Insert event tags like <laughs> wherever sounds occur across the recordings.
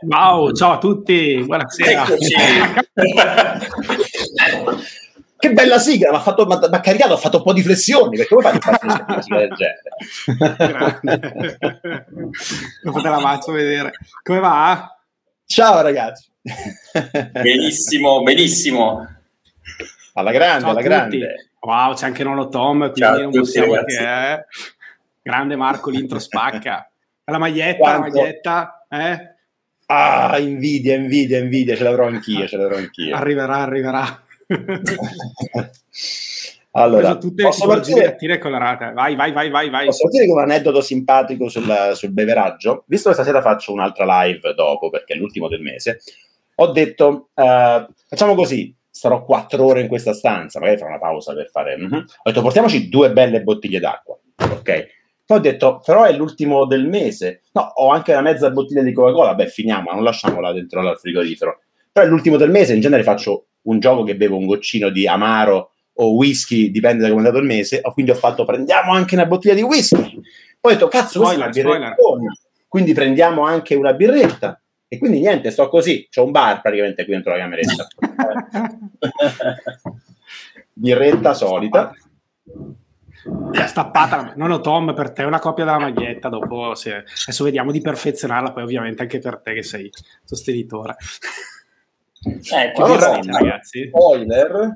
Wow, ciao a tutti, buonasera. <laughs> che bella sigla, mi ha, fatto, mi ha caricato, ha fatto un po' di flessioni, perché come fai a fare una sigla del genere? Dopo te la faccio vedere. Come va? Ciao ragazzi. benissimo, benissimo. Alla grande, alla grande. Wow, c'è anche Nolo Tom, quindi Ciao non possiamo che... Eh? Grande Marco, l'intro spacca. La maglietta, Quanto? la maglietta, eh? Ah, invidia, invidia, invidia, ce l'avrò anch'io, ce l'avrò anch'io. Arriverà, arriverà. <laughs> allora, tutte tipologie partire colorate. Vai, vai, vai, vai, vai. Posso dire un aneddoto simpatico sul, sul beveraggio? Visto che stasera faccio un'altra live dopo, perché è l'ultimo del mese, ho detto, uh, facciamo così, starò quattro ore in questa stanza, magari farò una pausa per fare... Uh-huh. Ho detto, portiamoci due belle bottiglie d'acqua, ok? Poi ho detto, però è l'ultimo del mese. No, ho anche una mezza bottiglia di Coca-Cola. Beh, finiamo, non lasciamola dentro al frigorifero. Però è l'ultimo del mese. In genere faccio un gioco che bevo un goccino di amaro o whisky, dipende da come è andato il mese. Quindi ho fatto, prendiamo anche una bottiglia di whisky. Poi ho detto, cazzo, una birretta. Quindi prendiamo anche una birretta. E quindi niente, sto così. C'è un bar praticamente qui dentro la cameretta. <laughs> birretta solita stappata non ho Tom per te una copia della maglietta dopo se, adesso vediamo di perfezionarla poi ovviamente anche per te che sei sostenitore. Eh, allora, ragazzi. spoiler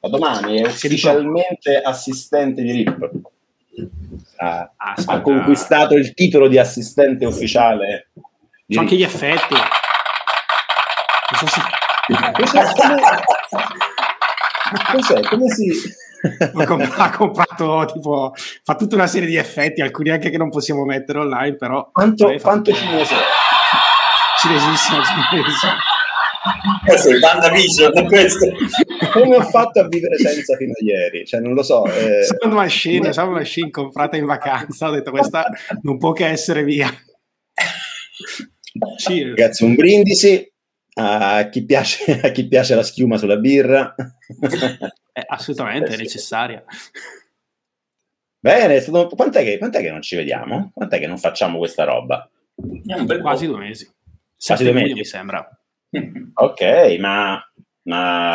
da domani è ufficialmente assistente di RIP. Ha, ha, conquistato il titolo di assistente ufficiale sono anche gli effetti. So se... cos'è? come si ha comprato tipo fa tutta una serie di effetti alcuni anche che non possiamo mettere online però quanto, quanto cinese? Cinesissimo cinese questo è il WandaVision questo. Come ho fatto a vivere senza fino a ieri? Cioè non lo so eh... sound machine sound machine comprata in vacanza ho detto questa non può che essere via Cheers. <laughs> ragazzi un brindisi a chi piace, a chi piace la schiuma sulla birra <laughs> è assolutamente eh, sì. necessaria. Bene, quant'è che, quant'è che, non ci vediamo? Quant'è che non facciamo questa roba? Quasi due mesi. Quasi due mesi, mi sembra. <laughs> Ok, ma, ma,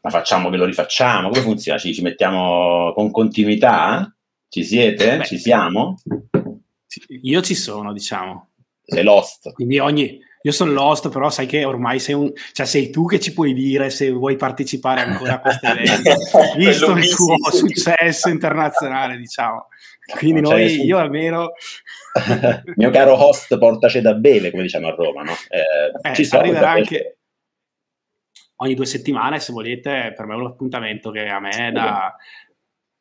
ma, facciamo che lo rifacciamo? Come funziona? Ci, ci mettiamo con continuità? Ci siete? Beh, ci siamo? Io ci sono, diciamo. Sei lost. Quindi ogni, io sono lost, però sai che ormai sei un, cioè sei tu che ci puoi dire se vuoi partecipare ancora a questo <laughs> evento, visto il tuo successo internazionale, diciamo. Quindi no, noi, io almeno... <laughs> Mio caro host, portaci da bere, come diciamo a Roma, no? Eh, eh, ci sono, arriverà anche ogni due settimane, se volete, per me è un appuntamento che a me da,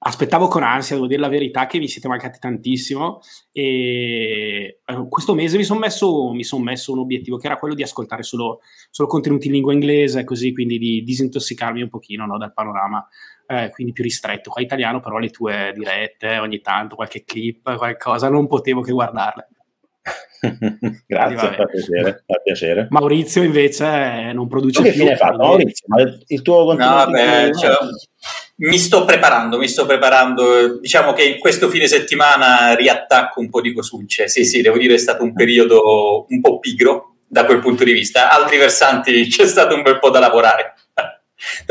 aspettavo con ansia, devo dire la verità, che vi siete mancati tantissimo e eh, questo mese mi sono messo, son messo, un obiettivo che era quello di ascoltare solo, solo, contenuti in lingua inglese, così quindi di disintossicarmi un pochino no, dal panorama, eh, quindi più ristretto. Qua italiano però le tue dirette, ogni tanto qualche clip, qualcosa, non potevo che guardarle. <laughs> Grazie, fa piacere, fa piacere. Maurizio invece eh, non produce tu che più. Che fatto Maurizio? il tuo contenuto? No, beh, cioè, mi sto preparando, mi sto preparando. Diciamo che in questo fine settimana riattacco un po' di cosucce. Sì, sì, devo dire è stato un periodo un po' pigro da quel punto di vista. Altri versanti <laughs> c'è stato un bel po' da lavorare. <laughs>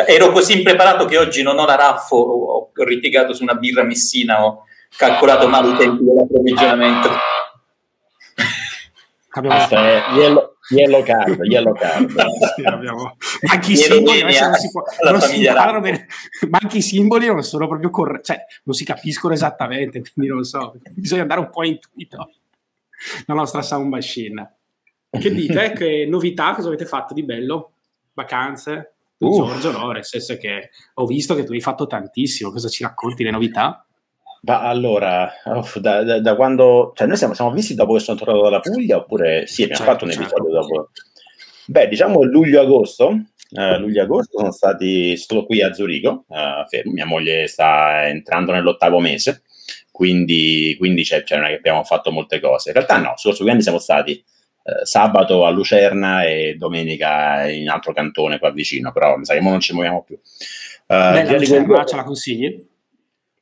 Ero così impreparato che oggi non ho la raffo, ho ripiegato su una birra messina, ho calcolato male i tempi dell'approvvigionamento. Abbiamo Questo è yellow, yellow card, yellow card. <laughs> sì, abbiamo... Anche i simboli non si può. Ma anche i simboli non sono proprio corretti, cioè non si capiscono esattamente, quindi non so, bisogna andare un po' intuito la nostra sound machine. Che dite? che novità? Cosa avete fatto di bello? Vacanze? Uh. Giorgio, no? Nel senso che ho visto che tu hai fatto tantissimo, cosa ci racconti le novità? Ma allora, oh, da, da, da, quando... Cioè noi siamo, siamo visti dopo che sono tornato dalla Puglia oppure... Sì, abbiamo certo, fatto un certo. episodio dopo... Beh, diciamo luglio-agosto. Uh, luglio-agosto sono stati solo qui a Zurigo, uh, fermo. mia moglie sta entrando nell'ottavo mese, quindi, quindi c'è, c'è, non è che abbiamo fatto molte cose. In realtà no, scorso weekend siamo stati uh, sabato a Lucerna e domenica in altro cantone qua vicino, però mi sa che non ci muoviamo più. Bella Lucerna, ce la consigli?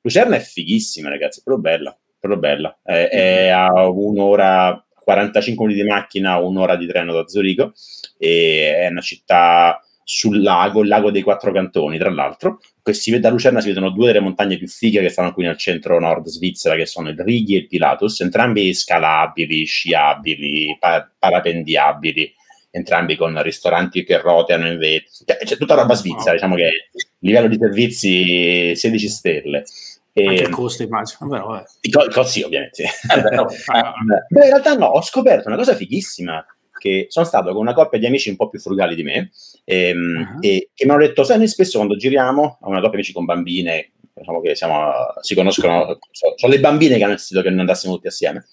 Lucerna è fighissima, ragazzi, proprio bella, proprio bella. È, è a un'ora, 45 minuti di macchina, un'ora di treno da Zurigo, e è una città sul lago, il lago dei quattro cantoni, tra l'altro. Si vede, da Lucerna si vedono due delle montagne più fighe che stanno qui nel centro nord Svizzera, che sono il Righi e il Pilatus, entrambi scalabili, sciabili, pa- parapendiabili, entrambi con ristoranti che roteano in vetta. Cioè, c'è tutta roba svizzera, diciamo che livello di servizi 16 stelle. Anche costi, immagino. Però, eh. I co- costi, ovviamente. Eh beh, no. <laughs> beh, in realtà no, ho scoperto una cosa fighissima che sono stato con una coppia di amici un po' più frugali di me ehm, uh-huh. e che mi hanno detto, sai, noi spesso quando giriamo, a una coppia di amici con bambine, diciamo che siamo, si conoscono, sono, sono le bambine che hanno deciso che noi andassimo tutti assieme,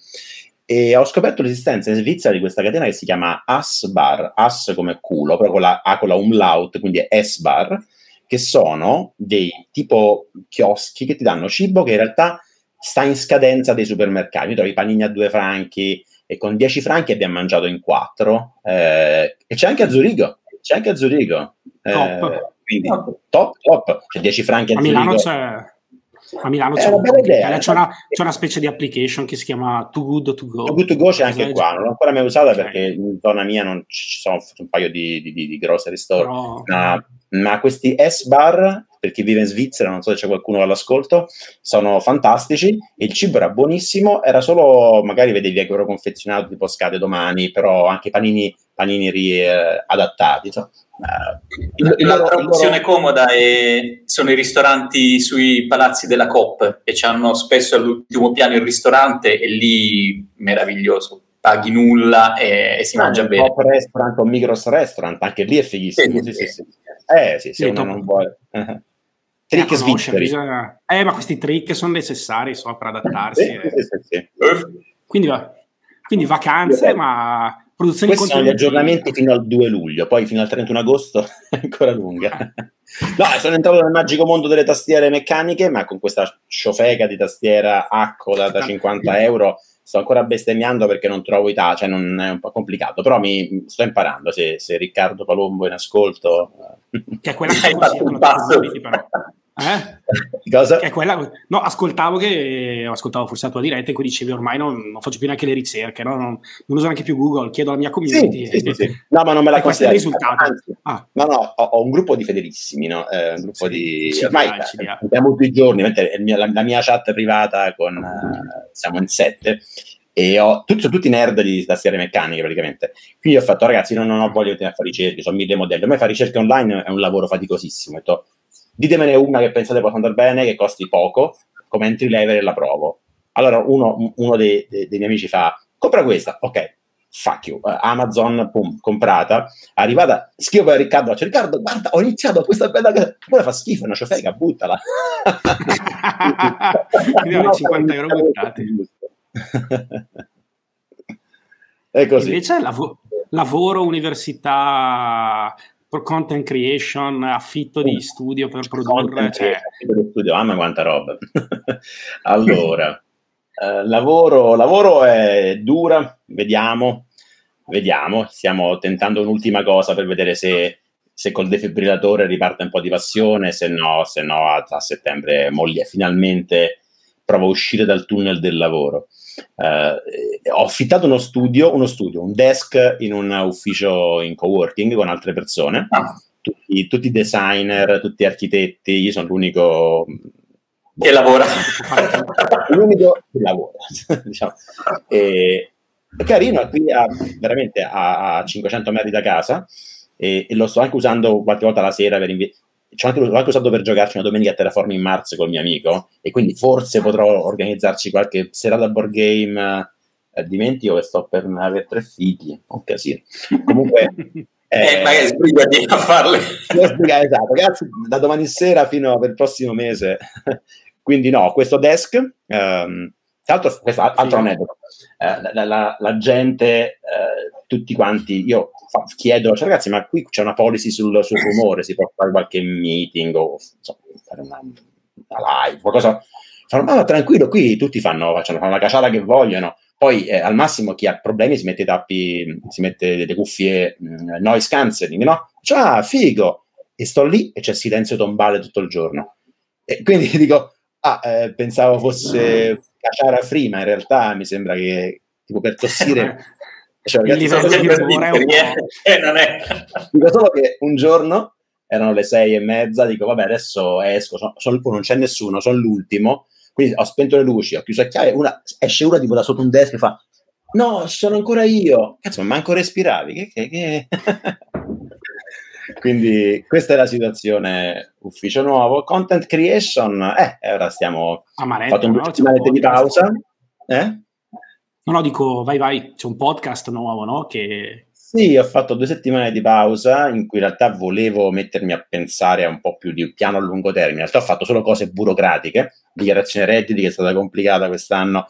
e ho scoperto l'esistenza in Svizzera di questa catena che si chiama As Bar, As come culo, però con la A con la umlaut, quindi è S Bar, che sono dei tipo chioschi che ti danno cibo che in realtà sta in scadenza dei supermercati. Mi trovi i panini a due franchi, e con 10 franchi abbiamo mangiato in 4 eh, e c'è anche a Zurigo c'è anche a Zurigo eh, top. quindi top top c'è 10 franchi a, a Milano c'è a Milano c'è, una bella idea. C'è, una, c'è, una, specie di application che si chiama Too Good To Go. Too Good To Go c'è anche qua, non l'ho ancora mai usata okay. perché in zona mia non ci sono un paio di, di, di, di grocery store, Però... ma, ma, questi S-Bar per chi vive in Svizzera, non so se c'è qualcuno all'ascolto, sono fantastici. Il cibo era buonissimo, era solo magari vedevi che ero confezionato tipo scade domani, però anche panini, panini eh, adattati. So. Uh, L'altra opzione loro... comoda è, sono i ristoranti sui palazzi della COP e hanno spesso all'ultimo piano il ristorante e lì meraviglioso paghi nulla e, e si no, mangia un bene. Un restaurant, un micros restaurant, anche lì è fighissimo. Sì, sì, sì. sì. Eh sì, se uno non vuole. <laughs> trick svizzeri. Bisogna... Eh, ma questi trick sono necessari so, per adattarsi. Sì, eh. sì, sì, quindi, quindi, vacanze, ma produzioni Questi sono gli aggiornamenti fino al 2 luglio, poi fino al 31 agosto <laughs> è ancora lunga. <laughs> No, sono entrato nel magico mondo delle tastiere meccaniche, ma con questa ciofeca di tastiera Acco da 50 euro sto ancora bestemmiando perché non trovo i tasti, cioè non è un po' complicato, però mi sto imparando, se, se Riccardo Palombo in ascolto... Che è quella <laughs> fatto un passo. Però. Eh? <laughs> Cosa? Che è quella, no, ascoltavo che ascoltavo forse la tua diretta in cui dicevi ormai non, non faccio più neanche le ricerche, no? non, non, uso neanche più Google, chiedo alla mia community. Sì, sì, sì, no, ma non me la considero. il risultato. Ah. No, no, ho, ho, un gruppo di fedelissimi, no? Eh, un gruppo di... Ormai abbiamo tutti i giorni, la, la, mia chat privata con... Uh, siamo in sette e ho tutti, sono tutti nerd di tastiere meccaniche praticamente. Quindi ho fatto, ragazzi, non, non ho voglia di fare ricerche, sono mille modelli. A me fare ricerche online è un lavoro faticosissimo. Ho detto, ditemene una che pensate possa andare bene, che costi poco, come entry level e la provo. Allora uno, uno dei, dei, dei, miei amici fa, compra questa, ok, fuck you, uh, Amazon, pum, comprata, arrivata, scrivo per Riccardo, cioè, Riccardo, guarda, ho iniziato questa bella cosa, poi fa schifo, è una ciofega, buttala. <laughs> Quindi 50 euro buttati. <laughs> è così. Invece lav- lavoro, università, content creation, affitto di studio per produrre. Cioè... Affitto studio, mamma quanta roba. <laughs> allora, eh, lavoro, lavoro è dura, vediamo, vediamo, stiamo tentando un'ultima cosa per vedere se, se col defibrillatore riparte un po' di passione, se no, se no a, a settembre moglie, finalmente provo a uscire dal tunnel del lavoro. Uh, ho affittato uno studio, uno studio, un desk in un ufficio in coworking con altre persone, ah. tutti, tutti, designer, tutti architetti, io sono l'unico che lavora. l'unico che lavora, <laughs> diciamo. E, è carino, qui a, veramente a, a, 500 metri da casa e, e, lo sto anche usando qualche volta la sera per inviare ci ho anche, l'ho anche usato per giocarci una domenica a Terraforming Mars col mio amico e quindi forse potrò organizzarci qualche serata board game eh, dimentico che sto per avere tre figli un casino. Comunque <laughs> eh, eh, magari sbrigati a farle. <laughs> Esatto ragazzi da domani sera fino al prossimo mese. <laughs> Quindi no questo desk um, Tra l'altro, questo altro aneddoto, eh, la, la, la, gente, eh, tutti quanti, io chiedo, cioè, ragazzi, ma qui c'è una policy sul, sul rumore, si può fare qualche meeting o so, fare una, una, live, qualcosa. Fanno, ma tranquillo, qui tutti fanno, facciano, fanno la cacciata che vogliono. Poi eh, al massimo chi ha problemi si mette i tappi, si mette delle cuffie mh, mm, noise cancelling, no? Cioè, ah, figo! E sto lì e c'è silenzio tombale tutto il giorno. E quindi <laughs> dico, ah, eh, pensavo fosse cacciare free, ma in realtà mi sembra che tipo per tossire... <laughs> cioè, livello di rumore è un <laughs> eh, Dico solo che un giorno erano le sei e mezza, dico vabbè adesso esco, son, son, non c'è nessuno, sono l'ultimo, quindi ho spento le luci, ho chiuso a chiave, una, esce una tipo da sotto un desk e fa no, sono ancora io, cazzo ma manco respiravi, che... che, che... <laughs> quindi questa è la situazione ufficio nuovo, content creation, eh, ora stiamo... Amanetta, fatto un no? di pausa, eh? No, no, dico, vai, vai, c'è un podcast nuovo, no? Che sì, ho fatto due settimane di pausa in cui in realtà volevo mettermi a pensare a un po' più di piano a lungo termine. In realtà ho fatto solo cose burocratiche, dichiarazione redditi che è stata complicata quest'anno.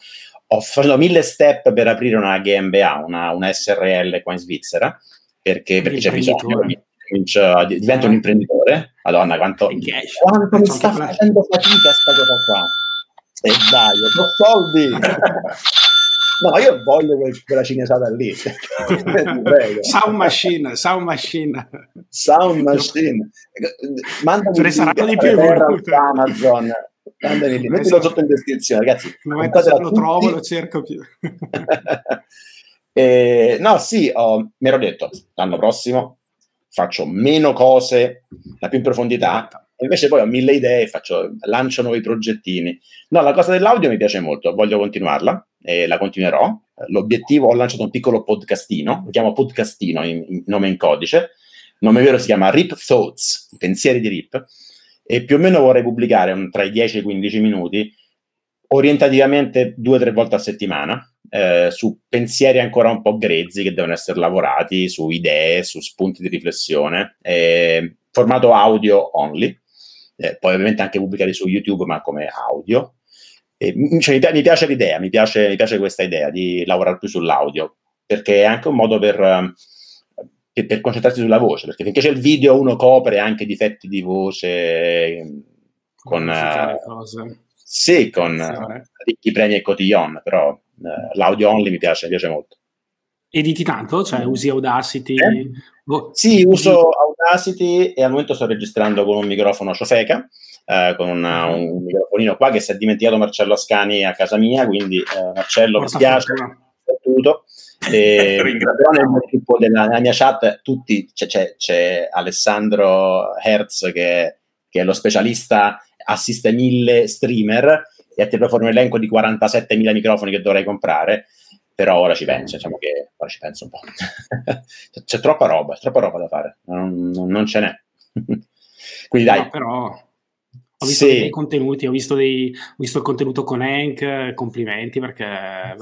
Ho fatto mille step per aprire una GmbH, una, una SRL qua in Svizzera, perché, perché c'è bisogno. Comincio, divento un imprenditore. Madonna, quanto, quanto mi sta facendo fatica questa cosa qua. E dai, ho soldi! <laughs> <laughs> No, io voglio quella cinesata lì. <laughs> sound machine, sound machine. Sound machine. Mandami Ce ne saranno di più Amazon. Mandami lì, mettilo sotto in descrizione, ragazzi. <laughs> Lo trovo, lo cerco più. <laughs> eh, no, sì, oh, mi ero detto, l'anno prossimo faccio meno cose da più in profondità invece poi ho mille idee, faccio, lancio nuovi progettini. No, la cosa dell'audio mi piace molto, voglio continuarla e la continuerò. L'obiettivo, ho lanciato un piccolo podcastino, lo chiamo podcastino in, in nome in codice, il nome vero si chiama Rip Thoughts, pensieri di Rip, e più o meno vorrei pubblicare un, tra i 10 e i 15 minuti, orientativamente due o tre volte a settimana, eh, su pensieri ancora un po' grezzi che devono essere lavorati, su idee, su spunti di riflessione, eh, formato audio only, eh, poi ovviamente anche pubblicati su YouTube, ma come audio. E, cioè, mi, piace l'idea, mi piace, mi piace, questa idea di lavorare più sull'audio, perché è anche un modo per, per, per, concentrarsi sulla voce, perché finché c'è il video uno copre anche difetti di voce con... Uh, sì, con ricchi premi e cotillon, però uh, l'audio only mi piace, mi piace molto. Editi tanto? Cioè usi Audacity? Eh? Oh. Sì, uso Audacity e al momento sto registrando con un microfono Ciofeca, eh, con una, un microfonino qua che si è dimenticato Marcello Ascani a casa mia, quindi eh, Marcello mi spiace, tutto. E, <laughs> però nel gruppo della, mia chat tutti, c'è, c'è, c'è Alessandro Hertz che, che, è lo specialista, assiste mille streamer e ha tirato fuori un elenco di 47.000 microfoni che dovrei comprare però ora ci penso, diciamo che ora ci penso un po'. <laughs> c'è troppa roba, troppa roba da fare, non, non ce n'è. <laughs> Quindi dai. No, però ho visto sì. dei contenuti, ho visto, dei, ho visto, il contenuto con Hank, complimenti perché...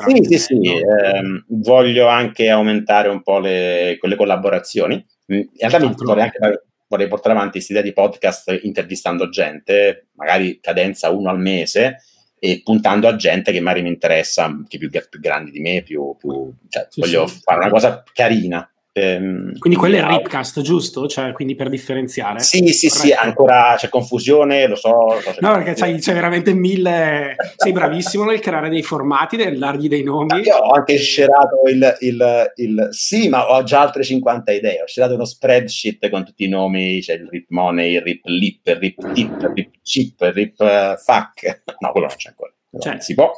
Sì, sì, sì, eh, voglio anche aumentare un po' le, quelle collaborazioni. In realtà mi vorrei anche vorrei portare avanti questa idea di podcast intervistando gente, magari cadenza uno al mese, e puntando a gente che magari mi interessa, che più, più grandi di me, più, più cioè, sì, voglio sì. fare una cosa carina. Ehm, quindi quello è il Ripcast, giusto? Cioè, quindi per differenziare? Sì, sì, Corretto. sì, ancora c'è confusione, lo so. so no, perché c'hai, c'è veramente mille... Sei bravissimo nel creare dei formati, nel dargli dei nomi. Io ho anche scerato il, il, il, Sì, ma ho già altre 50 idee. Ho scerato uno spreadsheet con tutti i nomi, c'è il Rip Money, il Rip Lip, il Rip Tip, il Rip Chip, il Rip uh, Fuck. <laughs> No, quello non c'è ancora. Cioè, si può.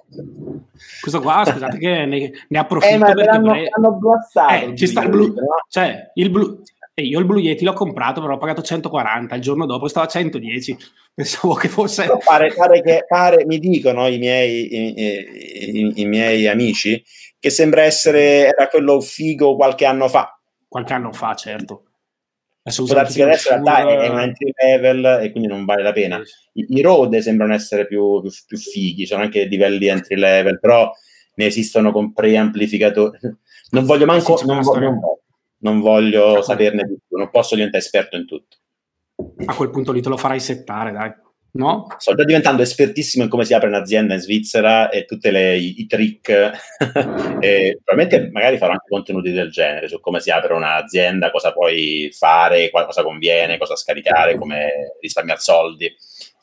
Questo qua, scusate che ne, ne approfitto eh, ma perché hanno, blassato. Eh, ci sta il blu, no? cioè, il blu, e io il Blue Yeti l'ho comprato, però ho pagato 140, il giorno dopo stava a 110. Pensavo che fosse... Pare, pare, che, pare mi dicono i miei, i, i, i, miei amici, che sembra essere, era quello figo qualche anno fa. Qualche anno fa, certo. Può darsi che adesso in realtà è un entry level e quindi non vale la pena. I, i Rode sembrano essere più, più, più, fighi, sono anche livelli entry level, però ne esistono con preamplificatori. Non voglio manco, non, vo- non, voglio, non voglio cioè, saperne di più, non posso diventare esperto in tutto. A quel punto lì te lo farai settare, dai. No? Sto già diventando espertissimo in come si apre un'azienda in Svizzera e tutti i, i, trick. <laughs> e probabilmente magari farò anche contenuti del genere su come si apre un'azienda, cosa puoi fare, cosa conviene, cosa scaricare, come risparmiare soldi.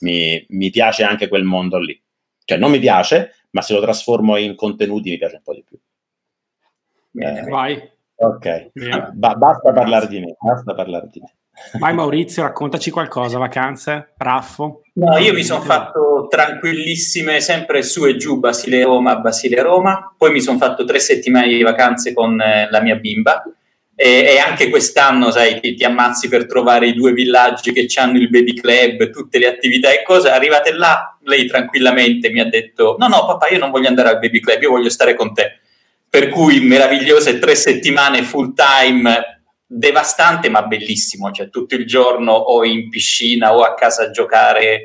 Mi, mi piace anche quel mondo lì. Cioè, non mi piace, ma se lo trasformo in contenuti mi piace un po' di più. Eh, Vai. Ok, ba- basta parlare di me, basta parlare di me. Vai Maurizio, raccontaci qualcosa, vacanze, raffo. No, io mi sono fatto tranquillissime, sempre su e giù, Basile-Roma, Basile-Roma, poi mi sono fatto tre settimane di vacanze con eh, la mia bimba e, e anche quest'anno, sai, ti, ti, ammazzi per trovare i due villaggi che hanno il baby club, tutte le attività e cose, arrivate là, lei tranquillamente mi ha detto, no, no papà, io non voglio andare al baby club, io voglio stare con te. Per cui meravigliose tre settimane full time devastante ma bellissimo, cioè tutto il giorno o in piscina o a casa a giocare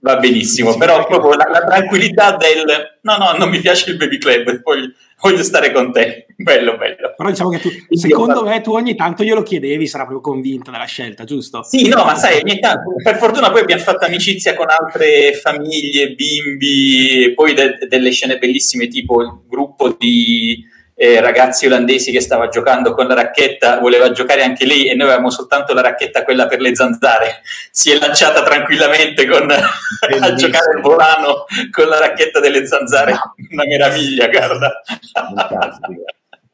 va benissimo, sì, però proprio la, la, tranquillità del no no non mi piace il baby club, voglio, voglio stare con te, <laughs> bello bello. Però diciamo che tu, secondo me tu ogni tanto glielo chiedevi, sarà proprio convinto della scelta, giusto? Sì, no, ma sai, ogni tanto, per fortuna poi abbiamo fatto amicizia con altre famiglie, bimbi, poi de- delle scene bellissime tipo il gruppo di eh, ragazzi olandesi che stava giocando con la racchetta, voleva giocare anche lei e noi avevamo soltanto la racchetta quella per le zanzare. Si è lanciata tranquillamente con, <laughs> a giocare il volano con la racchetta delle zanzare. Una meraviglia, guarda.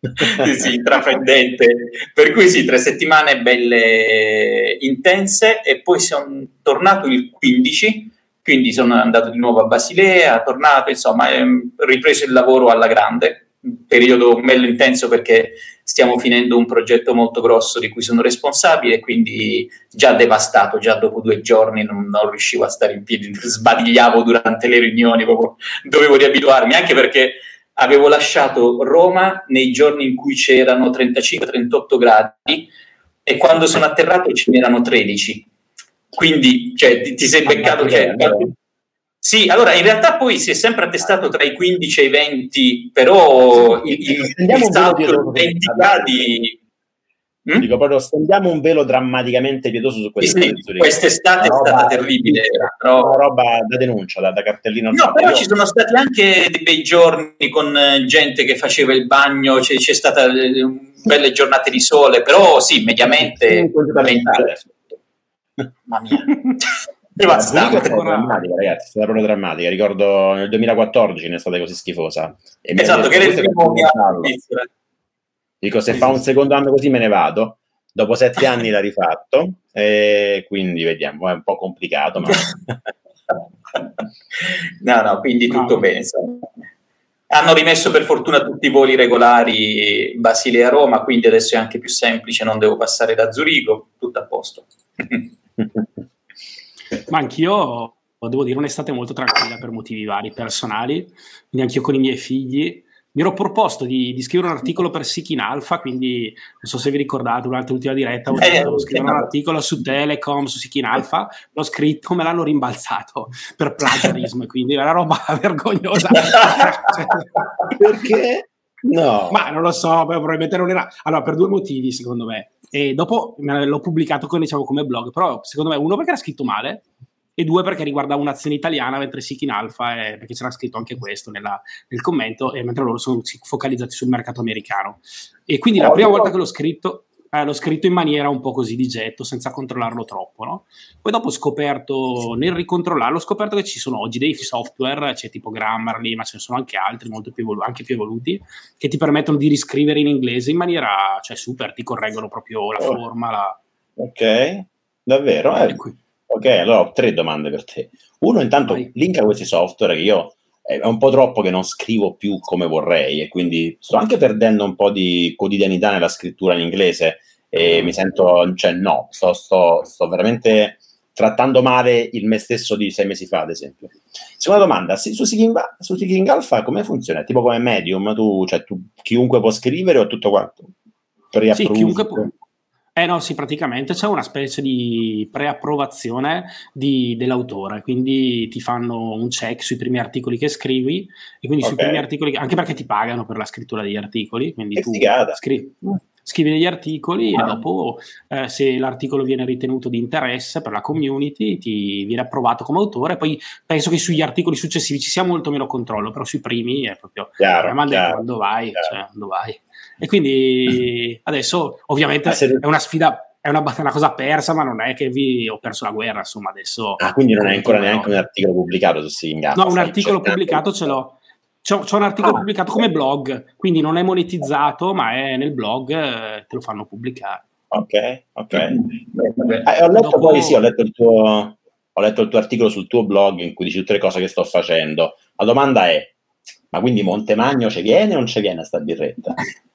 <laughs> sì, intraprendente. Per cui sì, tre settimane belle intense e poi sono tornato il 15 quindi sono andato di nuovo a Basilea, tornato, insomma, ho ripreso il lavoro alla grande periodo bello intenso perché stiamo finendo un progetto molto grosso di cui sono responsabile, quindi già devastato, già dopo due giorni non, non riuscivo a stare in piedi, <laughs> sbadigliavo durante le riunioni, proprio, dovevo riabituarmi, anche perché avevo lasciato Roma nei giorni in cui c'erano 35-38 gradi e quando sono atterrato ce n'erano 13. Quindi cioè, ti, ti sei beccato... Cioè, sì, allora in realtà poi si è sempre attestato tra i 15 e i 20, però il, il, il salto 20 gradi... Mm? Dico proprio, stendiamo un velo drammaticamente pietoso su queste sì, sì, Quest'estate è stata terribile. Però... Una roba da denuncia, da, da cartellino. No, però ci sono stati anche dei bei giorni con eh, gente che faceva il bagno, c'è, c'è stata eh, belle giornate di sole, però sì, mediamente... Mamma mia. <laughs> devastante. È drammatica, ragazzi, è stata proprio drammatica. Ricordo nel 2014 ne è stata così schifosa. E esatto, che era il primo Dico, se fa un secondo anno così me ne vado. Dopo sette <laughs> anni l'ha rifatto, e quindi vediamo, è un po' complicato, ma... <laughs> no, no, quindi tutto no. bene. Insomma. Hanno rimesso per fortuna tutti i voli regolari Basilea-Roma, quindi adesso è anche più semplice, non devo passare da Zurigo, tutto a posto. <laughs> Ma anch'io, devo dire, un'estate molto tranquilla per motivi vari, personali, quindi anch'io con i miei figli. Mi ero proposto di, di scrivere un articolo per Sikin Alpha, quindi non so se vi ricordate, durante l'ultima diretta ho detto, eh, scrivere un articolo su Telecom, su Sikin Alpha, l'ho scritto, me l'hanno rimbalzato per plagiarismo, quindi è una roba <laughs> vergognosa. <laughs> Perché? No. Ma non lo so, probabilmente non era... Allora, per due motivi, secondo me. E dopo l'ho pubblicato come, diciamo, come blog, però secondo me uno perché era scritto male e due perché riguarda un'azione italiana, mentre Sick in Alpha, è, perché c'era scritto anche questo nella, nel commento, e mentre loro sono focalizzati sul mercato americano. E quindi oh, la prima volta che l'ho scritto eh, l'ho scritto in maniera un po' così di getto, senza controllarlo troppo, no? Poi dopo ho scoperto, nel ricontrollarlo, ho scoperto che ci sono oggi dei software, c'è tipo Grammarly, ma ce ne sono anche altri, molto più evolu- anche più evoluti, che ti permettono di riscrivere in inglese in maniera, cioè super, ti correggono proprio la oh. forma. La... Ok, davvero? Eh, ok, allora ho tre domande per te. Uno, intanto, Vai. link a questi software che io è un po' troppo che non scrivo più come vorrei e quindi sto anche perdendo un po' di quotidianità nella scrittura in inglese e mi sento, cioè no, sto, sto, sto veramente trattando male il me stesso di sei mesi fa, ad esempio. Seconda domanda, su Seeking, su Seeking Alpha come funziona? Tipo come medium, tu, cioè, tu, chiunque può scrivere o tutto quanto? Sì, chiunque può, eh no, sì, praticamente c'è una specie di preapprovazione di, dell'autore, quindi ti fanno un check sui primi articoli che scrivi e quindi okay. sui primi articoli, anche perché ti pagano per la scrittura degli articoli, quindi è tu figata. scrivi. scrivi degli articoli e dopo eh, se l'articolo viene ritenuto di interesse per la community ti viene approvato come autore, poi penso che sugli articoli successivi ci sia molto meno controllo, però sui primi è proprio chiaro, chiaro, quando vai. Cioè, quando vai. E quindi <laughs> adesso ovviamente è una sfida è una, una, cosa persa, ma non è che vi ho perso la guerra, insomma, adesso... Ah, quindi non è ancora neanche un articolo pubblicato su Singapore? No, un articolo pubblicato ce l'ho. C'è, c'è un articolo ah. pubblicato come blog, quindi non è monetizzato, ma è nel blog, eh, te lo fanno pubblicare. Ok, ok. Eh, ho letto Dopo... poi, sì, ho letto, il tuo, ho letto il tuo articolo sul tuo blog in cui dici tutte le cose che sto facendo. La domanda è, ma quindi Montemagno ci viene o non ci viene a sta birretta? <laughs>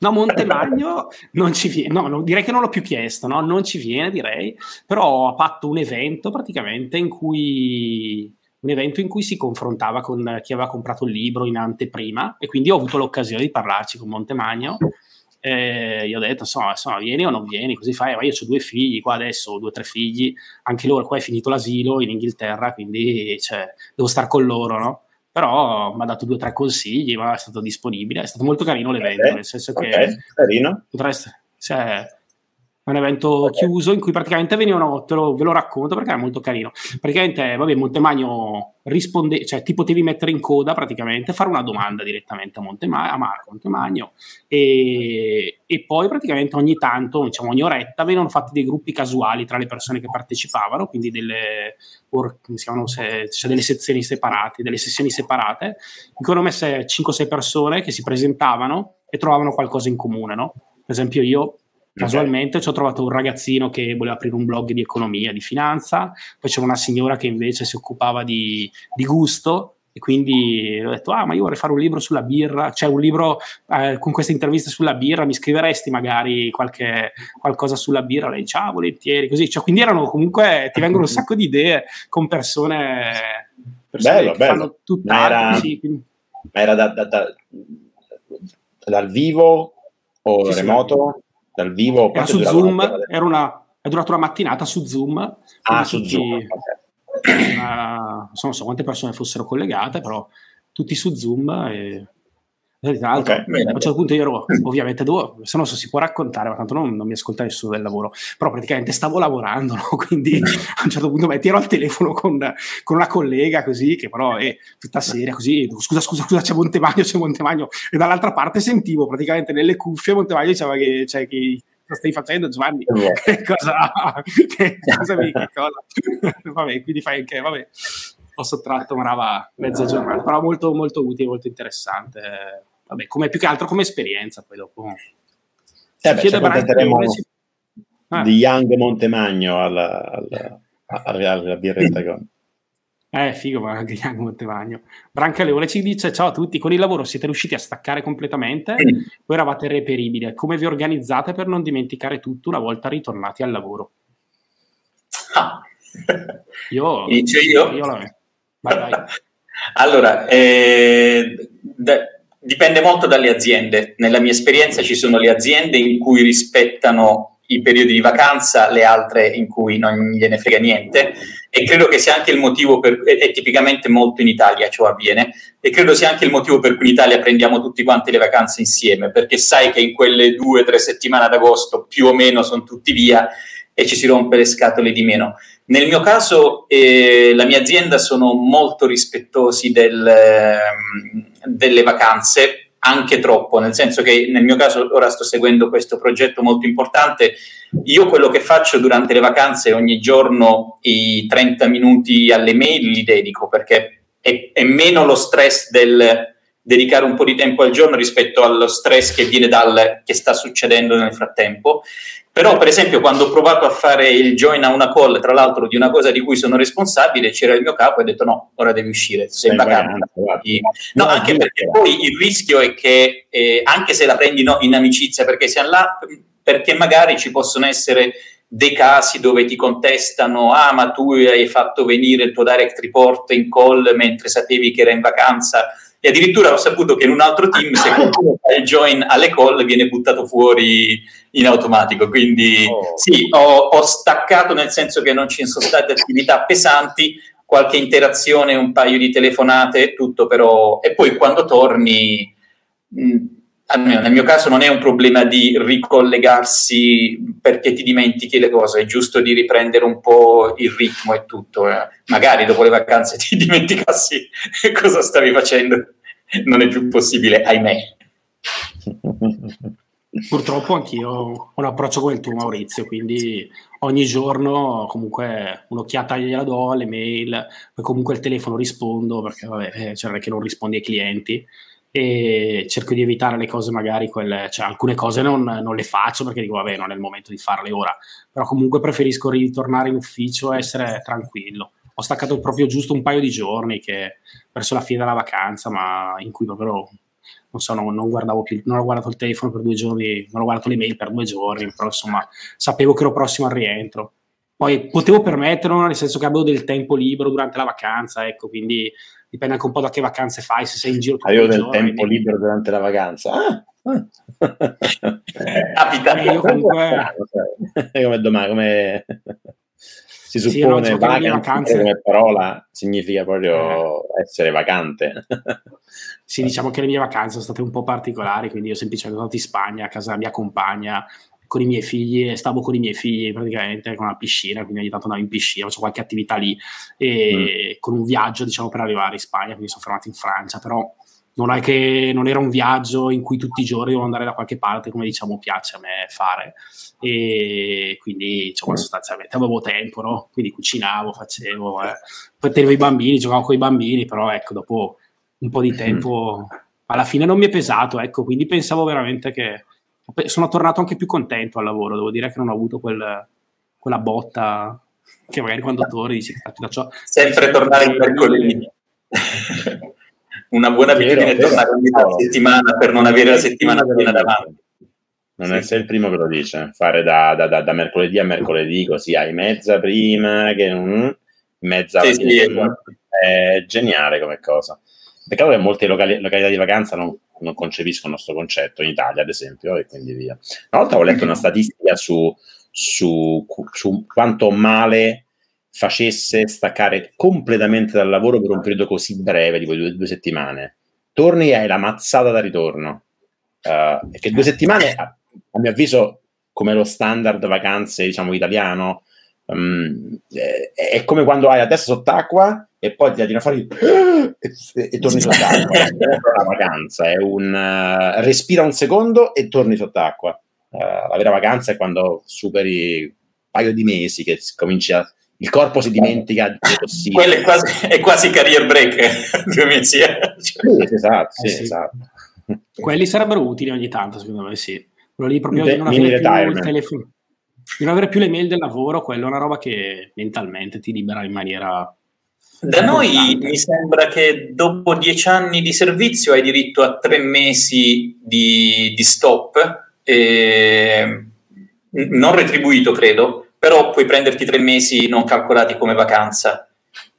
No, Montemagno non ci viene, no, no, direi che non l'ho più chiesto, no? non ci viene direi, però ha fatto un evento praticamente in cui un evento in cui si confrontava con chi aveva comprato il libro in anteprima e quindi ho avuto l'occasione di parlarci con Montemagno e gli ho detto insomma, insomma vieni o non vieni così fai ma io ho due figli qua adesso ho due o tre figli anche loro qua è finito l'asilo in Inghilterra quindi cioè, devo stare con loro no? Però mi ha dato due o tre consigli, ma è stato disponibile, è stato molto carino l'evento, okay. nel senso che okay. carino. potreste, cioè, un evento okay. chiuso in cui praticamente venivano, te lo, ve lo racconto perché è molto carino. Praticamente, vabbè, Montemagno risponde, cioè ti potevi mettere in coda praticamente, fare una domanda direttamente a, Montema- a Marco Montemagno e, e, poi praticamente ogni tanto, diciamo ogni oretta, venivano fatti dei gruppi casuali tra le persone che partecipavano, quindi delle, or, chiamano, se, cioè delle sezioni separate, delle sessioni separate, in cui hanno messe 5-6 persone che si presentavano e trovavano qualcosa in comune, no? Per esempio io Casualmente ci ho trovato un ragazzino che voleva aprire un blog di economia, di finanza, poi c'era una signora che invece si occupava di, di gusto e quindi ho detto ah ma io vorrei fare un libro sulla birra, cioè un libro eh, con queste interviste sulla birra, mi scriveresti magari qualche, qualcosa sulla birra? Lei dice ah volentieri, così, cioè, quindi erano comunque, ti vengono un <laughs> sacco di idee con persone, persone bello, che bello. fanno tutt'altro. Ma era, sì, era da, da, da, dal vivo o sì, remoto? Sì dal vivo? Era su Zoom, era una, è durata una mattinata su Zoom. Ah, su tutti, Zoom. Una, non so quante persone fossero collegate, però tutti su Zoom e tra l'altro, okay, a un certo punto io ero ovviamente dovevo, se no so si può raccontare, ma tanto non, non mi ascolta nessuno del lavoro, però praticamente stavo lavorando, no? <laughs> quindi a un certo punto metti, ero al telefono con, con, una collega così, che però è tutta seria così, scusa, scusa, scusa, c'è Montemagno, c'è Montemagno, e dall'altra parte sentivo praticamente nelle cuffie Montemagno diceva che, cioè, che cosa stai facendo Giovanni? che cosa? <laughs> che cosa, <laughs> che cosa? vabbè, quindi fai anche, vabbè, ho sottratto brava mezza giornata, però molto, molto utile, molto interessante vabbè, come più che altro come esperienza, poi dopo. Eh beh, ci accontenteremo si... ah. di Young Montemagno alla, alla, alla, alla birretta con... Eh, figo, ma anche Young Montemagno. Branca Leone ci dice: Ciao a tutti, con il lavoro siete riusciti a staccare completamente? <clears throat> Voi eravate reperibili. Come vi organizzate per non dimenticare tutto una volta ritornati al lavoro? Ah. Io, Inizio io. io la... <laughs> allora, eh, de- Dipende molto dalle aziende. Nella mia esperienza ci sono le aziende in cui rispettano i periodi di vacanza, le altre in cui non gliene frega niente. E credo che sia anche il motivo per e tipicamente molto in Italia ciò avviene. E credo sia anche il motivo per cui in Italia prendiamo tutti quanti le vacanze insieme perché sai che in quelle due o tre settimane d'agosto più o meno sono tutti via e ci si rompe le scatole di meno. Nel mio caso, eh, la mia azienda sono molto rispettosi del, eh, delle vacanze, anche troppo, nel senso che nel mio caso ora sto seguendo questo progetto molto importante. Io quello che faccio durante le vacanze ogni giorno i 30 minuti alle mail li dedico perché è, è meno lo stress del dedicare un po' di tempo al giorno rispetto allo stress che viene dal che sta succedendo nel frattempo. Però, per esempio, quando ho provato a fare il join a una call, tra l'altro di una cosa di cui sono responsabile, c'era il mio capo e ha detto no, ora devi uscire, sei in vacanza. No, anche perché poi il rischio è che, eh, anche se la prendi no, in amicizia, perché siamo là, perché magari ci possono essere dei casi dove ti contestano, ah ma tu hai fatto venire il tuo direct report in call mentre sapevi che era in vacanza, e addirittura ho saputo che in un altro team se qualcuno fa il join alle call viene buttato fuori in automatico quindi oh. sì ho, ho, staccato nel senso che non ci sono state attività pesanti qualche interazione un paio di telefonate tutto però e poi quando torni mh, almeno nel mio caso non è un problema di ricollegarsi perché ti dimentichi le cose, è giusto di riprendere un po' il ritmo e tutto. Eh. Magari dopo le vacanze <laughs> ti dimenticassi <laughs> cosa stavi facendo, non è più possibile, ahimè. Purtroppo anch'io ho un approccio come il tuo Maurizio, quindi ogni giorno comunque un'occhiata gliela do alle mail, poi comunque il telefono rispondo perché vabbè, eh, cioè che non rispondi ai clienti e cerco di evitare le cose magari quelle, cioè alcune cose non, non, le faccio perché dico vabbè non è il momento di farle ora, però comunque preferisco ritornare in ufficio e essere tranquillo. Ho staccato proprio giusto un paio di giorni che verso la fine della vacanza, ma in cui proprio non so, non, non, guardavo più, non ho guardato il telefono per due giorni, non ho guardato le mail per due giorni, però insomma sapevo che ero prossimo al rientro. Poi potevo permetterlo, nel senso che avevo del tempo libero durante la vacanza, ecco, quindi dipende anche un po' da che vacanze fai, se sei in giro Avevo del giorno, tempo quindi... libero durante la vacanza. Ah, ah. Capita. Eh, io comunque... come domani, come si suppone sì, no, vacanze come parola significa proprio eh. essere vacante. <laughs> sì, diciamo che le mie vacanze sono state un po' particolari, quindi io semplicemente sono andato in Spagna a casa della mia compagna con i miei figli stavo con i miei figli praticamente con una piscina, quindi ogni tanto andavo in piscina, faccio qualche attività lì e mm. con un viaggio diciamo per arrivare in Spagna, quindi sono fermato in Francia, però non è che non era un viaggio in cui tutti i giorni devo andare da qualche parte come diciamo piace a me fare e quindi diciamo, sostanzialmente avevo tempo no? quindi cucinavo, facevo eh. poi tenevo i bambini, giocavo con i bambini però ecco dopo un po' di mm-hmm. tempo alla fine non mi è pesato ecco quindi pensavo veramente che sono tornato anche più contento al lavoro devo dire che non ho avuto quel, quella botta che magari quando torni dici ciò, sempre tornare in mercoledì una buona abitudine è tornare ogni settimana per non avere la settimana piena davanti. Non sì. essere il primo che lo dice, fare da, da, da, da, mercoledì a mercoledì così hai mezza prima che mm, mezza sì, sì, esatto. è geniale come cosa. Peccato che molte locali- località di vacanza non, non concepiscono questo concetto, in Italia ad esempio, e quindi via. Una volta ho letto una statistica su, su, su quanto male facesse staccare completamente dal lavoro per un periodo così breve, tipo due, due settimane, torni e hai la mazzata da ritorno. Uh, che due settimane, a, a, mio avviso, come lo standard vacanze, diciamo, italiano, um, è, è, come quando hai la testa sott'acqua e poi ti tiri fuori <gasps> e, e, torni sott'acqua. non <laughs> è una vacanza, è un uh, respira un secondo e torni sott'acqua. Uh, la vera vacanza è quando superi un paio di mesi che cominci a il corpo si dimentica di possibile. Quello è quasi, è quasi career break, mesi. Eh. Sì, esatto, sì, eh sì. esatto. Quelli sarebbero utili ogni tanto, secondo me, sì. Quello lì proprio di non avere più il telefono. Di non avere più le mail del lavoro, quello è una roba che mentalmente ti libera in maniera... Da noi mi sembra che dopo dieci anni di servizio hai diritto a tre mesi di, di stop, eh, non retribuito credo, però puoi prenderti tre mesi non calcolati come vacanza.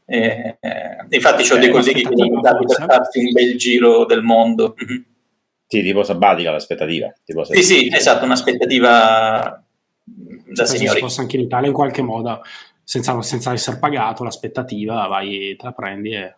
Eh, eh, infatti ho eh, dei colleghi che mi hanno dato per farsi un bel giro del mondo. Mm-hmm. Sì, tipo sabatica l'aspettativa. Tipo sì, sì, esatto, un'aspettativa da signori. Si possa anche in Italia in qualche modo, senza, senza essere pagato, l'aspettativa, vai, te la prendi e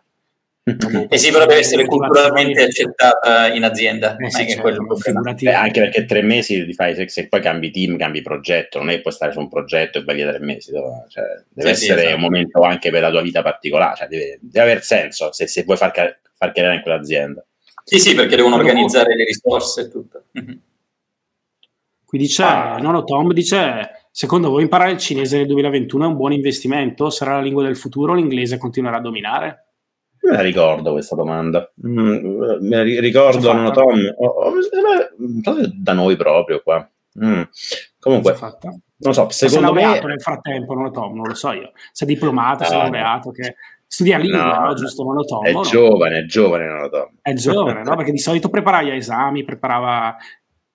e sì, però deve essere culturalmente accettata in azienda. Eh sì, certo, Beh, anche perché tre mesi li fai, se, se, poi cambi team, cambi progetto, non è che puoi stare su un progetto e vai via tre mesi. Cioè, deve sì, essere sì, esatto. un momento anche per la tua vita particolare, cioè, deve, deve aver senso se, se vuoi far, far carriera in quell'azienda. Sì, sì, perché devono organizzare le risorse e tutto. Mhm. Qui dice, ah. no, Tom dice, secondo voi imparare il cinese nel 2021 è un buon investimento? Sarà la lingua del futuro l'inglese continuerà a dominare? Me la ricordo questa domanda. Mm, me la ricordo, no, Tom, oh, oh, da noi proprio qua. Mm. Comunque, non so, secondo me... nel frattempo, non lo Tom, non lo so io. Sei diplomato, ah, sei laureato, che studia lingua, no, no, giusto, non lo Tom. È no? giovane, è giovane, non lo Tom. È giovane, no? Perché di solito preparava gli esami, preparava...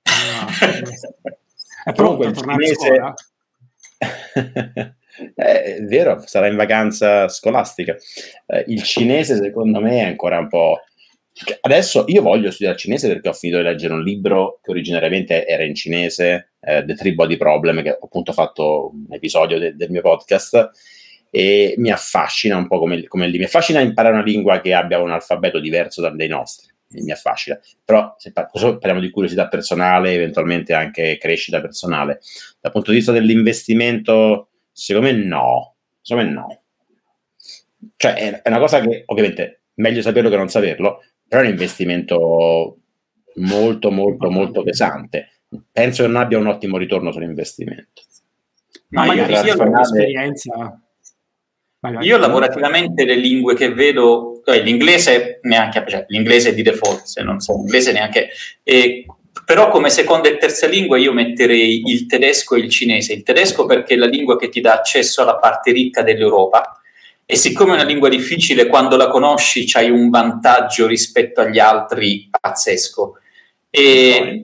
<laughs> è pronto a tornare cinese... a scuola? Eh, è vero, sarà in vacanza scolastica. Eh, il cinese, secondo me, è ancora un po'. Adesso io voglio studiare cinese perché ho finito di leggere un libro che originariamente era in cinese, eh, The Three Body Problem, che ho appunto fatto un episodio de- del mio podcast e mi affascina un po' come, come lì. Mi affascina imparare una lingua che abbia un alfabeto diverso dai nostri. mi affascina. Però se parliamo di curiosità personale, eventualmente anche crescita personale, dal punto di vista dell'investimento, secondo me no. Secondo me no. Cioè è, una cosa che ovviamente meglio saperlo che non saperlo, però è un investimento molto molto molto pesante. Penso che non abbia un ottimo ritorno sull'investimento. Ma magari sia l'esperienza Magari. Io lavorativamente le lingue che vedo, cioè l'inglese neanche, cioè l'inglese di default, se non so l'inglese neanche, eh, però come seconda e terza lingua io metterei il tedesco e il cinese. Il tedesco perché è la lingua che ti dà accesso alla parte ricca dell'Europa e siccome è una lingua difficile, quando la conosci c'hai un vantaggio rispetto agli altri pazzesco. E,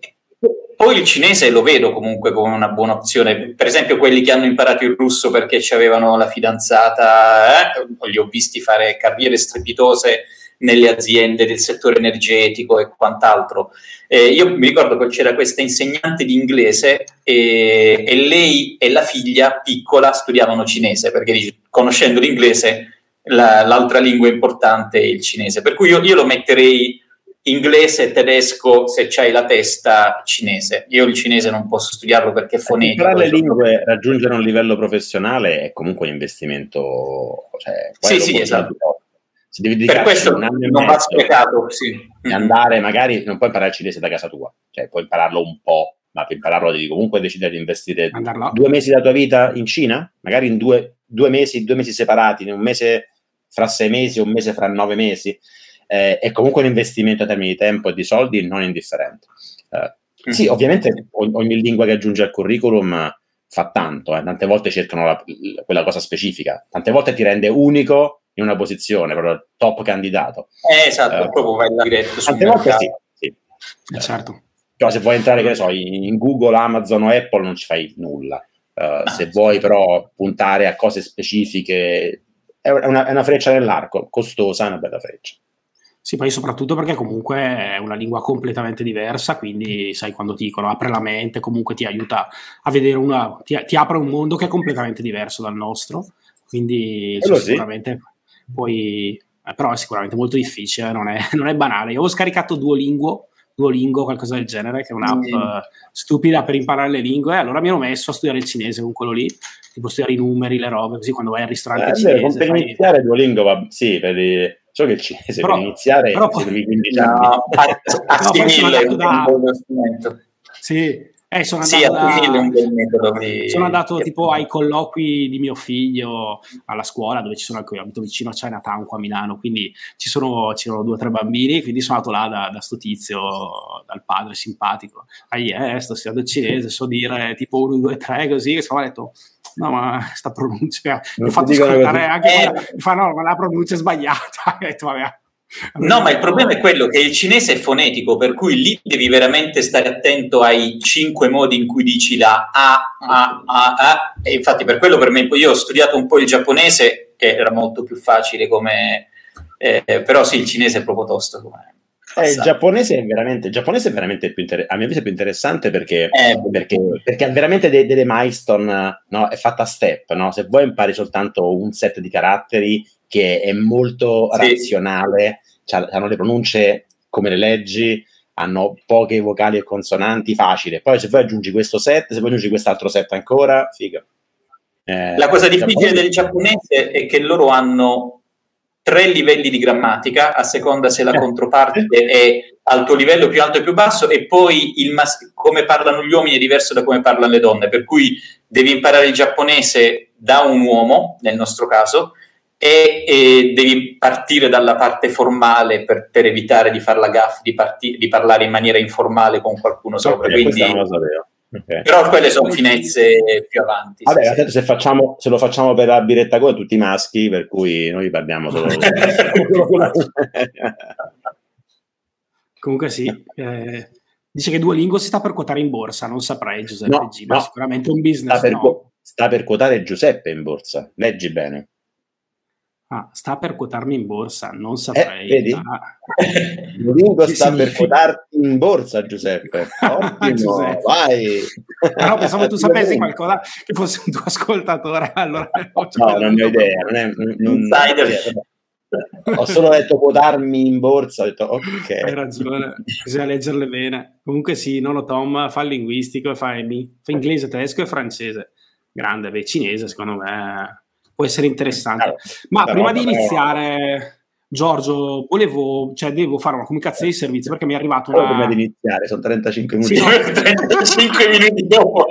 poi il cinese lo vedo comunque come una buona opzione. Per esempio, quelli che hanno imparato il russo perché avevano la fidanzata, eh, li ho visti fare carriere strepitose nelle aziende del settore energetico e quant'altro. Eh, io mi ricordo che c'era questa insegnante di inglese e, e lei e la figlia piccola studiavano cinese perché dice, conoscendo l'inglese la, l'altra lingua importante è il cinese. Per cui io, io lo metterei inglese tedesco se c'hai la testa cinese. Io il cinese non posso studiarlo perché è fonetico. Imparare le lingue, raggiungere un livello professionale è comunque un investimento. Cioè, sì, sì, esatto. Se devi per questo un anno non va sprecato. Sì. andare, magari non puoi imparare il cinese da casa tua, cioè puoi impararlo un po', ma per impararlo devi comunque decidere di investire Andarlo. due mesi della tua vita in Cina, magari in due, due mesi, due mesi separati, un mese fra sei mesi, un mese fra nove mesi eh, è comunque un investimento a termini di tempo e di soldi non indifferente. Eh. Sì, ovviamente ogni lingua che aggiunge al curriculum fa tanto, eh. tante volte cercano la, quella cosa specifica, tante volte ti rende unico in una posizione, proprio top candidato. Eh, esatto, eh, proprio vai diretto sul volte sì, sì. Eh, certo. Però se vuoi entrare, che ne so, in Google, Amazon o Apple non ci fai nulla. Uh, ah, se vuoi però puntare a cose specifiche, è una, è una freccia nell'arco, costosa, è una bella freccia. Sì, poi soprattutto perché comunque è una lingua completamente diversa, quindi sai quando ti dicono apre la mente, comunque ti aiuta a vedere una, ti, ti apre un mondo che è completamente diverso dal nostro, quindi sicuramente poi, eh, però è sicuramente molto difficile, non è, <laughs> non è banale. Io ho scaricato Duolingo, Duolingo, qualcosa del genere, che è un'app mm. uh, stupida per imparare le lingue. Allora mi ero messo a studiare il cinese con quello lì, tipo studiare i numeri, le robe, così quando vai al ristorante eh, cinese. Per fai... iniziare Duolingo, va, sì, per, So che il cinese però, per iniziare però, se devi 15 no, anni. No, da... Sì, eh, sono andato, sì, da... sono andato tipo ai colloqui di mio figlio alla scuola dove ci sono anche abito vicino a Chinatown qua a Milano quindi ci sono, ci sono due o tre bambini quindi sono andato là da, da sto tizio dal padre simpatico. Ah yeah, sto studiando cinese so dire tipo 1, 2, 3 così e ho detto no ma sta pronuncia mi ha fatto ascoltare anche eh, mi fa no ma la pronuncia è sbagliata. <laughs> Detto, vabbè No, ma il problema è quello che il cinese è fonetico, per cui lì devi veramente stare attento ai cinque modi in cui dici la A, A, A, A. E infatti per quello per me, io ho studiato un po' il giapponese, che era molto più facile come... Eh, però sì, il cinese è proprio tosto come... Eh, il giapponese è veramente, il giapponese è veramente più inter- a mio avviso è più interessante perché, eh, perché, perché ha veramente de- delle milestone, no? è fatta a step. No? Se vuoi impari soltanto un set di caratteri che è molto sì. razionale, cioè, hanno le pronunce come le leggi, hanno poche vocali e consonanti, facile. Poi se poi aggiungi questo set, se poi aggiungi quest'altro set ancora, figa. Eh, La cosa difficile del giapponese è che loro hanno tre livelli di grammatica, a seconda se la eh. controparte è al tuo livello più alto e più basso, e poi il mas- come parlano gli uomini è diverso da come parlano le donne, per cui devi imparare il giapponese da un uomo, nel nostro caso, e, e, devi partire dalla parte formale per, per evitare di fare la gaffa di, parti, di, parlare in maniera informale con qualcuno sopra. Okay, Quindi, okay. Però quelle sono finezze più avanti. Vabbè, sì, sì. Se, facciamo, se, lo facciamo per la biretta con tutti maschi, per cui noi parliamo solo. <laughs> <laughs> Comunque sì. Eh, dice che Duolingo si sta per quotare in borsa, non saprei Giuseppe no, G, no. sicuramente un business. Sta per, no. sta per quotare Giuseppe in borsa, leggi bene. Ah, sta per quotarmi in borsa, non saprei. Eh, vedi? Ah. <laughs> Duolingo sta significa? per quotarti in borsa, Giuseppe. <laughs> Ottimo, Giuseppe. vai. Però pensavo tu <laughs> sapessi qualcosa che fosse un tuo ascoltatore. Allora, no, non ho idea. Non è, non, non, ho solo detto quotarmi in borsa, ho detto ok. Hai ragione, bisogna leggerle bene. Comunque sì, nono Tom fa il linguistico, fa, fa inglese, tedesco e francese. Grande, beh, cinese secondo me può essere interessante. Ma prima di iniziare... Giorgio, volevo, cioè, devo fare una comunicazione di servizio perché mi è arrivato una... Prima di iniziare, sono 35 minuti. Sì, no, 35 minuti dopo.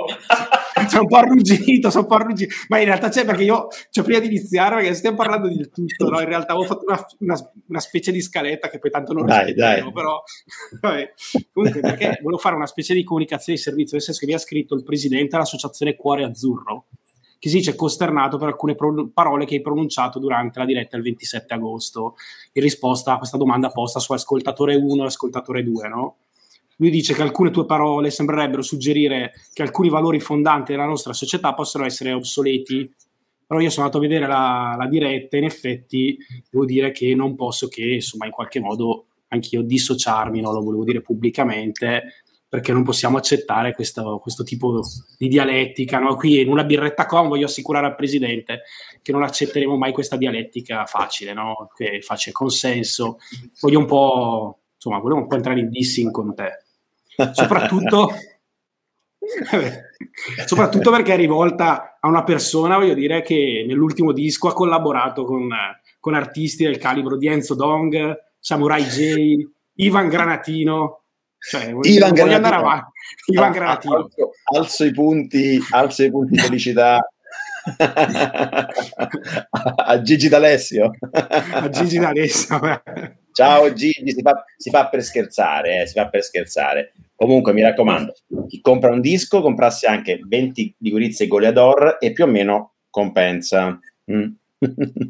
sono un po' arrugginito, sono un po' arrugginito, ma in realtà c'è perché io, cioè prima di iniziare, perché stiamo parlando di tutto, no? in realtà avevo fatto una, una, una, specie di scaletta che poi tanto non dai, dai. però <laughs> vabbè. comunque perché volevo fare una specie di comunicazione di servizio, nel senso che mi ha scritto il presidente dell'associazione Cuore Azzurro, che si dice costernato per alcune pro- parole che hai pronunciato durante la diretta il 27 agosto, in risposta a questa domanda posta su ascoltatore 1 e ascoltatore 2, no? Lui dice che alcune tue parole sembrerebbero suggerire che alcuni valori fondanti della nostra società possono essere obsoleti, però io sono andato a vedere la, la diretta e in effetti devo dire che non posso che, insomma, in qualche modo anch'io dissociarmi, no? lo volevo dire pubblicamente, perché non possiamo accettare questo, questo tipo di dialettica. No? Qui in una birretta com voglio assicurare al Presidente che non accetteremo mai questa dialettica facile, no? che faccia consenso. Voglio un po', insomma, volevo un po' entrare in dissing con te. Soprattutto, <laughs> soprattutto perché è rivolta a una persona, voglio dire, che nell'ultimo disco ha collaborato con, con artisti del calibro di Enzo Dong, Samurai J, Ivan Granatino, cioè, Ivan avanti. Ivan Granatino. Alzo, alzo, i punti, alzo i punti di felicità <laughs> a Gigi D'Alessio. a Gigi D'Alessio. Ciao Gigi, si fa, si fa per scherzare, eh, si fa per scherzare. Comunque mi raccomando, chi compra un disco comprasse anche 20 di Gurizia e Goleador e più o meno compensa. Mm.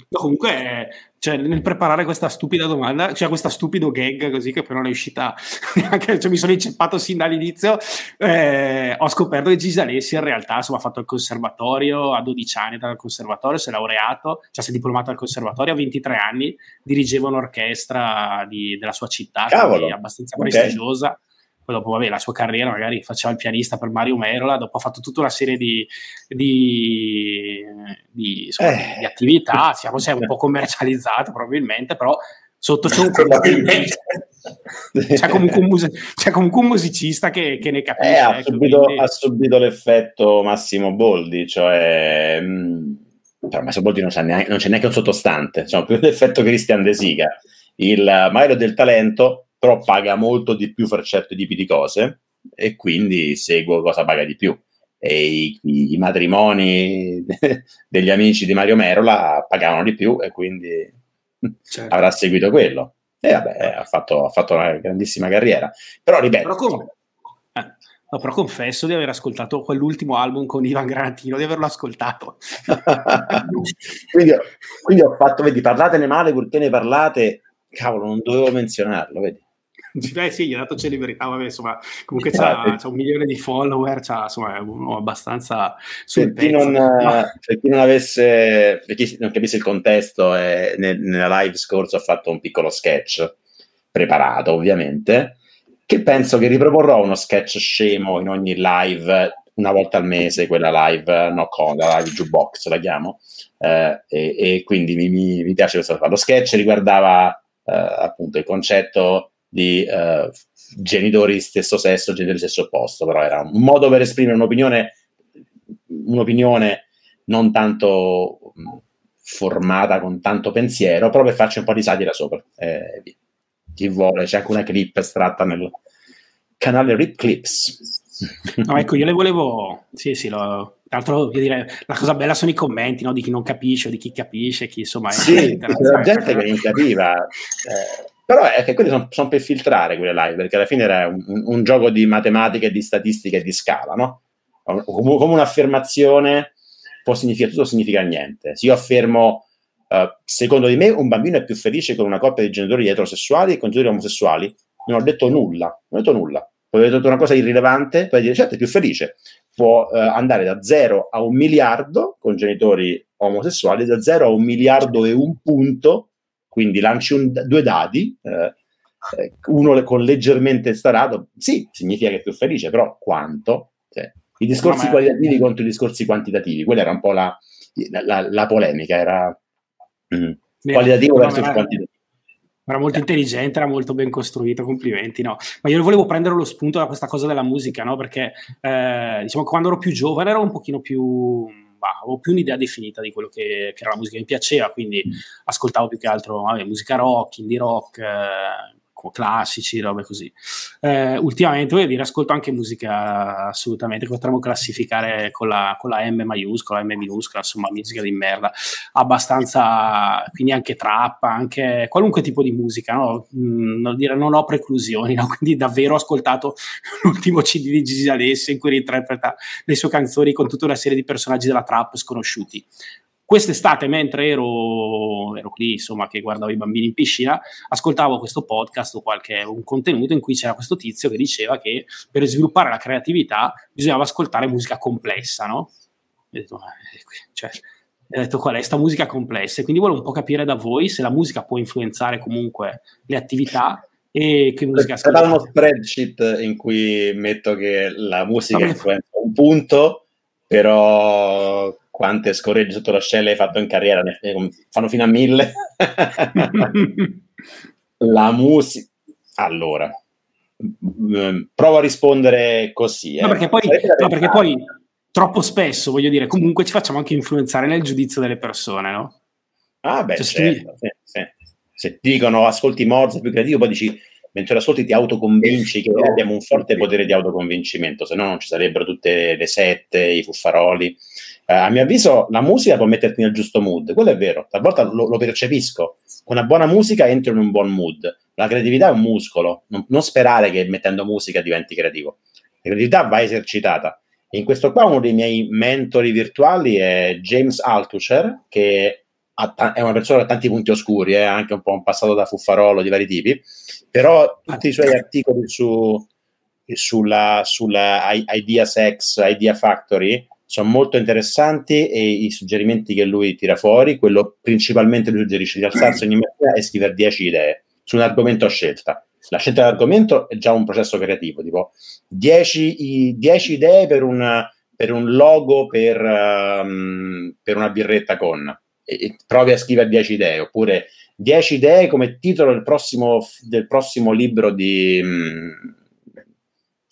Comunque, cioè, nel preparare questa stupida domanda, cioè questa stupido gag così che però non è uscita <laughs> neanche, cioè, mi sono inceppato sin dall'inizio, eh, ho scoperto che Gigi D'Alessi in realtà insomma, ha fatto il conservatorio a 12 anni dal conservatorio, si è laureato, cioè si è diplomato al conservatorio a 23 anni, dirigeva un'orchestra di, della sua città, abbastanza okay. Poi dopo, vabbè, la sua carriera magari faceva il pianista per Mario Merola, dopo ha fatto tutta una serie di, di, di, insomma, eh. di attività, siamo, siamo un po' commercializzato probabilmente, però sotto c'è, un c'è, comunque, un muse- c'è comunque un musicista che, che ne capisce. Eh, ha, ecco, subito, quindi... ha, subito, l'effetto Massimo Boldi, cioè... Mh, mm, però Massimo Boldi non, neanche, non c'è neanche un sottostante, diciamo, più l'effetto Christian De Sica. Il Mario del talento però paga molto di più per certi tipi di cose e quindi seguo cosa paga di più. E i, i matrimoni <laughs> degli amici di Mario Merola pagavano di più e quindi certo. avrà seguito quello. E vabbè, ha fatto, ha fatto, una grandissima carriera. Però ripeto... Però, com- eh, no, però confesso di aver ascoltato quell'ultimo album con Ivan Granatino, di averlo ascoltato. <laughs> quindi, quindi ho fatto, vedi, parlatene male purché ne parlate, cavolo, non dovevo menzionarlo, vedi. Beh, <laughs> sì, gli ha dato celebrità, vabbè, insomma, comunque c'ha, c'ha, un milione di follower, c'ha, insomma, è uno abbastanza sul per chi, non, per chi non avesse, per chi non capisse il contesto, eh, nel, nella live scorsa ho fatto un piccolo sketch, preparato ovviamente, che penso che riproporrò uno sketch scemo in ogni live una volta al mese, quella live no con, la live jukebox la chiamo, eh, e, e, quindi mi, mi, piace questo. Lo sketch riguardava eh, appunto il concetto di uh, genitori stesso sesso, genitori stesso opposto, però era un modo per esprimere un'opinione, un'opinione non tanto formata con tanto pensiero, però per farci un po' di satira sopra. Eh, chi vuole, c'è anche una clip estratta nel canale Rip Clips. No, ecco, io le volevo, sì, sì, lo, tra l'altro, dire, la cosa bella sono i commenti no? di chi non capisce o di chi capisce, chi insomma... Sì, <laughs> la gente che non capiva. Eh, però è che quelli sono, sono, per filtrare quelle live, perché alla fine era un, un gioco di matematica e di statistica e di scala, no? Come, come un'affermazione può significare tutto, significa niente. Se io affermo, uh, secondo di me, un bambino è più felice con una coppia di genitori eterosessuali che con genitori omosessuali, non ho detto nulla, non ho detto nulla. Poi ho detto una cosa irrilevante, poi dire, certo, è più felice. Può uh, andare da 0 a un miliardo con genitori omosessuali, da 0 a un miliardo e un punto quindi lanci un, due dadi, eh, eh, uno con leggermente starato, sì, significa che è più felice, però quanto? Cioè, I discorsi no, qualitativi contro i discorsi quantitativi, quella era un po' la, la, la polemica, era... Mm. qualitativo versus quantitativo. Era molto intelligente, era molto ben costruito, complimenti, no? Ma io volevo prendere lo spunto da questa cosa della musica, no? Perché eh, diciamo quando ero più giovane ero un pochino più bah, avevo più un'idea definita di quello che, che, era la musica che mi piaceva, quindi ascoltavo più che altro vabbè, musica rock, indie rock, eh, classici, robe così. Eh, ultimamente, voglio dire, ascolto anche musica assolutamente potremmo classificare con la, con la, M maiuscola, M minuscola, insomma, musica di merda, abbastanza, quindi anche trap, anche qualunque tipo di musica, no? Mm, non, dire, non ho preclusioni, <laughs> no? quindi davvero ho ascoltato l'ultimo CD di Gigi D'Alessio in cui interpreta le sue canzoni con tutta una serie di personaggi della trap sconosciuti quest'estate, mentre ero, ero, lì, insomma, che guardavo i bambini in piscina, ascoltavo questo podcast o qualche un contenuto in cui c'era questo tizio che diceva che per sviluppare la creatività bisognava ascoltare musica complessa, no? E ho detto, cioè, ho detto qual è questa musica complessa? E quindi volevo un po' capire da voi se la musica può influenzare comunque le attività e che musica ascoltate. uno spreadsheet in cui metto che la musica influenza un punto, però quante scorregge sotto l'ascella hai fatto in carriera, ne fanno fino a mille. <laughs> la musica... Allora, mm, provo a rispondere così. Eh. No, perché, poi, no, perché poi troppo spesso, voglio dire, comunque ci facciamo anche influenzare nel giudizio delle persone, no? Ah, beh, cioè, certo, sì, sì. Se ti dicono ascolti Morse più creativo, poi dici mentre ascolti ti autoconvinci che abbiamo un forte potere di autoconvincimento, se no non ci sarebbero tutte le sette, i fuffaroli. Eh, a mio avviso la musica può metterti nel giusto mood, quello è vero, talvolta lo, lo, percepisco. Con una buona musica entro in un buon mood. La creatività è un muscolo, non, non sperare che mettendo musica diventi creativo. La creatività va esercitata. In questo qua uno dei miei mentori virtuali è James Altucher, che è una persona che ha tanti punti oscuri, eh, anche un po' un passato da fuffarolo di vari tipi, però tutti i suoi articoli su, sulla, sulla Idea Sex, Idea Factory, sono molto interessanti e i suggerimenti che lui tira fuori, quello principalmente lui suggerisce di alzarsi ogni mattina e scrivere 10 idee su un argomento a scelta. La scelta dell'argomento è già un processo creativo, tipo 10, 10 idee per un, per un logo per, um, per, una birretta con, e, e provi a scrivere 10 idee, oppure 10 idee come titolo del prossimo, del prossimo libro di... Um,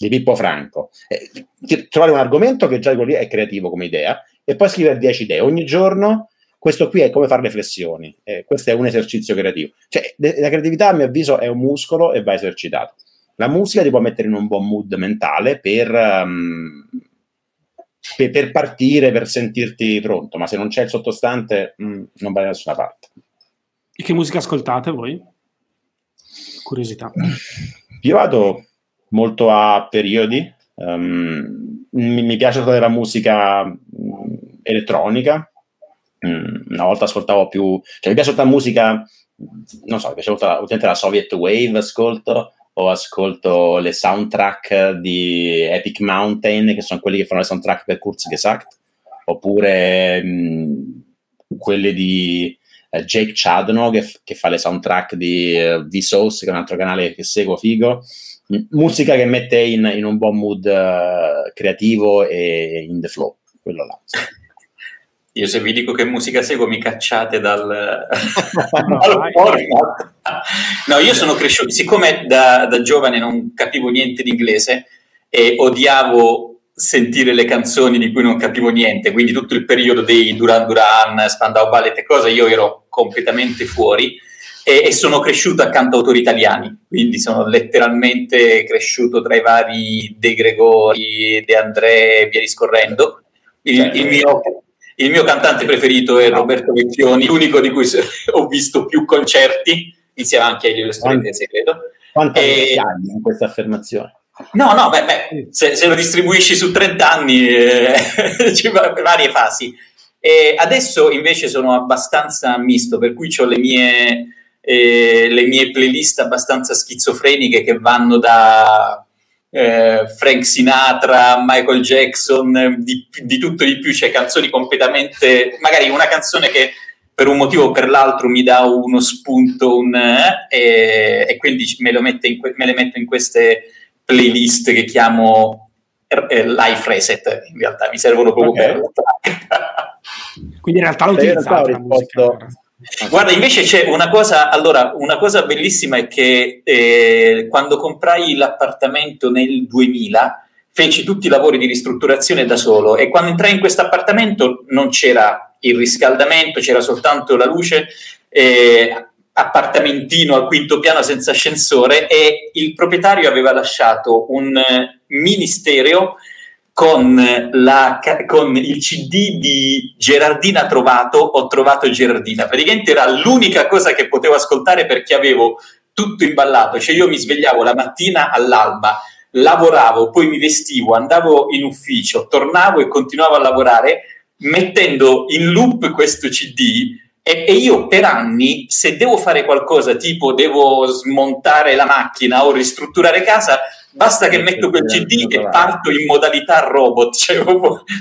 di Pippo Franco. Eh, trovare un argomento che già è creativo come idea e poi scrivere 10 idee. Ogni giorno questo qui è come fare riflessioni. Eh, questo è un esercizio creativo. Cioè, la creatività, a mio avviso, è un muscolo e va esercitato. La musica ti può mettere in un buon mood mentale per, um, per, per partire, per sentirti pronto, ma se non c'è il sottostante, mm, non vai da nessuna parte. E che musica ascoltate voi? Curiosità. Io vado molto a periodi. Um, mi, mi, piace ascoltare la musica um, elettronica. Um, una volta ascoltavo più, cioè mi piace ascoltare musica, non so, mi piace ascoltare la Soviet Wave, ascolto, o ascolto le soundtrack di Epic Mountain, che sono quelli che fanno le soundtrack per Kurzgesagt, oppure um, quelle di uh, Jake Chadno, che, che, fa le soundtrack di uh, Vsauce, che è un altro canale che seguo figo musica che mette in, in un buon mood uh, creativo e in the flow, quello là. Io se vi dico che musica seguo mi cacciate dal, <laughs> dal podcast. No, io sono cresciuto, siccome da, da, giovane non capivo niente di inglese e odiavo sentire le canzoni di cui non capivo niente, quindi tutto il periodo dei Duran Duran, Spandau Ballet e cose, io ero completamente fuori e, e, sono cresciuto accanto a autori italiani, quindi sono letteralmente cresciuto tra i vari De Gregori, De André e via discorrendo. Il, certo. il, mio, il, mio, cantante preferito è Roberto Vecchioni, l'unico di cui <laughs> ho visto più concerti, insieme anche a Elio Studentese, credo. Quanti anni in questa affermazione? No, no, beh, beh se, se, lo distribuisci su 30 anni, eh, <laughs> ci varie fasi. E adesso invece sono abbastanza misto, per cui ho le mie eh, le mie playlist abbastanza schizofreniche che vanno da eh, Frank Sinatra, Michael Jackson, di, di, tutto di più, c'è canzoni completamente, magari una canzone che per un motivo o per l'altro mi dà uno spunto un, eh, e, quindi me, in, me, le metto in queste playlist che chiamo eh, Life Reset, in realtà. Mi servono proprio okay. per... <laughs> quindi in realtà lo utilizzate la musica. Guarda, invece c'è una cosa, allora, una cosa bellissima è che eh, quando comprai l'appartamento nel 2000 feci tutti i lavori di ristrutturazione da solo e quando entrai in questo appartamento non c'era il riscaldamento, c'era soltanto la luce, eh, appartamentino al quinto piano senza ascensore e il proprietario aveva lasciato un mini stereo con, la, con, il CD di Gerardina Trovato, ho trovato Gerardina. Praticamente era l'unica cosa che potevo ascoltare perché avevo tutto imballato, cioè io mi svegliavo la mattina all'alba, lavoravo, poi mi vestivo, andavo in ufficio, tornavo e continuavo a lavorare mettendo in loop questo CD e, e, io per anni, se devo fare qualcosa, tipo devo smontare la macchina o ristrutturare casa, basta che metto quel CD e parto in modalità robot, <laughs> cioè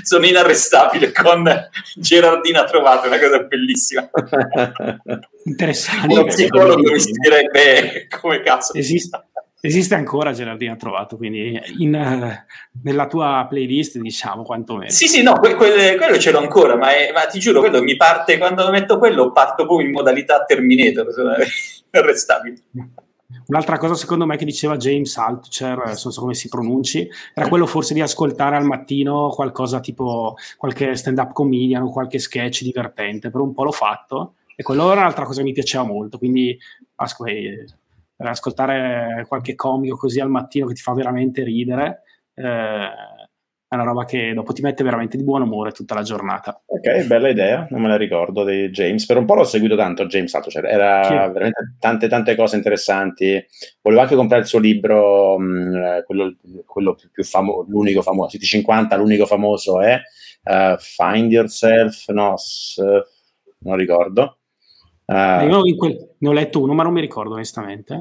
sono inarrestabile con Gerardina Trovato, una cosa bellissima. <laughs> Interessante. Uno psicologo mi direbbe come cazzo. Esiste, Esiste ancora Gerardina Trovato, quindi in, uh, nella tua playlist, diciamo, quantomeno. Sì, sì, no, que- que- quello ce l'ho ancora, ma, è, ma, ti giuro, quello mi parte, quando metto quello, parto poi in modalità Terminator, <laughs> arrestabile. Un'altra cosa, secondo me, che diceva James Altucher, non so come si pronunci, era quello forse di ascoltare al mattino qualcosa tipo qualche stand-up comedian o qualche sketch divertente. Per un po' l'ho fatto e quello era un'altra cosa che mi piaceva molto, quindi ascolta, ascoltare qualche comico così al mattino che ti fa veramente ridere eh, è una roba che dopo ti mette veramente di buon umore tutta la giornata. Ok, bella idea, non me la ricordo di James. Per un po' l'ho seguito tanto James Altucher, era sì. veramente tante tante cose interessanti. Volevo anche comprare il suo libro, mh, mm, quello, quello, più famoso, l'unico famoso, City 50, l'unico famoso è uh, Find Yourself, no, s- non ricordo. Uh, io quel, ne ho letto uno, ma non mi ricordo onestamente.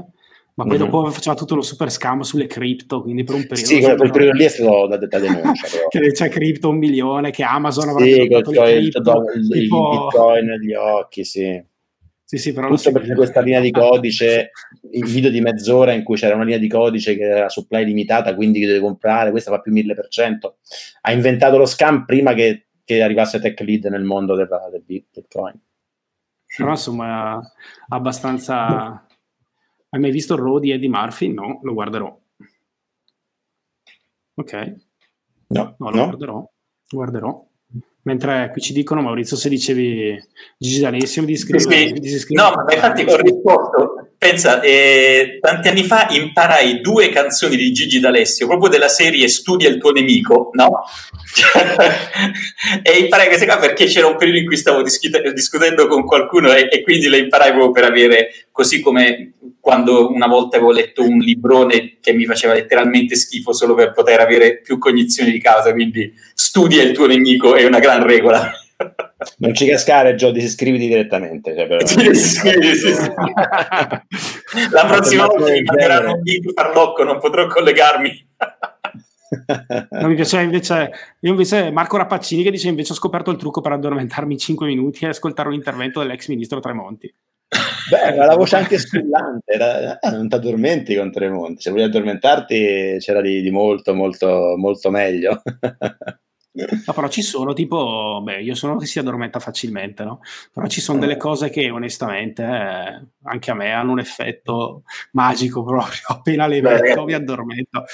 Ma poi mm-hmm. dopo faceva tutto lo super scambio sulle cripto, quindi per un periodo... Sì, quel, quel periodo lì è stato da, da denuncia. <laughs> che c'è cripto un milione, che Amazon avrà sì, dato il, cripto, il, tipo... il bitcoin negli occhi, sì. Sì, sì, però Tutto perché questa linea di <laughs> codice, il video di mezz'ora in cui c'era una linea di codice che era supply limitata, quindi che deve comprare, questa fa più 1000%. Ha inventato lo scam prima che, che arrivasse tech lead nel mondo del, del bitcoin. Però insomma, abbastanza hai mai visto il Raw di Eddie Murphy? No, lo guarderò. Ok. No, no lo no. guarderò. Lo guarderò. Mentre qui ci dicono, Maurizio, se dicevi Gigi D'Alessio, mi discrivi. Sì, no, ma infatti ho risposto Pensa, eh, tanti anni fa imparai due canzoni di Gigi D'Alessio, proprio della serie Studia il tuo nemico, no? <laughs> e imparai queste qua perché c'era un periodo in cui stavo discute- discutendo con qualcuno e, e, quindi le imparai proprio per avere, così come quando una volta avevo letto un librone che mi faceva letteralmente schifo solo per poter avere più cognizione di causa, quindi studia il tuo nemico è una gran regola. Non ci cascare, Gio, iscriviti direttamente. Cioè, però... <laughs> sì, sì, sì, <laughs> La prossima volta mi manderanno un farlocco, non potrò collegarmi. No, mi piaceva invece, io invece Marco Rappaccini che dice invece ho scoperto il trucco per addormentarmi 5 minuti e ascoltare un intervento dell'ex ministro Tremonti. Beh, ma la voce anche squillante, era, eh, non ti addormenti con Tremonti, se volevi addormentarti c'era di, di molto, molto, molto meglio. <laughs> No, però ci sono tipo, beh, io sono che si addormenta facilmente, no? Però ci sono delle cose che onestamente eh, anche a me hanno un effetto magico proprio. <laughs> Appena le metto mi addormento.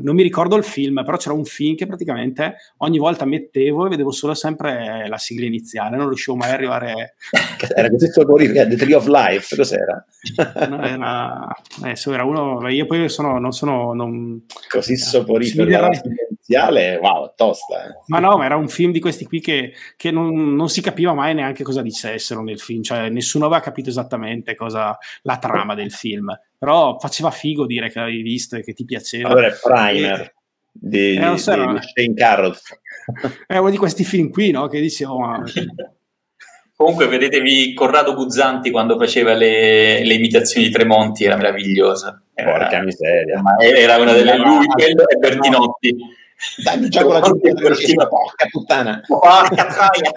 Non mi ricordo il film, però c'era un film che praticamente ogni volta mettevo e vedevo solo sempre la sigla iniziale, non riuscivo mai a arrivare. <laughs> era così soporifico, The Tree of Life, cos'era? no, era, eh, era uno, io poi sono, non sono... Non, così soporifico iniziale, wow, tosta. Eh. Ma no, ma era un film di questi qui che, che non, non, si capiva mai neanche cosa dicessero nel film, cioè nessuno aveva capito esattamente cosa, la trama del film, però faceva figo dire che l'avevi visto e che ti piaceva. Allora, Primer. E, di, eh, di, so, di Shane Carrot. <laughs> È uno di questi film qui, no? Che dicevo, oh, ma... <laughs> Comunque, vedetevi Corrado Guzzanti quando faceva le, le imitazioni di Tremonti, era meravigliosa. Era, Porca miseria. Era una delle lui, <laughs> quello e Bertinotti. Dai, già con la velocissima, porca puttana. Porca troia.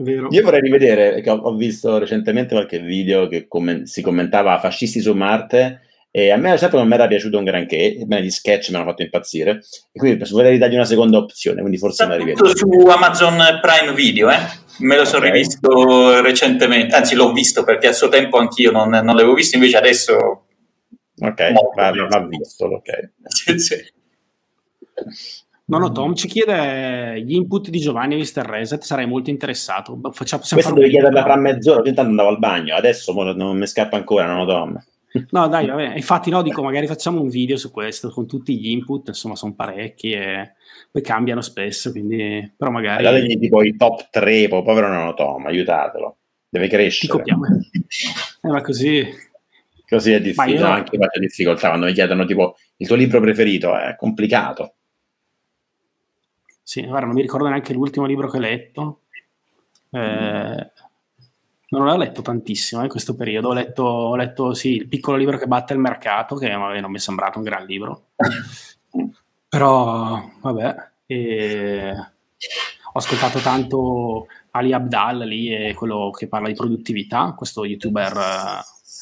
Vero. Io vorrei rivedere, ho, visto recentemente qualche video che comment- si commentava fascisti su Marte E a me sempre non mi era piaciuto un granché, gli sketch mi hanno fatto impazzire, e quindi vorrei dargli una seconda opzione, quindi forse me la rivedo. su Amazon Prime Video, eh? Me lo sono okay. rivisto recentemente, anzi l'ho visto perché a suo tempo anch'io non, non l'avevo visto, invece adesso... Ok, va, va visto, ok. sì, sì. No, no, Tom ci chiede gli input di Giovanni e Mr. Reset, sarei molto interessato. Facciamo, Questo devi chiederla fra mezz'ora, intanto andavo al bagno, adesso non mi scappa ancora, non ho Tom. No, dai, vabbè. Infatti, no, dico, magari facciamo un video su questo con tutti gli input, insomma, sono parecchi e poi cambiano spesso, quindi, però magari... Dategli tipo i top 3, poi povero non ho Tom, aiutatelo, deve crescere. Ti copiamo. Eh, ma così... Così è difficile, io... anche qualche difficoltà quando mi chiedono tipo il tuo libro preferito, è complicato. Sì, guarda, non mi ricordo neanche l'ultimo libro che ho letto. Eh, non l'ho letto tantissimo in eh, questo periodo. Ho letto, ho letto sì, il piccolo libro che batte il mercato, che non mi è sembrato un gran libro. <laughs> Però, vabbè, e... ho ascoltato tanto Ali Abdal lì, è quello che parla di produttività, questo youtuber.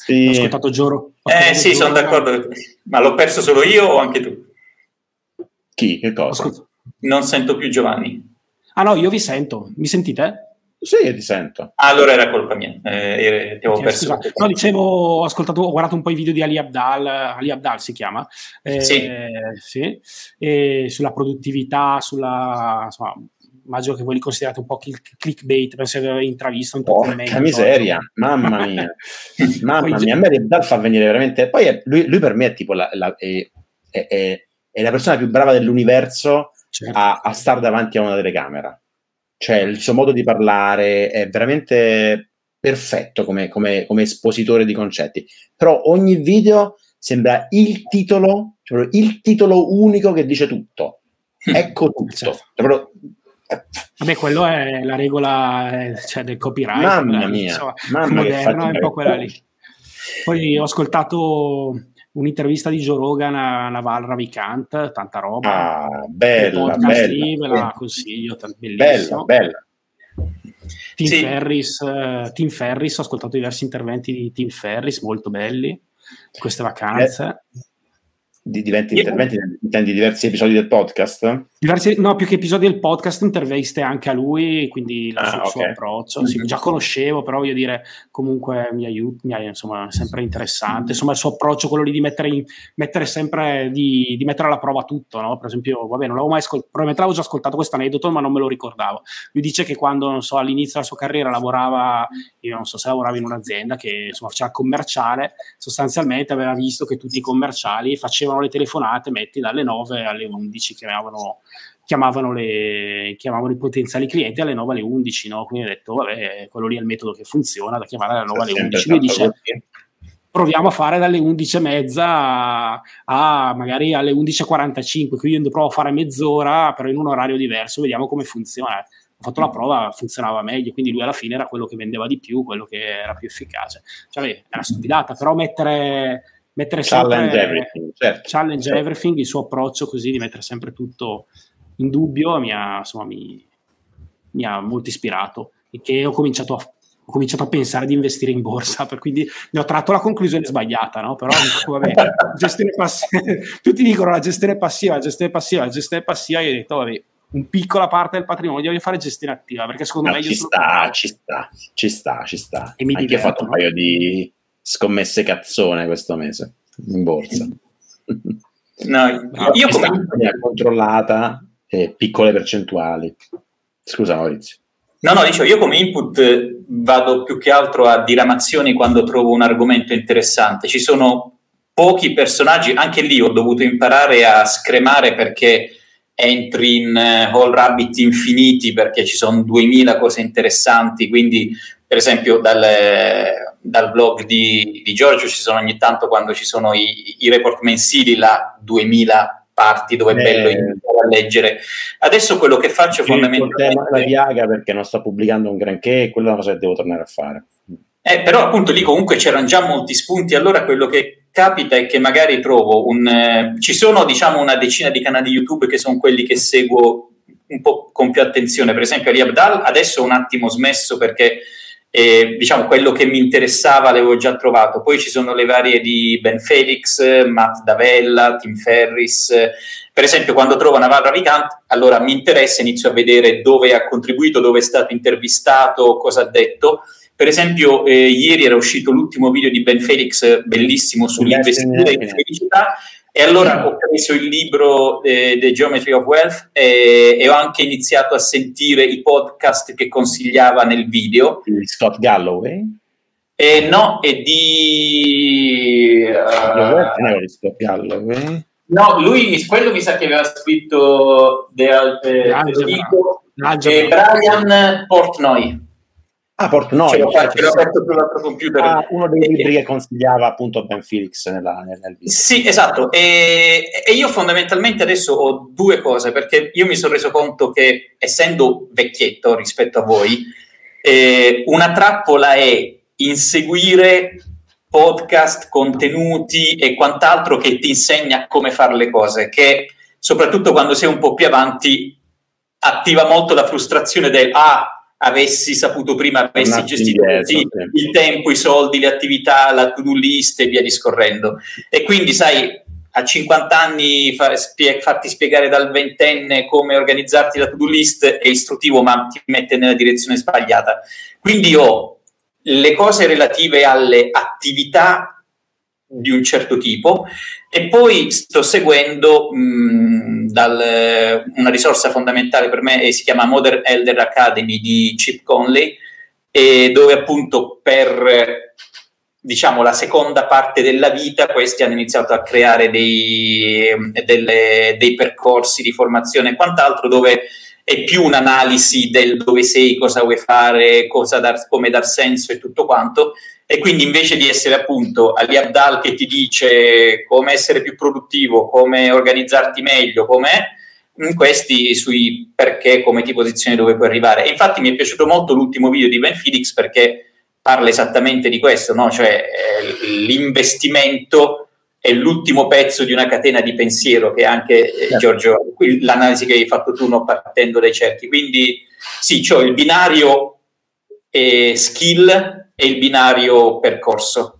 Sì. Ho ascoltato Gioro. Ho eh sì, sono d'accordo. Ma l'ho perso solo io o anche tu? Chi? Che cosa? Non sento più Giovanni. Ah no, io vi sento. Mi sentite? Sì, ti sento. Ah, allora era colpa mia. Eh, ti avevo perso. No, dicevo, ho ascoltato, ho guardato un po' i video di Ali Abdal, Ali Abdal si chiama. Eh, sì. sì. E sulla produttività, sulla... Insomma, immagino che voi li considerate un po' clickbait, penso di aver intravisto un po' Porca meglio, miseria, mamma mia. <laughs> mamma mia, a me Abdal fa venire veramente... Poi è, lui, lui, per me è tipo la, la, è, è, è la persona più brava dell'universo certo. a, a stare davanti a una telecamera. Cioè, il suo modo di parlare è veramente perfetto come, come, come espositore di concetti. Però ogni video sembra il titolo, cioè il titolo unico che dice tutto. <laughs> Ecco tutto. Certo. Cioè, Vabbè, quello è la regola eh, cioè, del copyright. Mamma mia, insomma, mamma moderno, è un po' quella lì. Poi ho ascoltato un'intervista di Joe Rogan a Naval Ravikant, tanta roba. Ah, bella, bella. Lì, ve la consiglio, bellissimo. Bella, bella. Tim, sì. Ferris, uh, Tim Ferris, ho ascoltato diversi interventi di Tim Ferris, molto belli, di queste vacanze. Eh, di diversi Io... interventi, intendi diversi episodi del podcast? Diversi, no, più che episodi del podcast, interviste anche a lui, quindi ah, il okay. suo approccio. Sì, già conoscevo, però voglio dire, comunque mi aiuta, mi, insomma, sempre interessante. Insomma, il suo approccio, quello lì di mettere, in, mettere sempre, di, di, mettere alla prova tutto, no? Per esempio, vabbè, non l'avevo mai ascoltato, probabilmente l'avevo già ascoltato questo aneddoto, ma non me lo ricordavo. Lui dice che quando, non so, all'inizio della sua carriera lavorava, io non so se lavorava in un'azienda che, insomma, faceva commerciale, sostanzialmente aveva visto che tutti i commerciali facevano chiamavano le telefonate, metti dalle 9 alle 11 chiamavano, chiamavano, le, chiamavano i potenziali clienti alle 9 alle 11, no? quindi ho detto vabbè, quello lì è il metodo che funziona, da chiamare alle 9 alle 11. Lui dice proviamo a fare dalle 11 e mezza a, a magari alle 11.45, quindi io provo a fare mezz'ora, però in un orario diverso, vediamo come funziona. Ho fatto la prova, funzionava meglio, quindi lui alla fine era quello che vendeva di più, quello che era più efficace. Cioè, è una stupidata, però mettere mettere challenge sempre, everything, certo. challenge certo. everything, il suo approccio così di mettere sempre tutto in dubbio mi ha, insomma, mi, mi ha molto ispirato e che ho cominciato a ho cominciato a pensare di investire in borsa, per quindi ne ho tratto la conclusione sbagliata, no? Però vabbè, <laughs> gestione passiva, <laughs> tutti dicono la gestione passiva, la gestione passiva, la gestione passiva, io ho detto vabbè, un piccola parte del patrimonio voglio fare gestione attiva, perché secondo no, me ci sta, ci sta, ci sta, ci sta. E mi Anche diverto, ho fatto un paio di scommesse cazzone questo mese in borsa. <laughs> No, io come controllata e piccole percentuali. Scusa Maurizio. No, no, dicevo, io come input vado più che altro a diramazioni quando trovo un argomento interessante. Ci sono pochi personaggi, anche lì ho dovuto imparare a scremare perché entri in uh, All Rabbit infiniti perché ci sono 2000 cose interessanti, quindi per esempio dalle, dal blog di, di, Giorgio ci sono ogni tanto quando ci sono i, i report mensili là 2000 parti dove è eh, bello iniziare a leggere. Adesso quello che faccio fondamentalmente la Viaga perché non sto pubblicando un granché e quella è una cosa che devo tornare a fare. Eh, però appunto lì comunque c'erano già molti spunti. Allora quello che capita è che magari trovo un eh, ci sono diciamo una decina di canali YouTube che sono quelli che seguo un po' con più attenzione. Per esempio Ali Abdal adesso un attimo smesso perché e diciamo quello che mi interessava l'avevo già trovato. Poi ci sono le varie di Ben Felix, Matt Davella, Tim Ferris. Per esempio, quando trovo Naval Ravikant, allora mi interessa, inizio a vedere dove ha contribuito, dove è stato intervistato, cosa ha detto. Per esempio, eh, ieri era uscito l'ultimo video di Ben Felix, bellissimo, sull'investitore in felicità. E allora ho preso il libro eh, The Geometry of Wealth e, e, ho anche iniziato a sentire i podcast che consigliava nel video. Di Scott Galloway? Eh, no, è di... Uh, di Scott Galloway? No, lui, quello mi sa che aveva scritto The, eh, eh, Brian Portnoy. Ah, Portnoy. Ce l'ho, ce l'ho aperto sull'altro computer. Ah, uno dei libri che consigliava appunto Ben Felix nella, nel, nel video. Sì, esatto. E, e, io fondamentalmente adesso ho due cose, perché io mi sono reso conto che, essendo vecchietto rispetto a voi, eh, una trappola è inseguire podcast, contenuti e quant'altro che ti insegna come fare le cose, che soprattutto quando sei un po' più avanti attiva molto la frustrazione del ah, avessi saputo prima, avessi gestito così il tempo, i soldi, le attività, la to-do list e via discorrendo. E quindi, sai, a 50 anni fa, spie- farti spiegare dal ventenne come organizzarti la to-do list è istruttivo, ma ti mette nella direzione sbagliata. Quindi ho le cose relative alle attività di un certo tipo e poi sto seguendo mh, dal, una risorsa fondamentale per me e si chiama Modern Elder Academy di Chip Conley dove appunto per diciamo la seconda parte della vita questi hanno iniziato a creare dei, delle, dei percorsi di formazione e quant'altro dove è più un'analisi del dove sei, cosa vuoi fare, cosa dar, come dar senso e tutto quanto e quindi invece di essere appunto Ali Abdal che ti dice come essere più produttivo, come organizzarti meglio, come questi sui perché, come ti posizioni, dove puoi arrivare. E infatti mi è piaciuto molto l'ultimo video di Ben Felix perché parla esattamente di questo, no? cioè eh, l'investimento è l'ultimo pezzo di una catena di pensiero che anche eh, certo. Giorgio, l'analisi che hai fatto tu non partendo dai cerchi. Quindi sì, cioè il binario e skill e il binario percorso.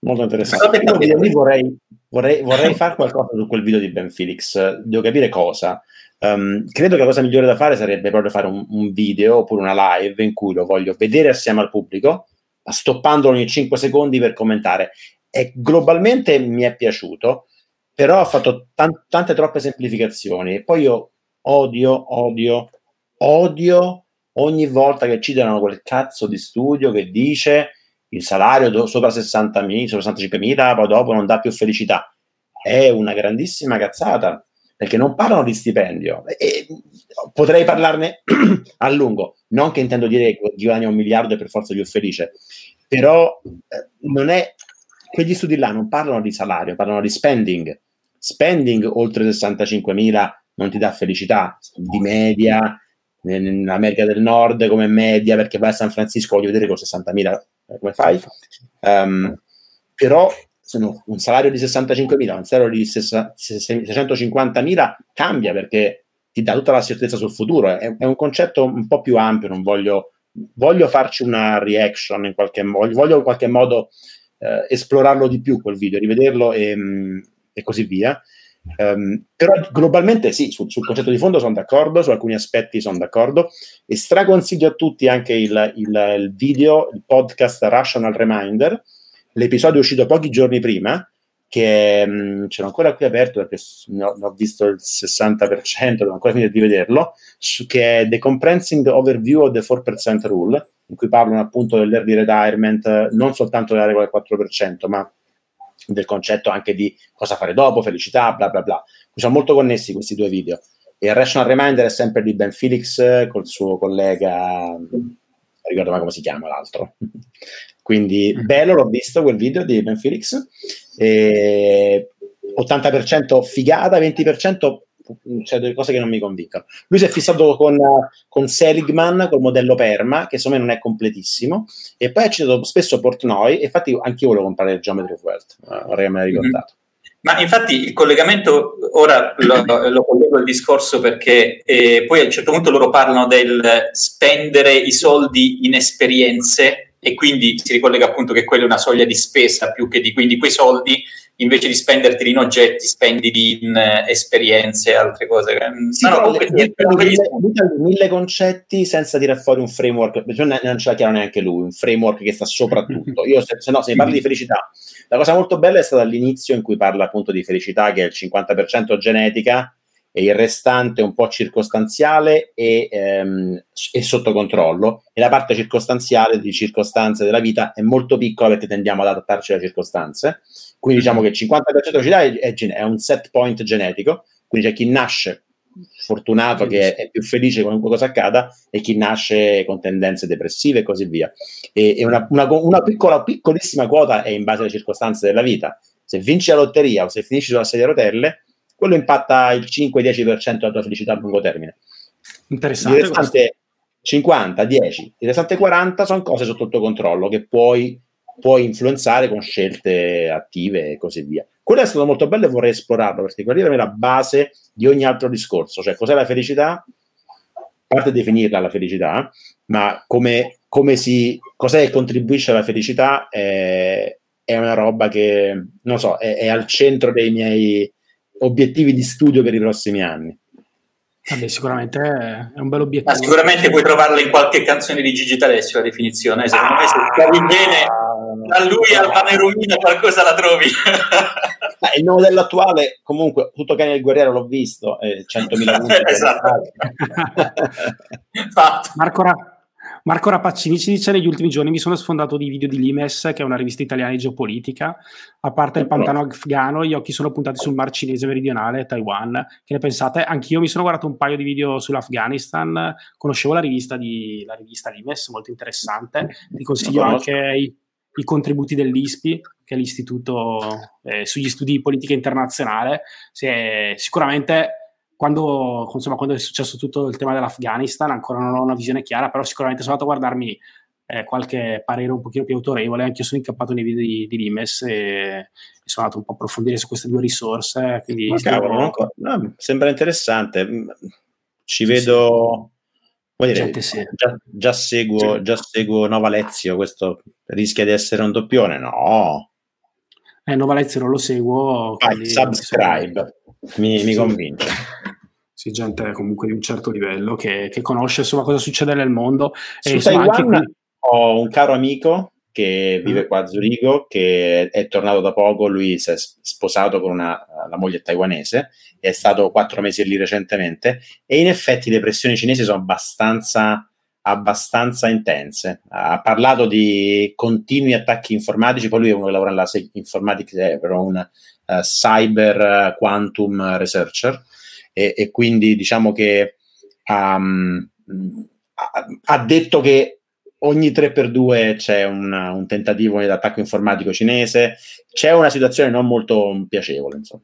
Molto interessante. Io, io vorrei, vorrei, vorrei <laughs> fare qualcosa su quel video di Ben Felix, devo capire cosa. Um, credo che la cosa migliore da fare sarebbe proprio fare un, un, video oppure una live in cui lo voglio vedere assieme al pubblico, stoppandolo ogni 5 secondi per commentare. E globalmente mi è piaciuto, però ha fatto tan- tante troppe semplificazioni. Poi io odio, odio, odio ogni volta che ci danno quel cazzo di studio che dice il salario do- sopra 60.000, sopra 65.000, poi dopo non dà più felicità. È una grandissima cazzata, perché non parlano di stipendio. E potrei parlarne <clears throat> a lungo, non che intendo dire che guadagna un miliardo è per forza più felice, però eh, non è... Quegli studi là non parlano di salario, parlano di spending. Spending oltre 65.000 non ti dà felicità, di media, in America del Nord come media, perché vai a San Francisco, voglio vedere con 60.000 eh, come fai. Um, però sono un salario di 65.000, un salario di 650.000 cambia perché ti dà tutta la certezza sul futuro. È, è, un concetto un po' più ampio, non voglio, voglio farci una reaction in qualche modo, voglio in qualche modo eh, esplorarlo di più quel video, rivederlo e, e così via. Um, però globalmente sì, sul, sul, concetto di fondo sono d'accordo, su alcuni aspetti sono d'accordo e straconsiglio a tutti anche il, il, il video, il podcast Rational Reminder, l'episodio è uscito pochi giorni prima, che um, ce l'ho ancora qui aperto perché ne ho, visto il 60%, devo ancora finire di vederlo, su, che è The Comprehensing Overview of the 4% Rule, in cui parlano appunto dell'early retirement, non soltanto della regola del 4%, ma del concetto anche di cosa fare dopo, felicità, bla bla bla. Sono molto connessi questi due video. E il Rational Reminder è sempre di Ben Felix col suo collega, non ricordo mai come si chiama l'altro. <laughs> Quindi mm. bello, l'ho visto quel video di Ben Felix. E 80% figata, 20% c'è delle cose che non mi convincono. Lui si è fissato con, con Seligman, col modello Perma, che secondo me non è completissimo, e poi ha citato spesso Portnoy, e infatti anche io volevo comprare il Geometry of Wealth, uh, vorrei me ricordato. Ma infatti il collegamento, ora lo, lo collego al discorso perché eh, poi a un certo punto loro parlano del spendere i soldi in esperienze e quindi si ricollega appunto che quella è una soglia di spesa più che di quindi quei soldi invece di spenderti in oggetti, spendili in eh, esperienze e altre cose. Sì, no, no, comunque, mille, mille, mille, concetti senza tirare fuori un framework, non ce l'ha chiaro neanche lui, un framework che sta sopra tutto. <laughs> Io se, se no, se ne parli di felicità, la cosa molto bella è stata all'inizio in cui parla appunto di felicità, che è il 50% genetica e il restante un po' circostanziale e, ehm, e, sotto controllo. E la parte circostanziale di circostanze della vita è molto piccola perché tendiamo ad adattarci alle circostanze. Quindi diciamo che il 50% di velocità è, è, è, un set point genetico, quindi c'è chi nasce fortunato che è, più felice qualunque cosa accada e chi nasce con tendenze depressive e così via. E, e una, una, una, piccola, piccolissima quota è in base alle circostanze della vita. Se vinci la lotteria o se finisci sulla sedia a rotelle, quello impatta il 5-10% della tua felicità a lungo termine. Interessante. Il restante 50, 10, il restante 40 sono cose sotto il tuo controllo che puoi, puoi influenzare con scelte attive e così via. Quello è stato molto bello e vorrei esplorarlo perché quella è la base di ogni altro discorso, cioè cos'è la felicità? A parte definirla la felicità, ma come, come si, cos'è che contribuisce alla felicità è, è una roba che, non so, è, è al centro dei miei, obiettivi di studio per i prossimi anni. Vabbè, sicuramente è un bel obiettivo. Ma sicuramente puoi trovarla in qualche canzone di Gigi D'Alessio la definizione. Secondo ah, me, se scrivi bene da lui al Panerumina qualcosa la trovi. Ah, <laughs> il modello attuale, comunque, tutto che nel guerriero l'ho visto, eh, 100.000 <laughs> punti. esatto. <laughs> Marco, Ra- Marco Rapaccini ci dice negli ultimi giorni mi sono sfondato di video di Limes, che è una rivista italiana di geopolitica. A parte il pantano afghano, gli occhi sono puntati sul Mar Cinese meridionale, Taiwan. Che ne pensate? Anch'io mi sono guardato un paio di video sull'Afghanistan. Conoscevo la rivista, di, la rivista Limes, molto interessante. Vi consiglio anche i, contributi dell'ISPI, che è l'istituto eh, sugli studi di politica internazionale. Se, sicuramente quando, insomma, quando è successo tutto il tema dell'Afghanistan, ancora non ho una visione chiara, però sicuramente sono andato a guardarmi eh, qualche parere un pochino più autorevole, anche io sono incappato nei video di, di Limes e, e, sono andato un po' a approfondire su queste due risorse. Quindi Ma cavolo, no, sembra interessante. Mm, ci vedo... Sì. Dire, già, già, seguo, sì. già seguo Nova Lezio, questo rischia di essere un doppione? No. Eh, Nova Lezio non lo seguo. Vai, subscribe, mi, mi convince sì, gente comunque di un certo livello che, che conosce insomma cosa succede nel mondo. Su e, insomma, Taiwan qui... ho un caro amico che vive mm. qua a Zurigo, che è tornato da poco, lui si è sposato con una, la moglie taiwanese, è stato quattro mesi lì recentemente e in effetti le pressioni cinesi sono abbastanza, abbastanza intense. Ha parlato di continui attacchi informatici, poi lui è uno che lavora nella informatics, è un uh, cyber quantum researcher, e, e quindi diciamo che um, ha, detto che ogni 3x2 c'è un, un tentativo di attacco informatico cinese, c'è una situazione non molto piacevole, insomma.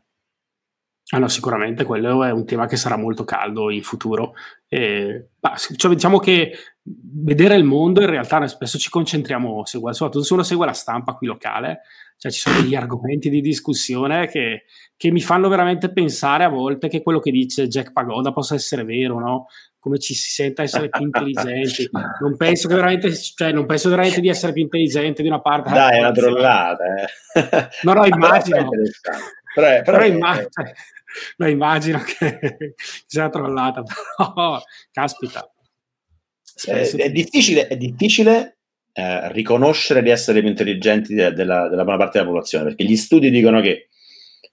Ah sicuramente quello è un tema che sarà molto caldo in futuro. Eh, cioè, diciamo che vedere il mondo in realtà spesso ci concentriamo, soprattutto se uno segue la stampa qui locale, cioè ci sono degli argomenti di discussione che, che, mi fanno veramente pensare a volte che quello che dice Jack Pagoda possa essere vero, no? Come ci si senta essere più intelligenti. Non penso, che veramente, cioè, non penso veramente di essere più intelligente di una parte. Dai, è una trollata. Eh. No, no, <laughs> immagino. però, è, però, però immagino, no, immagino che <laughs> sia trollata, però caspita. È, è, difficile, è difficile eh, riconoscere di essere più intelligenti de- della, della buona parte della popolazione, perché gli studi dicono che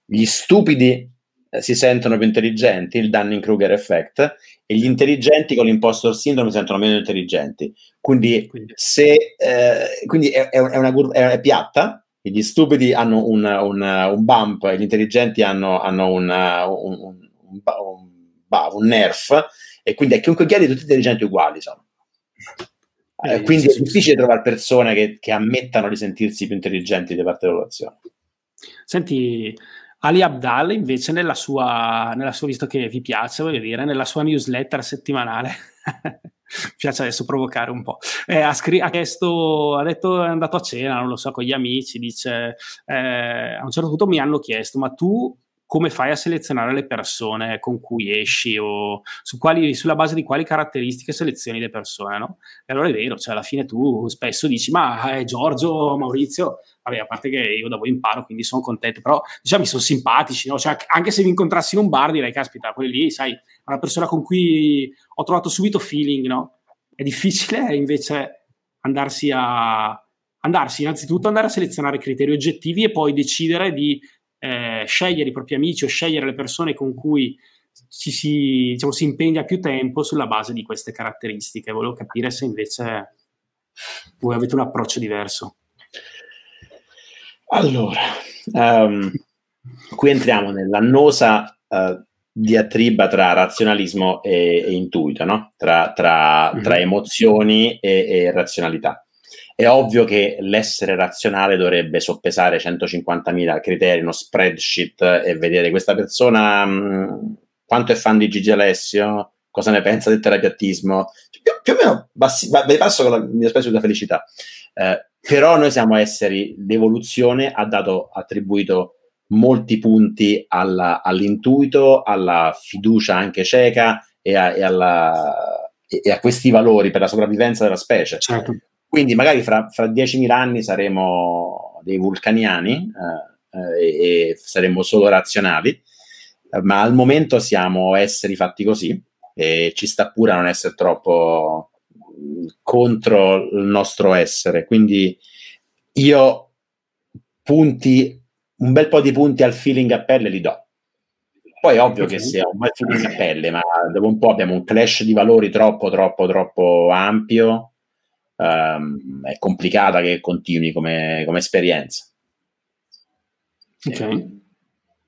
gli stupidi eh, si sentono più intelligenti, il Dunning-Kruger effect, e gli intelligenti con l'impostor syndrome si sentono meno intelligenti. Quindi, quindi. Se, eh, quindi è, è, una curva, è, è, piatta, gli stupidi hanno un, un, un, bump e gli intelligenti hanno, hanno un, un, un, nerf, e quindi è chiunque chiede tutti intelligenti uguali. Sono. Eh, quindi è difficile trovare persone che, che, ammettano di sentirsi più intelligenti da parte della popolazione. Senti, Ali Abdal invece nella sua, nella sua, visto che vi piace, voglio dire, nella sua newsletter settimanale mi <laughs> piace adesso provocare un po'. Eh, ha, scri- ha, chiesto, ha detto, è andato a cena, non lo so, con gli amici, dice, eh, a un certo punto mi hanno chiesto, ma tu come fai a selezionare le persone con cui esci o su quali, sulla base di quali caratteristiche selezioni le persone, no? E allora è vero, cioè alla fine tu spesso dici, ma eh, Giorgio, Maurizio, a parte che io da voi imparo, quindi sono contento, però diciamo mi sono simpatici, no? Cioè, anche se vi incontrassi in un bar direi, caspita, quelli lì, sai, è una persona con cui ho trovato subito feeling, no? È difficile invece andarsi a andarsi innanzitutto andare a selezionare criteri oggettivi e poi decidere di eh, scegliere i propri amici o scegliere le persone con cui ci si, diciamo, si impegna più tempo sulla base di queste caratteristiche. Volevo capire se invece voi avete un approccio diverso. Allora, um, qui entriamo nell'annosa uh, diatriba tra razionalismo e, e intuito, no? tra, tra, tra mhm. emozioni e, e razionalità. È ovvio che l'essere razionale dovrebbe soppesare 150.000 criteri, uno spreadsheet e vedere questa persona mh, mm, quanto è fan di Gigi Alessio, cosa ne pensa del terapiattismo, più, più, o meno bassi, va, vi passo con la mia specie di felicità. Eh, però noi siamo esseri, l'evoluzione ha dato, attribuito molti punti alla, all'intuito, alla fiducia anche cieca e a, e, alla, e a, questi valori per la sopravvivenza della specie. Certo. Quindi magari fra, fra 10.000 anni saremo dei vulcaniani eh, e, e saremo solo razionali, ma al momento siamo esseri fatti così e ci sta pure a non essere troppo contro il nostro essere. Quindi io punti, un bel po' di punti al feeling a pelle li do. Poi è ovvio che sia un bel feeling a pelle, ma dopo un po' abbiamo un clash di valori troppo, troppo, troppo ampio um, è complicata che continui come, come esperienza. Okay.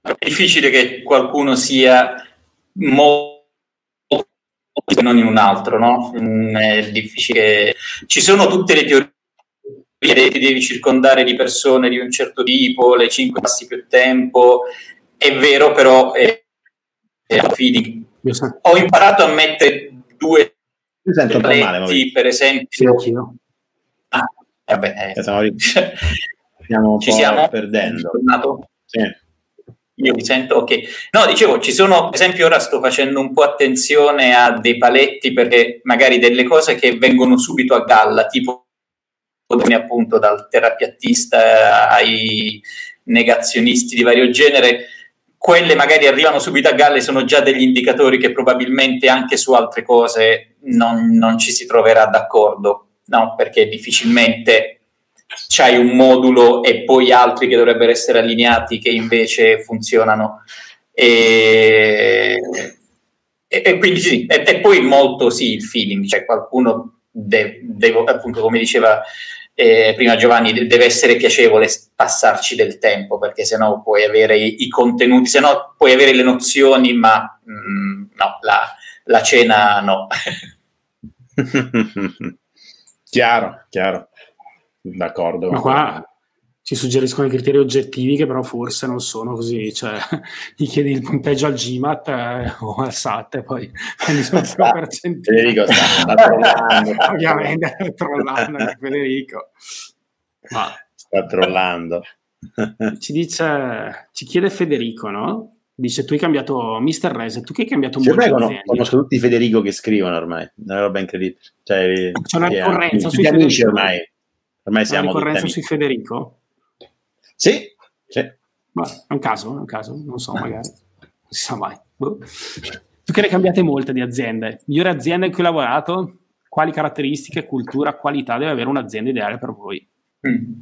È difficile che qualcuno sia molto non in un altro, no? Mm, è difficile. Ci sono tutte le teorie ti devi circondare di persone di un certo tipo, le cinque passi più tempo. È vero, però è, è Ho imparato a mettere due mi sento po' male, per esempio. Sì, ah, vabbè, eh. stiamo, <laughs> stiamo ci siamo perdendo. Sì. Io mi sento ok. No, dicevo, ci sono, per esempio, ora sto facendo un po' attenzione a dei paletti perché magari delle cose che vengono subito a galla, tipo appunto dal terapiattista ai negazionisti di vario genere, quelle magari arrivano subito a galla e sono già degli indicatori che probabilmente anche su altre cose non, non ci si troverà d'accordo, no? perché difficilmente c'hai un modulo e poi altri che dovrebbero essere allineati che invece funzionano. E, e, e quindi sì, e, e, poi molto sì il feeling, cioè qualcuno deve, deve appunto come diceva eh, prima Giovanni, deve essere piacevole passarci del tempo, perché sennò puoi avere i, i contenuti, se no puoi avere le nozioni, ma mm, no, la, la cena no. <laughs> chiaro, chiaro, d'accordo. Ma qua ci suggeriscono i criteri oggettivi che però forse non sono così, cioè <laughs> gli chiedi il punteggio al GMAT eh, o al SAT e poi <laughs> prendi sul Federico sta, <laughs> trollando. Ovviamente sta trollando Federico. Ma... Sta trollando. ci dice, ci chiede Federico, no? Dice tu hai cambiato Mr. Reset, tu che hai cambiato cioè, molto conosco, conosco tutti Federico che scrivono ormai, una roba incredibile. Cioè, C'è una ricorrenza sui Federico. ormai. Ormai siamo una ricorrenza sui Federico? Sì, sì. Ma è un caso, è un caso, non so, <laughs> magari. Non si sa mai. Boh. Tu che ne cambiate molte di aziende. Migliore azienda in cui hai lavorato? Quali caratteristiche, cultura, qualità deve avere un'azienda ideale per voi? Mm.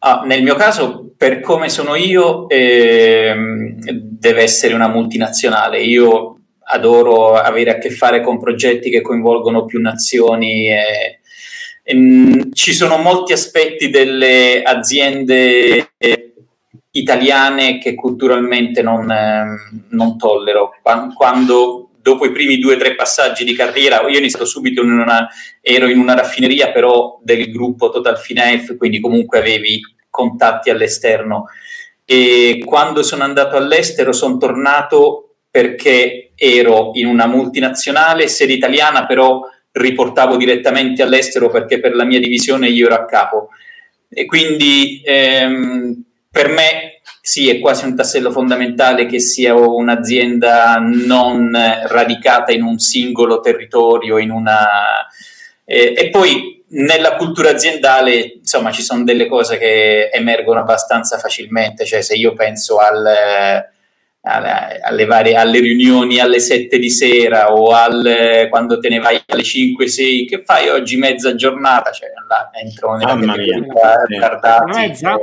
Ah, nel mio caso, per come sono io, eh, deve essere una multinazionale. Io adoro avere a che fare con progetti che coinvolgono più nazioni e, Ehm, ci sono molti aspetti delle aziende italiane che culturalmente non, ehm, non tollero. Quando dopo i primi due o tre passaggi di carriera, io ho iniziato subito in una, ero in una raffineria però del gruppo Total Finef, quindi comunque avevi contatti all'esterno. E quando sono andato all'estero sono tornato perché ero in una multinazionale, sede italiana, però riportavo direttamente all'estero perché per la mia divisione io ero a capo. E quindi ehm, per me sì, è quasi un tassello fondamentale che sia un'azienda non radicata in un singolo territorio, in una... Eh, e poi nella cultura aziendale, insomma, ci sono delle cose che emergono abbastanza facilmente, cioè se io penso al, alle, alle, varie, alle riunioni alle 7 di sera o al, quando te ne vai alle 5-6, che fai oggi mezza giornata? Cioè, là entro nella Mamma mia, mezza.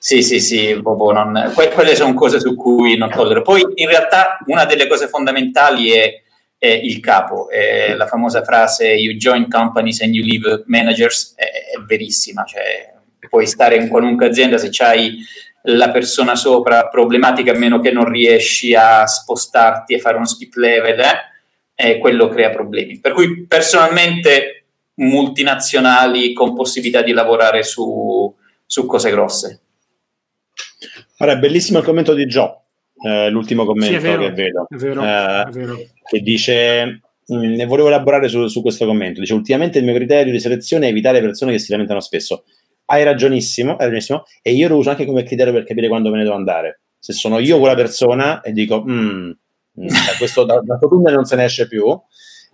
Sì, sì, sì, proprio non, que- quelle sono cose su cui non tollero. Poi in realtà una delle cose fondamentali è, è il capo, è la famosa frase you join companies and you leave managers, è, è verissima, cioè puoi stare in qualunque azienda se c'hai la persona sopra problematica a meno che non riesci a spostarti e fare uno skip level, eh, e quello crea problemi. Per cui personalmente multinazionali con possibilità di lavorare su, su cose grosse. Ora, è bellissimo il commento di Joe, eh, l'ultimo commento sì, è vero, che vedo, è vero, eh, è vero. che dice, mh, ne volevo elaborare su, su, questo commento, dice ultimamente il mio criterio di selezione è evitare persone che si lamentano spesso. Hai ragionissimo, hai ragionissimo, e io lo uso anche come criterio per capire quando me ne devo andare. Se sono io quella persona e dico, mm, da <laughs> questo da, da tunnel non se ne esce più,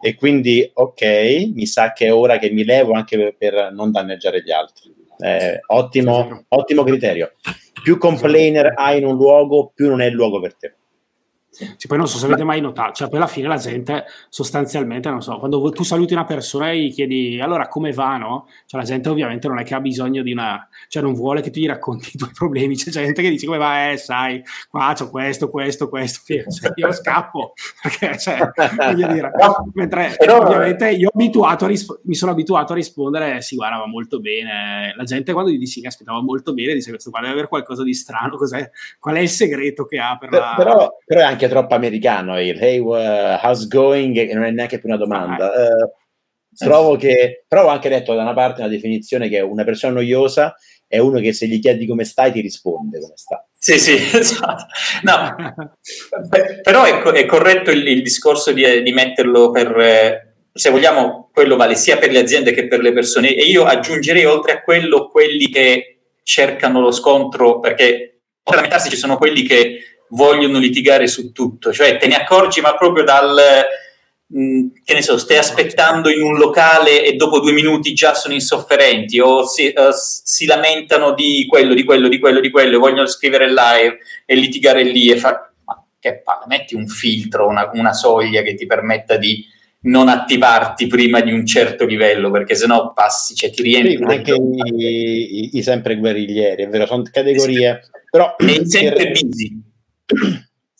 e quindi ok, mi sa che è ora che mi levo anche per, per non danneggiare gli altri. Eh, ottimo, ottimo criterio più complainer hai in un luogo, più non è il luogo per te. Sì, poi non so se avete mai notato, cioè poi alla fine la gente sostanzialmente, non so, quando tu saluti una persona e gli chiedi allora come va, no? Cioè la gente ovviamente non è che ha bisogno di una, cioè non vuole che tu gli racconti i tuoi problemi, c'è gente che dice come va, eh sai, qua c'ho questo, questo, questo, cioè, io scappo, <laughs> perché cioè, voglio dire, mentre Però, ovviamente io abituato risp- mi sono abituato a rispondere, sì guarda va molto bene, la gente quando gli dici che aspettava molto bene, dice questo qua deve avere qualcosa di strano, cos'è, qual è il segreto che ha per la... Però, però è anche anche troppo americano il hey, uh, how's going? E non è neanche più una domanda. Uh, trovo che, però ho anche letto da una parte una definizione che una persona noiosa è uno che se gli chiedi come stai ti risponde come sta. Sì, sì, <laughs> esatto. No, però è, è corretto il, il discorso di, di, metterlo per, se vogliamo, quello vale sia per le aziende che per le persone. E io aggiungerei oltre a quello quelli che cercano lo scontro, perché per lamentarsi ci sono quelli che vogliono litigare su tutto, cioè te ne accorgi ma proprio dal, mh, mm, che ne so, stai aspettando in un locale e dopo due minuti già sono insofferenti o si, uh, si lamentano di quello, di quello, di quello, di quello, vogliono scrivere live e litigare lì e fare... Ma che palle, metti un filtro, una, una soglia che ti permetta di non attivarti prima di un certo livello, perché sennò passi, cioè ti rientri. Sì, anche i, i, i, sempre guerriglieri, è vero, sono categorie, sì. però... E sempre busy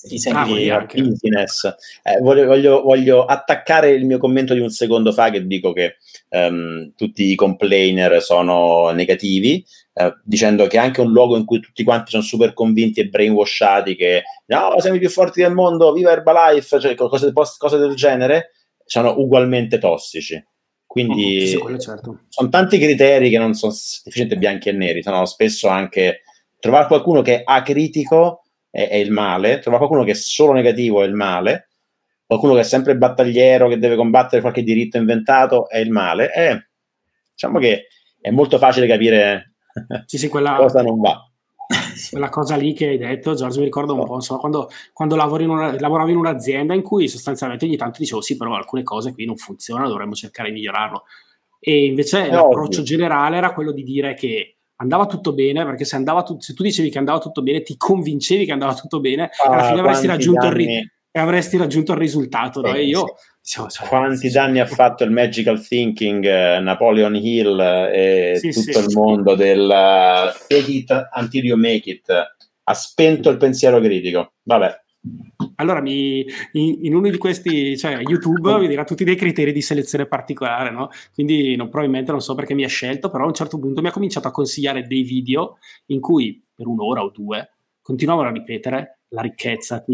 ti senti ah, business. Eh, voglio, voglio, voglio, attaccare il mio commento di un secondo fa che dico che um, tutti i complainer sono negativi, eh, dicendo che anche un luogo in cui tutti quanti sono super convinti e brainwashati che no, siamo i più forti del mondo, viva Herbalife, cioè cose, cose del genere, sono ugualmente tossici. Quindi oh, sì, certo. sono tanti criteri che non sono sufficientemente bianchi e neri, sono spesso anche trovare qualcuno che è acritico è, è il male, trova qualcuno che è solo negativo è il male, qualcuno che è sempre battagliero, che deve combattere qualche diritto inventato è il male. E diciamo che è molto facile capire <laughs> sì, sì, quella, cosa non va. <laughs> Quella cosa lì che hai detto, Giorgio, mi ricordo un po', insomma, quando, quando in una, lavoravo in un'azienda in cui sostanzialmente ogni tanto dicevo sì, però alcune cose qui non funzionano, dovremmo cercare di migliorarlo. E invece è l'approccio ovvio. generale era quello di dire che andava tutto bene, perché se, tu, se, tu dicevi che andava tutto bene, ti convincevi che andava tutto bene, ah, alla fine avresti raggiunto, ri- avresti raggiunto, il risultato. No? E io, diciamo, cioè, quanti danni ha fatto il magical thinking, uh, Napoleon Hill eh, e sì, tutto sì, il mondo del uh, fake it until you make it? Ha spento il pensiero critico. Vabbè. Allora, mi, in, in, uno di questi, cioè YouTube, mi dirà tutti dei criteri di selezione particolare, no? Quindi no, probabilmente non so perché mi ha scelto, però a un certo punto mi ha cominciato a consigliare dei video in cui per un'ora o due continuavano a ripetere la ricchezza,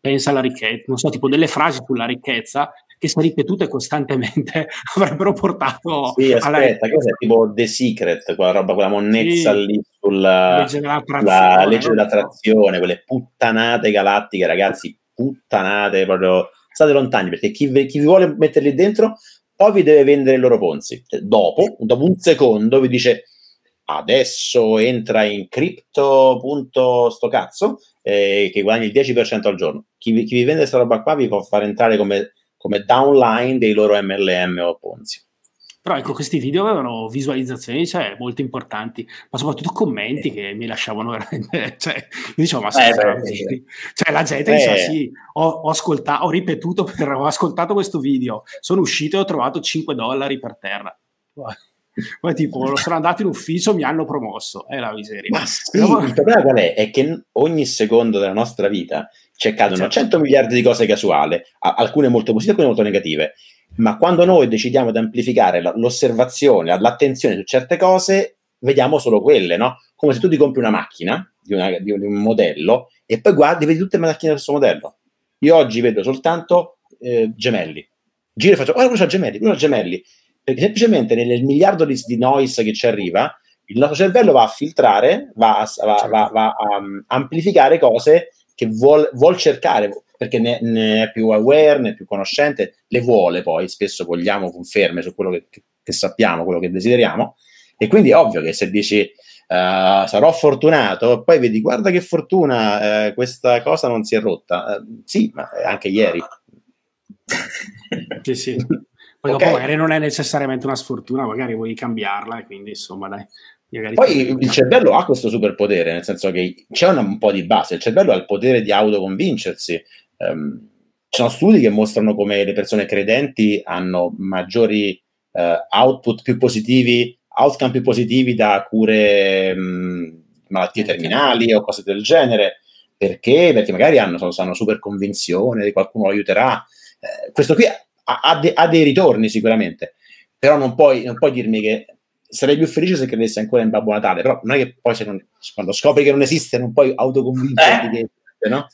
pensa alla ricchezza, non so, tipo delle frasi sulla ricchezza che se ripetute costantemente <laughs> avrebbero portato sì, aspetta, alla. Cos'è? tipo The Secret, quella roba, quella monnezza sì. lì sulla legge dell'attrazione, la legge dell'attrazione, quelle puttanate galattiche, ragazzi, puttanate, proprio state lontani perché chi, chi vi vuole metterli dentro poi vi deve vendere i loro ponzi. Dopo, dopo un secondo, vi dice adesso entra in crypto punto sto cazzo eh, che guadagni il 10% al giorno. Chi, chi vi vende questa roba qua vi può far entrare come, come downline dei loro MLM o Ponzi. Però ecco, questi video avevano visualizzazioni cioè, molto importanti, ma soprattutto commenti che mi lasciavano veramente... <laughs> Cioè, io dicevo, ma eh, beh, cioè, la gente eh. diceva, sì, ho, ho, ascoltato, ho ripetuto, per, ho ascoltato questo video, sono uscito e ho trovato 5 dollari per terra. <laughs> Poi tipo, sono andato in ufficio, mi hanno promosso, è la miseria. Ma sì, il problema qual è? È che ogni secondo della nostra vita accadono certo. 100 miliardi di cose casuali, alcune molto positive, alcune molto negative ma quando noi decidiamo di amplificare l'osservazione, l'attenzione su certe cose, vediamo solo quelle, no? Come se tu ti compri una macchina di, una, di un modello e poi guardi, vedi tutte le macchine del suo modello. Io oggi vedo soltanto eh, gemelli. Giro e faccio, guarda, quello c'ha gemelli, quello c'ha gemelli. Perché semplicemente nel miliardo di, di noise che ci arriva, il nostro cervello va a filtrare, va a, va, va, va a um, amplificare cose che vuol, vuol cercare, perché ne, ne, è più aware, ne è più conoscente, le vuole poi, spesso vogliamo conferme su quello che, che sappiamo, quello che desideriamo, e quindi è ovvio che se dici uh, sarò fortunato, poi vedi guarda che fortuna, uh, questa cosa non si è rotta, uh, sì, ma anche ieri. sì, sì. <laughs> Poi okay. dopo magari non è necessariamente una sfortuna, magari vuoi cambiarla e quindi insomma dai. Poi il cervello ha questo superpotere, nel senso che c'è una, un po' di base, il cervello ha il potere di autoconvincersi, Um, ci sono studi che mostrano come le persone credenti hanno maggiori uh, output più positivi, outcome più positivi da cure um, malattie terminali o cose del genere. Perché? Perché magari hanno, hanno super convinzione che qualcuno lo aiuterà. Eh, questo qui ha, ha, de, ha, dei ritorni sicuramente, però non puoi, non puoi dirmi che sarei più felice se credessi ancora in Babbo Natale, però non è che poi non, quando scopri che non esiste non puoi autoconvincerti eh? che... No?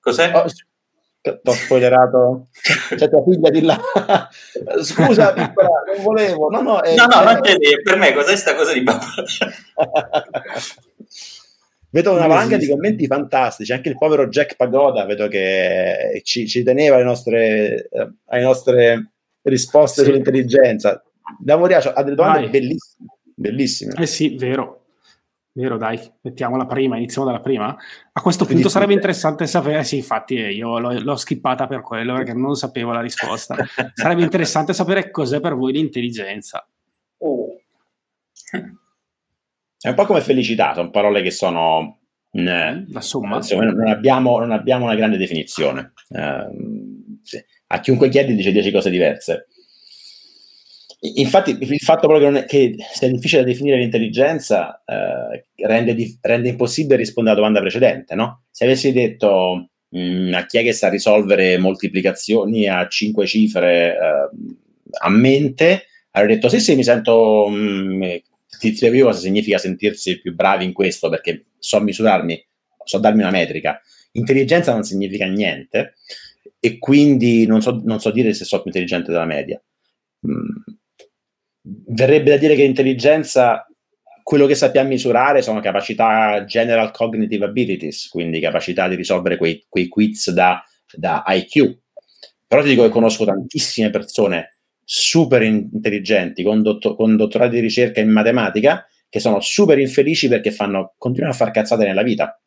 Cos'è? Oh, T'ho spoilerato. C'è tua figlia di là. <laughs> Scusa, piccola, non volevo. No, no, è, no, no, non c'è per me. Cos'è sta cosa di babbo? vedo una valanga di commenti fantastici. Anche il povero Jack Pagoda vedo che ci, ci teneva alle nostre, eh, alle nostre risposte sì. sull'intelligenza. Lavoriamo, ha delle domande Vai. bellissime. Bellissime. Eh sì, vero. Vero, dai, mettiamo la prima, iniziamo dalla prima. A questo Quindi punto sarebbe interessante sapere, sì, infatti eh, io l'ho, l'ho, skippata per quello perché non sapevo la risposta. <laughs> sarebbe interessante sapere cos'è per voi l'intelligenza. Oh. È un po' come felicità, sono parole che sono... Eh, la somma? Non abbiamo, non abbiamo, una grande definizione. Eh, sì. A chiunque chiedi dice 10 cose diverse. Infatti, il fatto proprio che, che sia difficile da definire l'intelligenza eh, rende, di, rende, impossibile rispondere alla domanda precedente. No? Se avessi detto mh, mm, a chi è che sa risolvere moltiplicazioni a cinque cifre eh, a mente, avrei detto: Sì, sì, mi sento. Mh, mm, ti spiego cosa significa sentirsi più bravi in questo perché so misurarmi, so darmi una metrica. Intelligenza non significa niente e quindi non so, non so dire se sono più intelligente della media. Mm verrebbe da dire che l'intelligenza, quello che sappiamo misurare sono capacità general cognitive abilities, quindi capacità di risolvere quei, quei quiz da, da IQ. Però ti dico che conosco tantissime persone super intelligenti con, dotto, con dottorati di ricerca in matematica che sono super infelici perché fanno, continuano a far cazzate nella vita,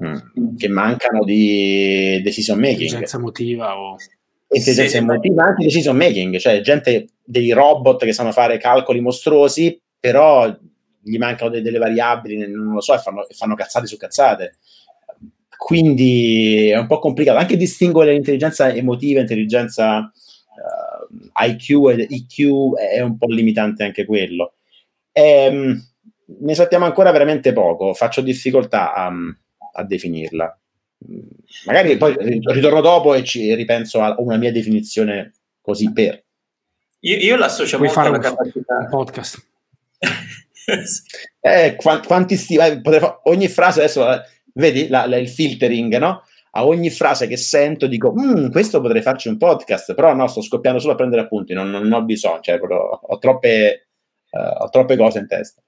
mm. che mancano di decision making. Intelligenza emotiva o intelligenza sì, emotiva, anche decision making, cioè gente, dei robot che sanno fare calcoli mostruosi, però gli mancano de- delle variabili, non lo so, e fanno, e fanno cazzate su cazzate. Quindi è un po' complicato anche distinguere l'intelligenza emotiva, intelligenza uh, IQ ed EQ è un po' limitante anche quello. E, um, ne sappiamo ancora veramente poco, faccio difficoltà a, a definirla magari poi ritorno dopo e ci ripenso a una mia definizione così per. Io, io l'associo Puoi molto alla capacità. Un podcast. <laughs> eh, quanti, quanti sti- eh, ogni frase adesso, eh, vedi la, la, il filtering, no? A ogni frase che sento dico, mm, questo potrei farci un podcast, però no, sto scoppiando solo a prendere appunti, non, non ho bisogno, cioè, ho, troppe, uh, ho troppe cose in testa.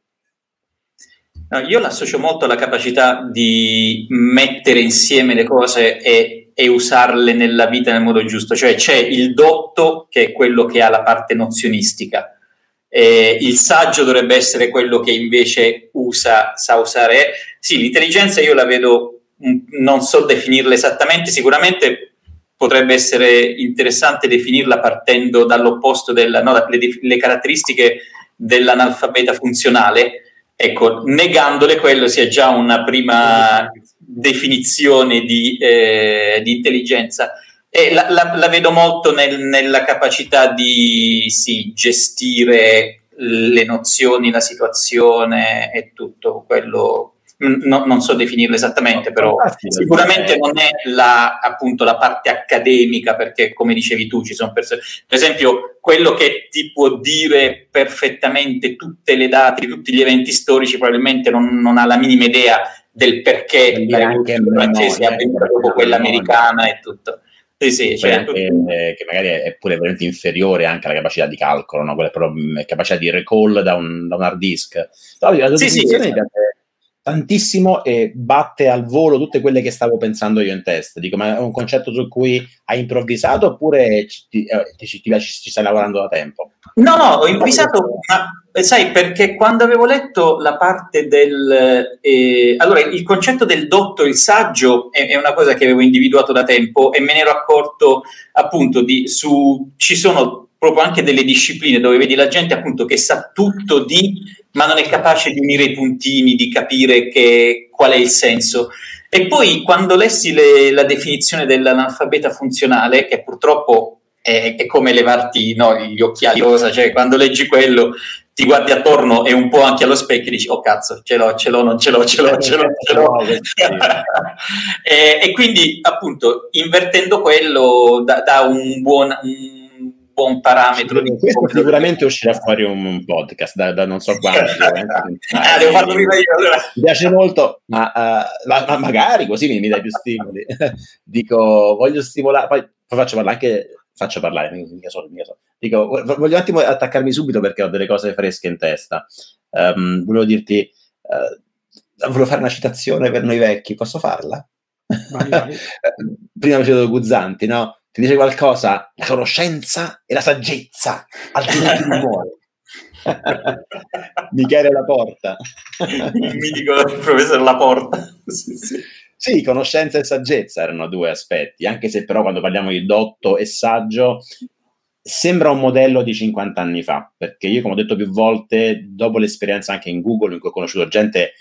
No, io l'associo molto alla capacità di mettere insieme le cose e e usarle nella vita nel modo giusto. Cioè c'è il dotto che è quello che ha la parte nozionistica, eh, il saggio dovrebbe essere quello che invece usa, sa usare. Sì, l'intelligenza io la vedo, non so definirla esattamente, sicuramente potrebbe essere interessante definirla partendo dall'opposto delle no, caratteristiche dell'analfabeta funzionale. Ecco, negandole quello sia già una prima definizione di, eh, di intelligenza. E la, la, la, vedo molto nel, nella capacità di sì, gestire le nozioni, la situazione e tutto quello. No, non so definirlo esattamente, però sicuramente non è la, appunto, la parte accademica, perché come dicevi tu, ci sono persone, per esempio, quello che ti può dire perfettamente tutte le date, tutti gli eventi storici, probabilmente non, non ha la minima idea del perché la rivoluzione francese è avvenuta dopo quella americana e tutto. Sì, sì, cioè, che, che, magari è pure veramente inferiore anche alla capacità di calcolo, no? quella mm, capacità di recall da un, da un hard disk. Però la sì, sì, esatto. Tantissimo e batte al volo tutte quelle che stavo pensando io in testa. Dico, ma è un concetto su cui hai improvvisato oppure ci, ti, eh, ci, ci, ci stai lavorando da tempo? No, no, ho improvvisato, ma eh, sai, perché quando avevo letto la parte del... Eh, allora, il concetto del dotto, il saggio, è, è, una cosa che avevo individuato da tempo e me ne ero accorto appunto di... Su, ci sono proprio anche delle discipline dove vedi la gente appunto che sa tutto di, ma non è capace di unire i puntini, di capire che, qual è il senso. E poi quando lessi le, la definizione dell'analfabeta funzionale, che purtroppo è, è come levarti no, gli occhiali rosa, cioè quando leggi quello ti guardi attorno e un po' anche allo specchio e dici oh cazzo ce l'ho, ce l'ho, non ce l'ho, ce l'ho, ce l'ho, ce l'ho. e, <laughs> e, quindi appunto invertendo quello da, da un buon... Un, buon parametro sì, di questo sicuramente uscirà fuori un, un podcast da, da, non so <laughs> quanti ah, devo farlo prima io allora. mi piace molto ma, uh, ma, ma magari così mi, mi dai più stimoli <laughs> dico voglio stimolare poi, poi faccio parlare anche faccio parlare, mica so, mica so. Dico, voglio un attimo attaccarmi subito perché ho delle cose fresche in testa. Um, volevo dirti, uh, volevo fare una citazione per noi vecchi, posso farla? Vai, vai. <laughs> Prima mi chiedo Guzzanti, no? Ti dice qualcosa? La conoscenza e la saggezza, non muore. <laughs> Michele Laporta. Mi dico il professor Laporta. <laughs> sì, sì. Sì, conoscenza e saggezza erano due aspetti, anche se però quando parliamo di dotto e saggio sembra un modello di 50 anni fa, perché io come ho detto più volte, dopo l'esperienza anche in Google in cui ho conosciuto gente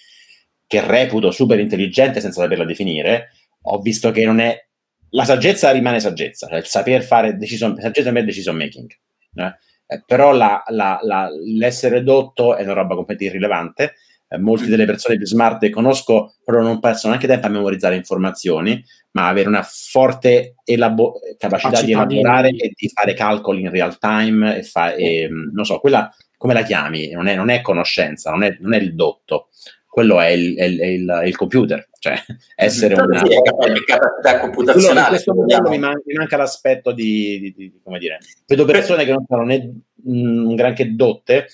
che reputo super intelligente senza saperla definire, ho visto che non è la saggezza rimane saggezza, cioè il saper fare decision, saggezza è decision making. Eh? Eh, però la, la, la, l'essere dotto è una roba completamente irrilevante eh, molte delle persone più smart che conosco però non passano neanche tempo a memorizzare informazioni, ma avere una forte elabo- capacità di elaborare di... e di fare calcoli in real time e, fa- e non so, quella come la chiami? Non è, non è conoscenza, non è, non è, il dotto, quello è il, è il, è il, il computer, cioè essere una sì, capacità computazionale. In questo modello mi manca, mi manca, l'aspetto di, di, di, come dire, vedo persone che non sono né un granché dotte,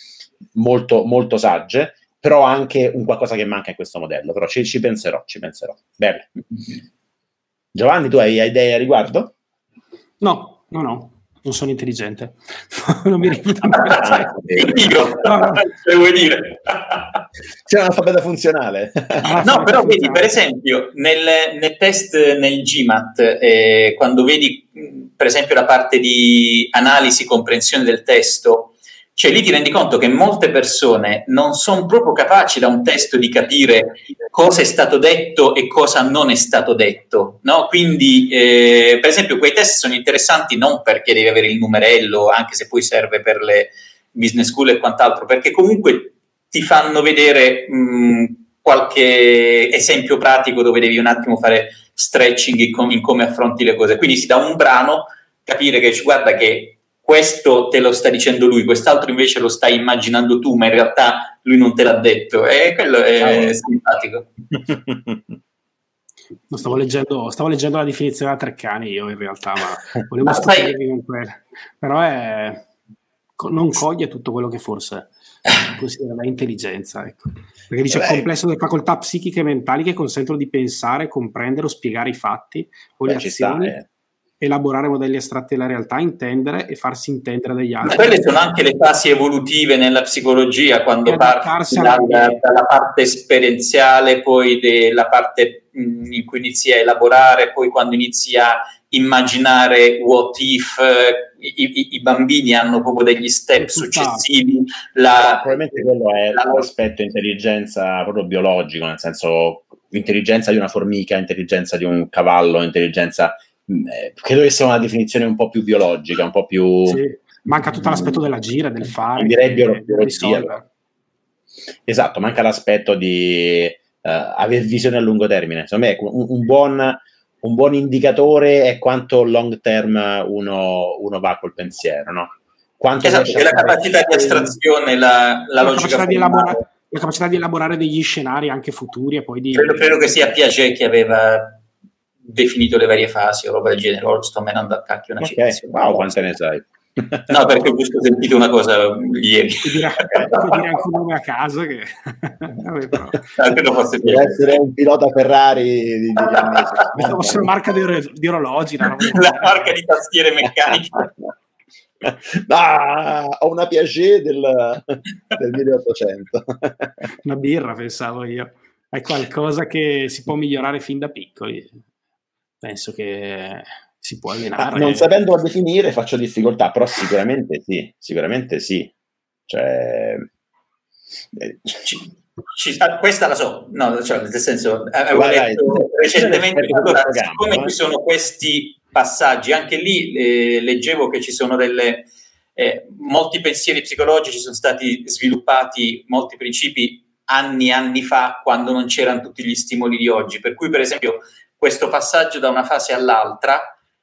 molto, molto sagge, però anche un qualcosa che manca in questo modello, però ci, ci penserò, ci penserò. Bene. Giovanni, tu hai, hai idee a riguardo? No, no, no, non sono intelligente. <laughs> non mi ripeto ah, no, no. Che vuoi dire? C'è un'alfabeta funzionale. no, però vedi, per esempio, nel, nel test nel GMAT, eh, quando vedi per esempio la parte di analisi, comprensione del testo, cioè lì ti rendi conto che molte persone non sono proprio capaci da un testo di capire cosa è stato detto e cosa non è stato detto. No? Quindi, eh, per esempio, quei test sono interessanti non perché devi avere il numerello, anche se poi serve per le business school e quant'altro, perché comunque ti fanno vedere mh, qualche esempio pratico dove devi un attimo fare stretching in come, in come affronti le cose. Quindi si da un brano capire che guarda che questo te lo sta dicendo lui, quest'altro invece lo stai immaginando tu, ma in realtà lui non te l'ha detto. E quello è simpatico. <laughs> No, stavo, leggendo, stavo, leggendo, la definizione da Treccani io in realtà, ma <laughs> volevo stupirmi con quella. Però è, non coglie tutto quello che forse considera intelligenza, ecco. Perché dice Beh, complesso delle facoltà psichiche e mentali che consentono di pensare, comprendere o spiegare i fatti o le azioni. Sta, eh elaborare modelli astratti della realtà, intendere e farsi intendere dagli altri. Ma quelle sono anche le fasi evolutive nella psicologia, quando parti dalla, dalla, parte esperienziale, poi della parte mh, in cui inizi a elaborare, poi quando inizi a immaginare what if, eh, i, i, bambini hanno proprio degli step successivi. La, probabilmente quello è la, l'aspetto intelligenza proprio biologico, nel senso intelligenza di una formica, intelligenza di un cavallo, intelligenza credo che sia una definizione un po' più biologica, un po' più... Sì. Manca tutto l'aspetto della gira, del fare. Direi biologia. Esatto, manca l'aspetto di uh, avere visione a lungo termine. Secondo me un, un, buon, un buon indicatore è quanto long term uno, uno va col pensiero, no? Quanto esatto, la capacità di astrazione, la, la, la logica capacità di, elaborare, la capacità di elaborare degli scenari anche futuri e poi di... Credo, credo che sia Piaget che aveva definito le varie fasi o roba del genere, ora sto menando a cacchio una okay. citazione. Wow, quante ne sai? No, perché ho giusto sentito una cosa ieri. Puoi dire, puoi dire anche un nome a caso che... Vabbè, però. Deve essere un pilota Ferrari di, di <laughs> fosse una marca di, di orologi. La, la marca di tastiere meccaniche. <laughs> Ah, ho una Piaget del, del 1800. una birra, pensavo io. È qualcosa che si può migliorare fin da piccoli penso che si può allenare. Ah, non sapendo definire faccio difficoltà, però sicuramente sì, sicuramente sì. Cioè, eh, ci, ci, questa la so, no, cioè, nel senso, avevo vai, letto vai, recentemente, allora, siccome eh? ci sono questi passaggi, anche lì eh, leggevo che ci sono delle, eh, molti pensieri psicologici sono stati sviluppati, molti principi anni e anni fa, quando non c'erano tutti gli stimoli di oggi, per cui per esempio questo passaggio da una fase all'altra,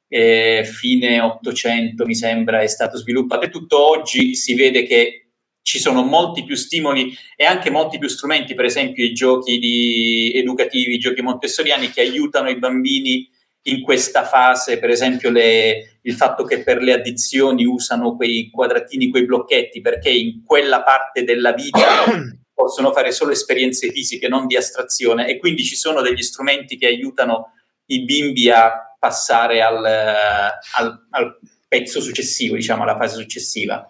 eh, fine 800 mi sembra, è stato sviluppato. E tutto oggi si vede che ci sono molti più stimoli e anche molti più strumenti, per esempio i giochi di, educativi, i giochi montessoriani che aiutano i bambini in questa fase, per esempio le, il fatto che per le addizioni usano quei quadratini, quei blocchetti, perché in quella parte della vita <coughs> <coughs> possono fare solo esperienze fisiche, non di astrazione, e quindi ci sono degli strumenti che aiutano i bimbi a passare al, al, al pezzo successivo, diciamo, alla fase successiva.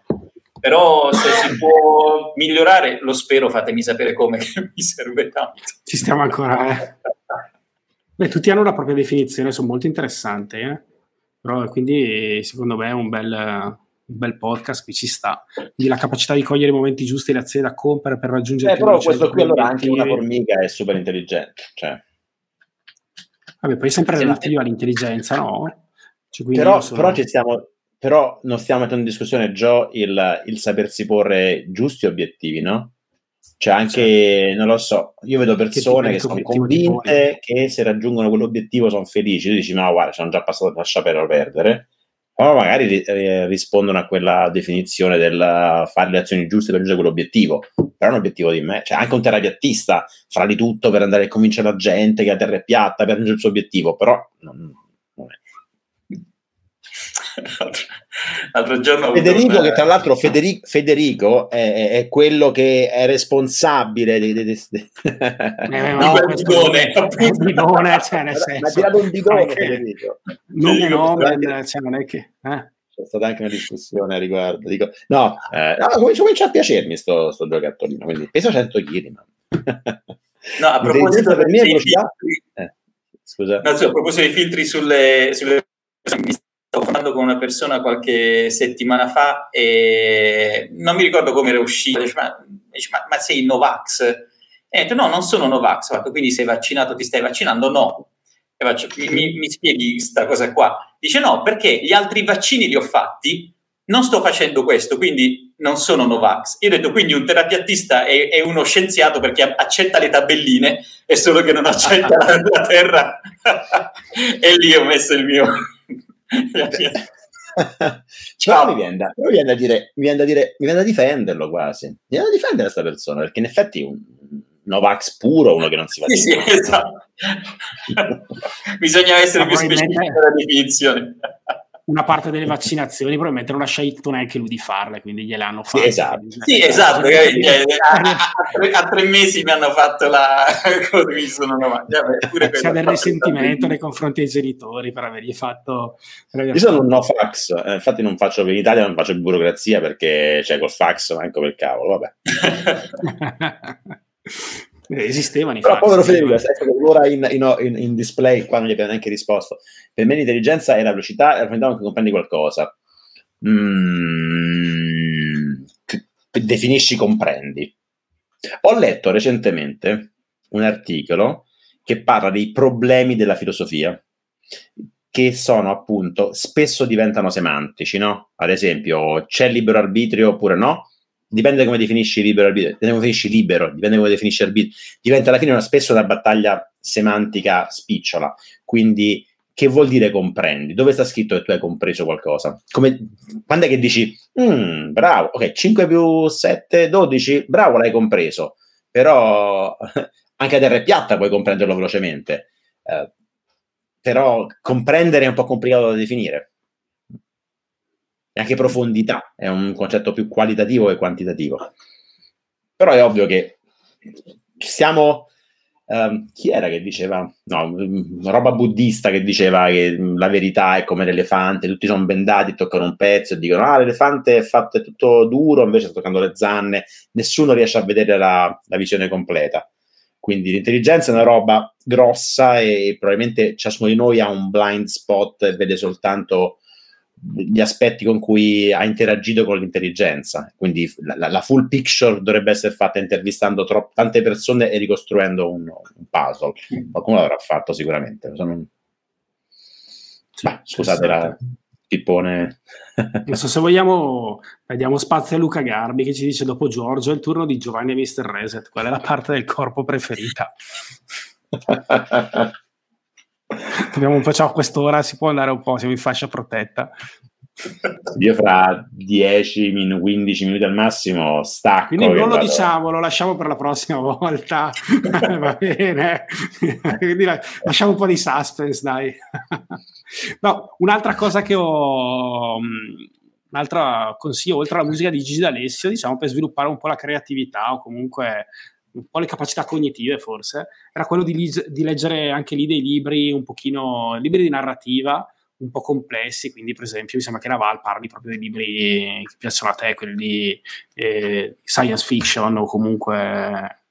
Però se si può migliorare, lo spero, fatemi sapere come, <laughs> che mi serve tanto. Ci stiamo ancora, eh. Beh, tutti hanno la propria definizione, sono molto interessanti, eh? però quindi secondo me è un bel, un bel podcast che ci sta. Quindi la capacità di cogliere i momenti giusti e le azioni da compiere per raggiungere... Eh, però questo qui allora anche una formica è super intelligente. Cioè. Vabbè, poi è sempre relativa all'intelligenza, no? Cioè, però, sono... però, ci stiamo, però non stiamo mettendo in discussione, Joe, il, il sapersi porre giusti obiettivi, no? Cioè anche, non lo so, io vedo persone che, che sono convinte che se raggiungono quell'obiettivo sono felici, tu dici no guarda, sono già passato, lascia per perdere, o magari rispondono a quella definizione del fare le azioni giuste per raggiungere quell'obiettivo. Però è un obiettivo di me, cioè anche un terapiattista farà di tutto per andare a convincere la gente che la terra è piatta per raggiungere il suo obiettivo, però non, non è. <laughs> L'altro giorno Federico, una... che tra l'altro Federico, Federico è, è, quello che è responsabile di, di, di, di... <laughs> Eh, no, quel bidone, bidone, cioè nel senso, tirato un bidone Federico. Non, no, cioè, non è che eh? c'è stata anche una discussione a riguardo. Dico, no, eh, no comincia, a piacermi sto, sto giocattolino, quindi pesa 100 kg. no, a <laughs> proposito per me dei filtri, eh, scusa. No, cioè, a proposito dei filtri sulle, sulle stavo parlando con una persona qualche settimana fa e non mi ricordo come era uscito, dice, ma, ma, ma, sei Novax? E detto no, non sono Novax, quindi sei vaccinato, ti stai vaccinando? No. E faccio, mi, mi spieghi questa cosa qua? Dice no, perché gli altri vaccini li ho fatti, non sto facendo questo, quindi non sono Novax. Io ho detto, quindi un terapiattista è, è uno scienziato perché accetta le tabelline, è solo che non accetta <laughs> la Terra. <laughs> e lì ho messo il mio... Ciao. mi viene, da, mi, viene da dire, mi, viene da dire, mi viene da difenderlo quasi. Mi viene da difendere questa persona perché in effetti un Novax puro, uno che non si fa. Sì, sì, esatto. <laughs> Bisogna essere più specifici nella definizione. Una parte delle vaccinazioni probabilmente non ha scelto neanche lui di farle, quindi gliele hanno fatte. Sì, esatto. Sì, esatto. Cioè, a, tre, a, tre, mesi mi hanno fatto la... come mi sono C'è del risentimento nei confronti dei genitori per avergli fatto... Per aver Io sono un no fax, eh, infatti non faccio in Italia, non faccio burocrazia perché c'è cioè, col fax, manco per cavolo, vabbè. <laughs> <laughs> esistevano i Però povero Federico, ecco ora in, in, in, display, qua non gli abbiamo neanche risposto. Per me l'intelligenza è la velocità e rappresentava che comprendi qualcosa. Mm, definisci comprendi. Ho letto recentemente un articolo che parla dei problemi della filosofia, che sono appunto spesso diventano semantici, no? Ad esempio, c'è libero arbitrio oppure no? Dipende come definisci libero arbitrio, dipende come definisci libero, dipende come definisci arbitrio, diventa alla fine una, spesso una battaglia semantica spicciola. Quindi, che vuol dire comprendi? Dove sta scritto che tu hai compreso qualcosa? Come, quando è che dici, mm, bravo, ok, 5 più 7, 12, bravo, l'hai compreso, però <laughs> anche a terra piatta puoi comprenderlo velocemente. Eh, però comprendere è un po' complicato da definire e anche profondità, è un concetto più qualitativo che quantitativo. Però è ovvio che stiamo... Um, chi era che diceva? No, una roba buddista che diceva che la verità è come l'elefante, tutti sono bendati, toccano un pezzo e dicono ah l'elefante è fatto è tutto duro, invece sta toccando le zanne, nessuno riesce a vedere la, la visione completa. Quindi l'intelligenza è una roba grossa e probabilmente ciascuno di noi ha un blind spot e vede soltanto gli aspetti con cui ha interagito con l'intelligenza. Quindi la, la full picture dovrebbe essere fatta intervistando tro- tante persone e ricostruendo un, un puzzle. Qualcuno l'avrà fatto sicuramente. Sono... Beh, scusate la pippone. Adesso se vogliamo diamo spazio a Luca Garbi che ci dice dopo Giorgio è il turno di Giovanni e Mr. Reset. Qual è la parte del corpo preferita? <laughs> Dobbiamo un po' ciao, a quest'ora si può andare un po', siamo in fascia protetta. Io fra 10 min- 15 minuti al massimo stacco. Quindi non lo vado... diciamo, lo lasciamo per la prossima volta. <laughs> Va bene. Quindi lasciamo un po' di suspense, dai. no, un'altra cosa che ho un altro consiglio, oltre alla musica di Gigi D'Alessio, diciamo, per sviluppare un po' la creatività o comunque un po' le capacità cognitive forse, era quello di, di, leggere anche lì dei libri un pochino, libri di narrativa un po' complessi, quindi per esempio mi sembra che Naval parli proprio dei libri che piacciono a te, quelli di eh, science fiction o comunque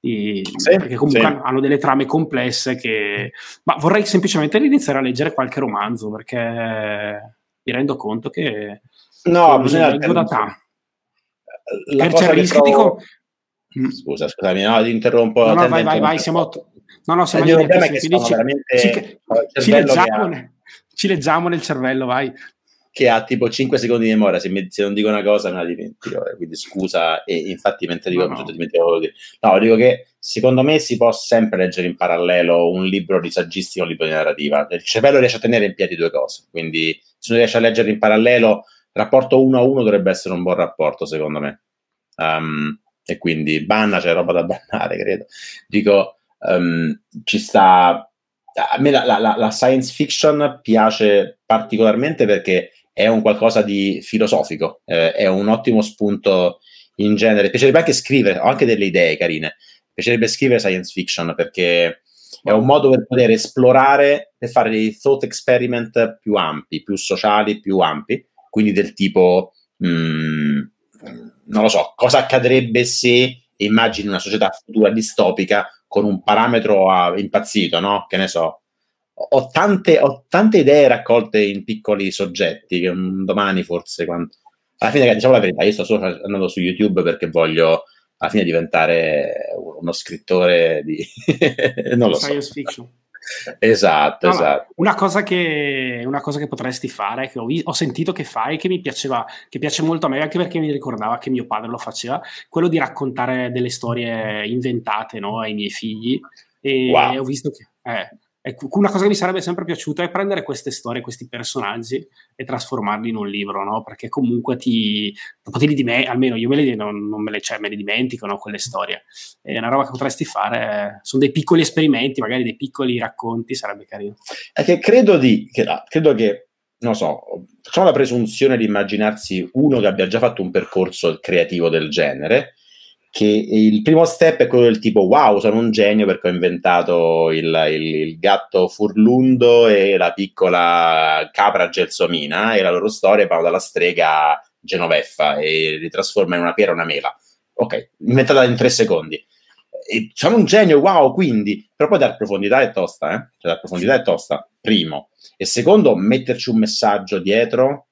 di, sì, perché comunque sì. hanno delle trame complesse che... Ma vorrei semplicemente iniziare a leggere qualche romanzo perché mi rendo conto che... No, bisogna... Da La cosa rischi trovo... di. Scusa, scusami, no, ti interrompo. No, no vai, vai, vai, siamo... No, no, siamo che sono ci, veramente... Ci, ci, leggiamo, ha... ci leggiamo nel cervello, vai che ha tipo 5 secondi di memoria, se, mi, se, non dico una cosa me la dimentico, eh, quindi scusa, e infatti mentre dico no, no. dimentico dire. No, dico che secondo me si può sempre leggere in parallelo un libro di saggistica o un libro di narrativa. Il cervello riesce a tenere in piedi due cose, quindi se non riesce a leggere in parallelo, rapporto uno a uno dovrebbe essere un buon rapporto, secondo me. Um, e quindi banna, c'è roba da bannare, credo. Dico, um, ci sta... A me la, la, la, science fiction piace particolarmente perché è un qualcosa di filosofico, eh, è un ottimo spunto in genere. Piacerebbe anche scrivere, ho anche delle idee carine. Piacerebbe scrivere science fiction perché è un modo per poter esplorare e fare dei thought experiment più ampi, più sociali, più ampi, quindi del tipo mh, mm, non lo so, cosa accadrebbe se immagini una società futura distopica con un parametro uh, impazzito, no? Che ne so. Ho tante, ho tante, idee raccolte in piccoli soggetti che un domani forse quando... Alla fine, diciamo la verità, io sto solo andando su YouTube perché voglio alla fine diventare uno scrittore di... <laughs> non lo Science so. fiction. Esatto, no, esatto. Una cosa, che, una cosa, che, potresti fare, che ho, ho, sentito che fai, che mi piaceva, che piace molto a me, anche perché mi ricordava che mio padre lo faceva, quello di raccontare delle storie inventate no, ai miei figli. E wow. ho visto che... Eh, Ecco, una cosa che mi sarebbe sempre piaciuta è prendere queste storie, questi personaggi e trasformarli in un libro, no? Perché comunque ti, dopo ti li almeno io me le, non, non me, le, cioè, me le dimentico, no? Quelle storie. È una roba che potresti fare, sono dei piccoli esperimenti, magari dei piccoli racconti, sarebbe carino. È che credo, di, che, credo che non so, facciamo la presunzione di immaginarsi uno che abbia già fatto un percorso creativo del genere, che il primo step è quello del tipo wow, sono un genio perché ho inventato il, il, il gatto furlundo e la piccola capra gelsomina e la loro storia parla dalla strega genoveffa e li trasforma in una pera e una mela. Ok, inventata in tre secondi. E sono un genio, wow, quindi, però poi dar profondità è tosta, eh? Cioè, dar profondità è tosta, primo. E secondo, metterci un messaggio dietro.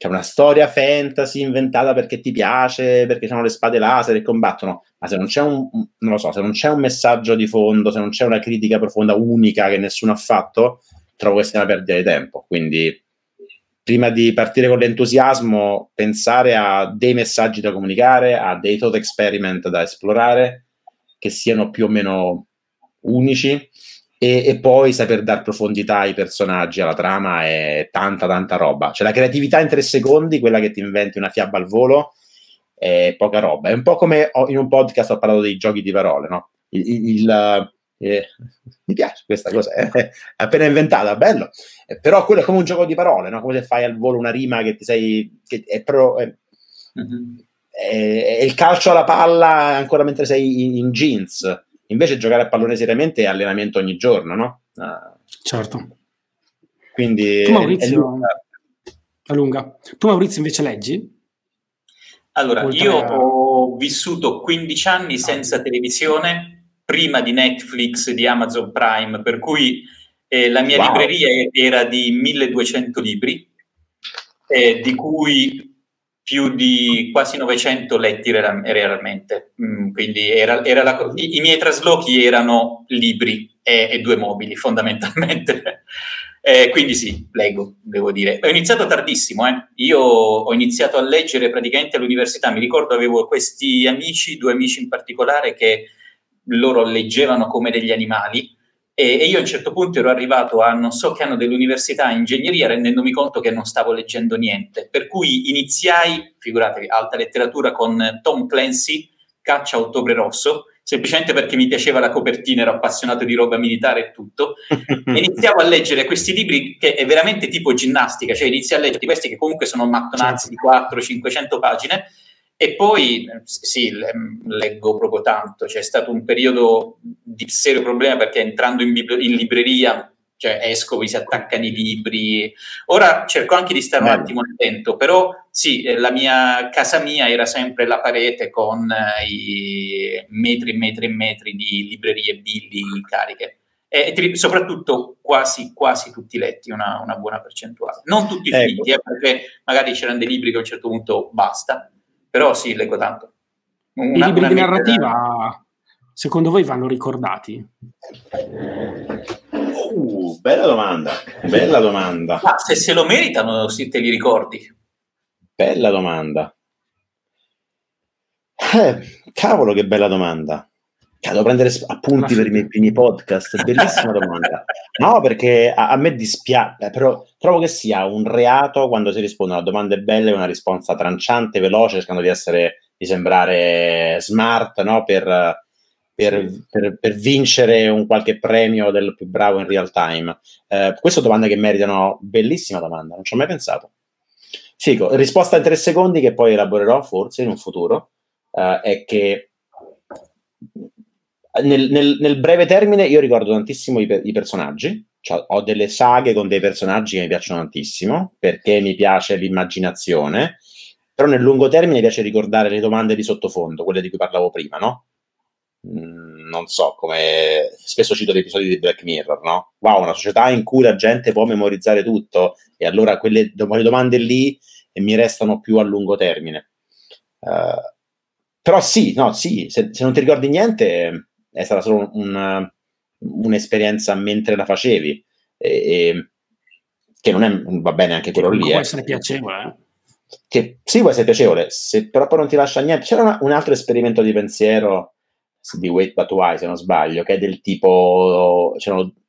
C'è una storia fantasy inventata perché ti piace, perché c'hanno le spade laser e combattono. Ma se non c'è un, non so, se non c'è un messaggio di fondo, se non c'è una critica profonda unica che nessuno ha fatto, trovo che sia una perdita di tempo. Quindi, prima di partire con l'entusiasmo, pensare a dei messaggi da comunicare, a dei thought experiment da esplorare, che siano più o meno unici e, e, poi saper dar profondità ai personaggi, alla trama è tanta tanta roba. Cioè la creatività in tre secondi, quella che ti inventi una fiaba al volo, è poca roba. È un po' come in un podcast ho parlato dei giochi di parole, no? Il, il, eh, mi piace questa cosa, eh? è appena inventata, bello. Eh, però quello è come un gioco di parole, no? Come se fai al volo una rima che ti sei... Che è pro, è, mm-hmm. è, è il calcio alla palla ancora mentre sei in, in jeans Invece giocare a pallone seriamente è allenamento ogni giorno, no? Uh, certo. Quindi tu Maurizio, è lunga. Tu Maurizio invece leggi? Allora, Oltre io a... ho vissuto 15 anni senza televisione, prima di Netflix, di Amazon Prime, per cui eh, la mia wow. libreria era di 1200 libri, eh, di cui più di quasi 900 letti realmente. Mm, quindi era, era la, i, i, miei traslochi erano libri e, e due mobili fondamentalmente. <laughs> eh, quindi sì, leggo, devo dire. Ho iniziato tardissimo, eh. io ho iniziato a leggere praticamente all'università, mi ricordo avevo questi amici, due amici in particolare, che loro leggevano come degli animali e, io a un certo punto ero arrivato a non so che anno dell'università in ingegneria rendendomi conto che non stavo leggendo niente. Per cui iniziai, figuratevi, alta letteratura con Tom Clancy, Caccia a Ottobre Rosso, semplicemente perché mi piaceva la copertina, ero appassionato di roba militare e tutto. e <laughs> iniziavo a leggere questi libri che è veramente tipo ginnastica, cioè inizi a leggere questi che comunque sono mattonazzi di 400-500 pagine e poi sì, leggo proprio tanto, c'è stato un periodo di serio problema perché entrando in, bibli- in libreria, cioè esco, mi si attaccano i libri. Ora cerco anche di stare un attimo attento, però sì, eh, la mia casa mia era sempre la parete con eh, i metri e metri e metri di librerie billi cariche. E, e soprattutto quasi, quasi tutti letti, una, una buona percentuale. Non tutti ecco. finiti, eh, perché magari c'erano dei libri che a un certo punto basta però sì, leggo tanto. Una, I libri di narrativa, secondo voi, vanno ricordati? Uh, bella domanda, bella domanda. Ma se se lo meritano, se te li ricordi. Bella domanda. Eh, cavolo, che bella domanda. Devo prendere appunti per i miei primi podcast. Bellissima domanda. <laughs> No, perché a, a me dispiace, però trovo che sia un reato quando si rispondono a domande belle e una risposta tranciante, veloce, cercando di essere, di sembrare smart, no? Per, per, per, per, vincere un qualche premio del più bravo in real time. Eh, queste domande che meritano, bellissima domanda, non ci ho mai pensato. Fico, risposta in tre secondi che poi elaborerò forse in un futuro, eh, è che nel, nel, nel, breve termine io ricordo tantissimo i, i personaggi, cioè, ho delle saghe con dei personaggi che mi piacciono tantissimo perché mi piace l'immaginazione, però nel lungo termine mi piace ricordare le domande di sottofondo, quelle di cui parlavo prima, no? Mm, non so, come spesso cito degli episodi di Black Mirror, no? Wow, una società in cui la gente può memorizzare tutto e allora quelle, quelle domande lì mi restano più a lungo termine. Uh, però sì, no, sì, se, se non ti ricordi niente è stata solo un, un'esperienza mentre la facevi, e, e, che non è, va bene anche quello lì. Può eh. essere piacevole, eh? Che sì, può essere piacevole, se, però poi non ti lascia niente. C'era una, un altro esperimento di pensiero di Wait But Why, se non sbaglio, che è del tipo,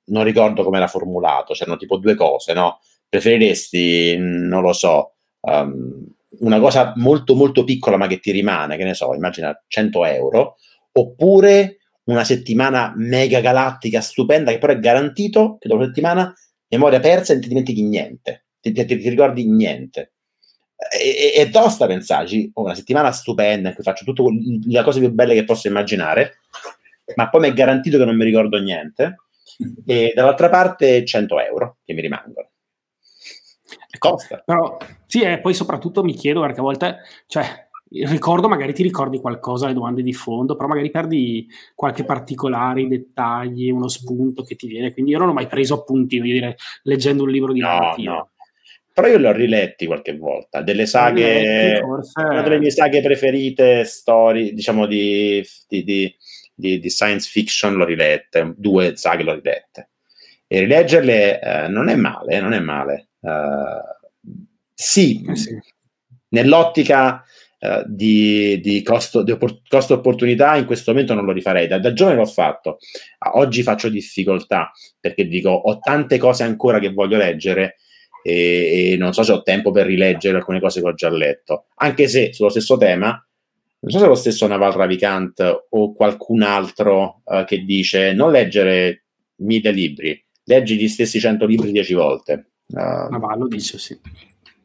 non ricordo come era formulato, c'erano tipo due cose, no? Preferiresti, non lo so, um, una cosa molto molto piccola ma che ti rimane, che ne so, immagina 100 euro, oppure una settimana mega galattica, stupenda, che però è garantito che dopo una settimana memoria persa e non ti dimentichi niente. ti, ti, ti ricordi niente. E, è tosta pensarci, ho una settimana stupenda in cui faccio tutte le cose più belle che posso immaginare, ma poi mi è garantito che non mi ricordo niente, e dall'altra parte 100 euro che mi rimangono. Costa. Però sì, e poi soprattutto mi chiedo perché a volte, cioè, ricordo magari ti ricordi qualcosa, le domande di fondo, però magari perdi qualche particolare, dettagli, uno spunto che ti viene. Quindi io non ho mai preso appunti, voglio dire, leggendo un libro di no, narrativa. No. Però io li ho riletti qualche volta, delle saghe, forse... una delle mie saghe preferite, storie, diciamo di, di, di, di, science fiction l'ho rilette, due saghe l'ho rilette. E rileggerle eh, non è male, non è male. Uh, sì, eh sì, nell'ottica uh, di, di, costo, di oppor- costo opportunità in questo momento non lo rifarei. Da, da giovane l'ho fatto, oggi faccio difficoltà perché dico ho tante cose ancora che voglio leggere e, e, non so se ho tempo per rileggere alcune cose che ho già letto. Anche se sullo stesso tema, non so se è lo stesso Naval Ravikant o qualcun altro uh, che dice non leggere mille libri, leggi gli stessi cento libri dieci volte. Uh, Naval lo dice, sì.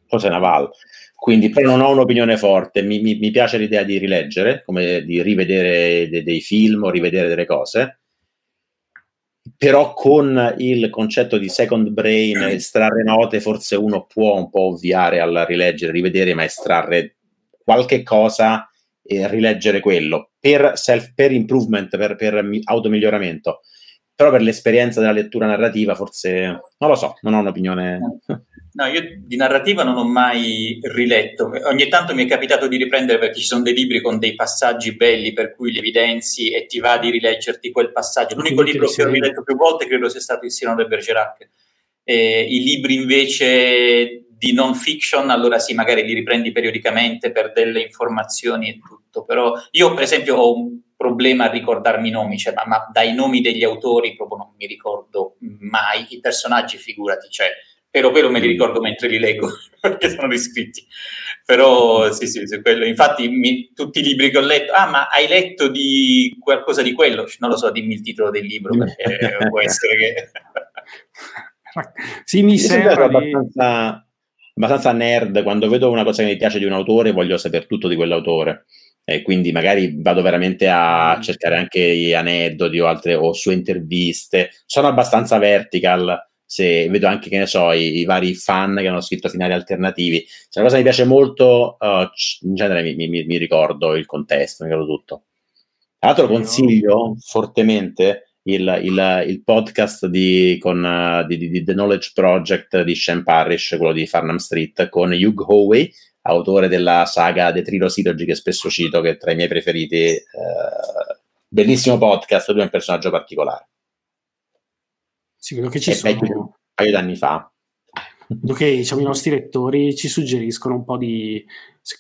Forse Naval. Quindi, però non ho un'opinione forte. Mi, mi, mi piace l'idea di rileggere, come di rivedere de, dei film o rivedere delle cose però con il concetto di second brain, estrarre note, forse uno può un po' ovviare al rileggere, rivedere, ma estrarre qualche cosa e rileggere quello per, self, per improvement, per, per automiglioramento. Però per l'esperienza della lettura narrativa, forse non lo so, non ho un'opinione. No, io di narrativa non ho mai riletto. Ogni tanto mi è capitato di riprendere perché ci sono dei libri con dei passaggi belli per cui li evidenzi e ti va di rileggerti quel passaggio. L'unico libro che ho riletto più volte credo sia stato Il Sinone de Bergerac. Eh, I libri invece di non fiction, allora sì, magari li riprendi periodicamente per delle informazioni e tutto. Però io, per esempio, ho un problema a ricordarmi i nomi, cioè, ma, ma dai nomi degli autori proprio non mi ricordo mai. I personaggi, figurati, cioè però quello me li ricordo mentre li leggo <laughs> perché sono riscritti. Però sì, sì, sì quello. Infatti, mi, tutti i libri che ho letto, ah, ma hai letto di qualcosa di quello? Non lo so, dimmi il titolo del libro perché può essere che. <laughs> sì, mi sembra abbastanza, abbastanza nerd. Quando vedo una cosa che mi piace di un autore, voglio sapere tutto di quell'autore. E quindi magari vado veramente a mm. cercare anche gli aneddoti o altre o sue interviste. Sono abbastanza vertical se vedo anche, che ne so, i, i, vari fan che hanno scritto finali alternativi. Se una cosa mi piace molto, uh, in genere mi, mi, mi, ricordo il contesto, mi ricordo tutto. Tra l'altro consiglio fortemente il, il, il podcast di, con, uh, di, di, The Knowledge Project di Sean Parrish, quello di Farnham Street, con Hugh Howey, autore della saga The Trilogy che spesso cito, che è tra i miei preferiti. Uh, bellissimo podcast, lui è un personaggio particolare. Sì, credo che ci sono... un paio d'anni fa. Vedo che diciamo, i nostri lettori ci suggeriscono un po' di,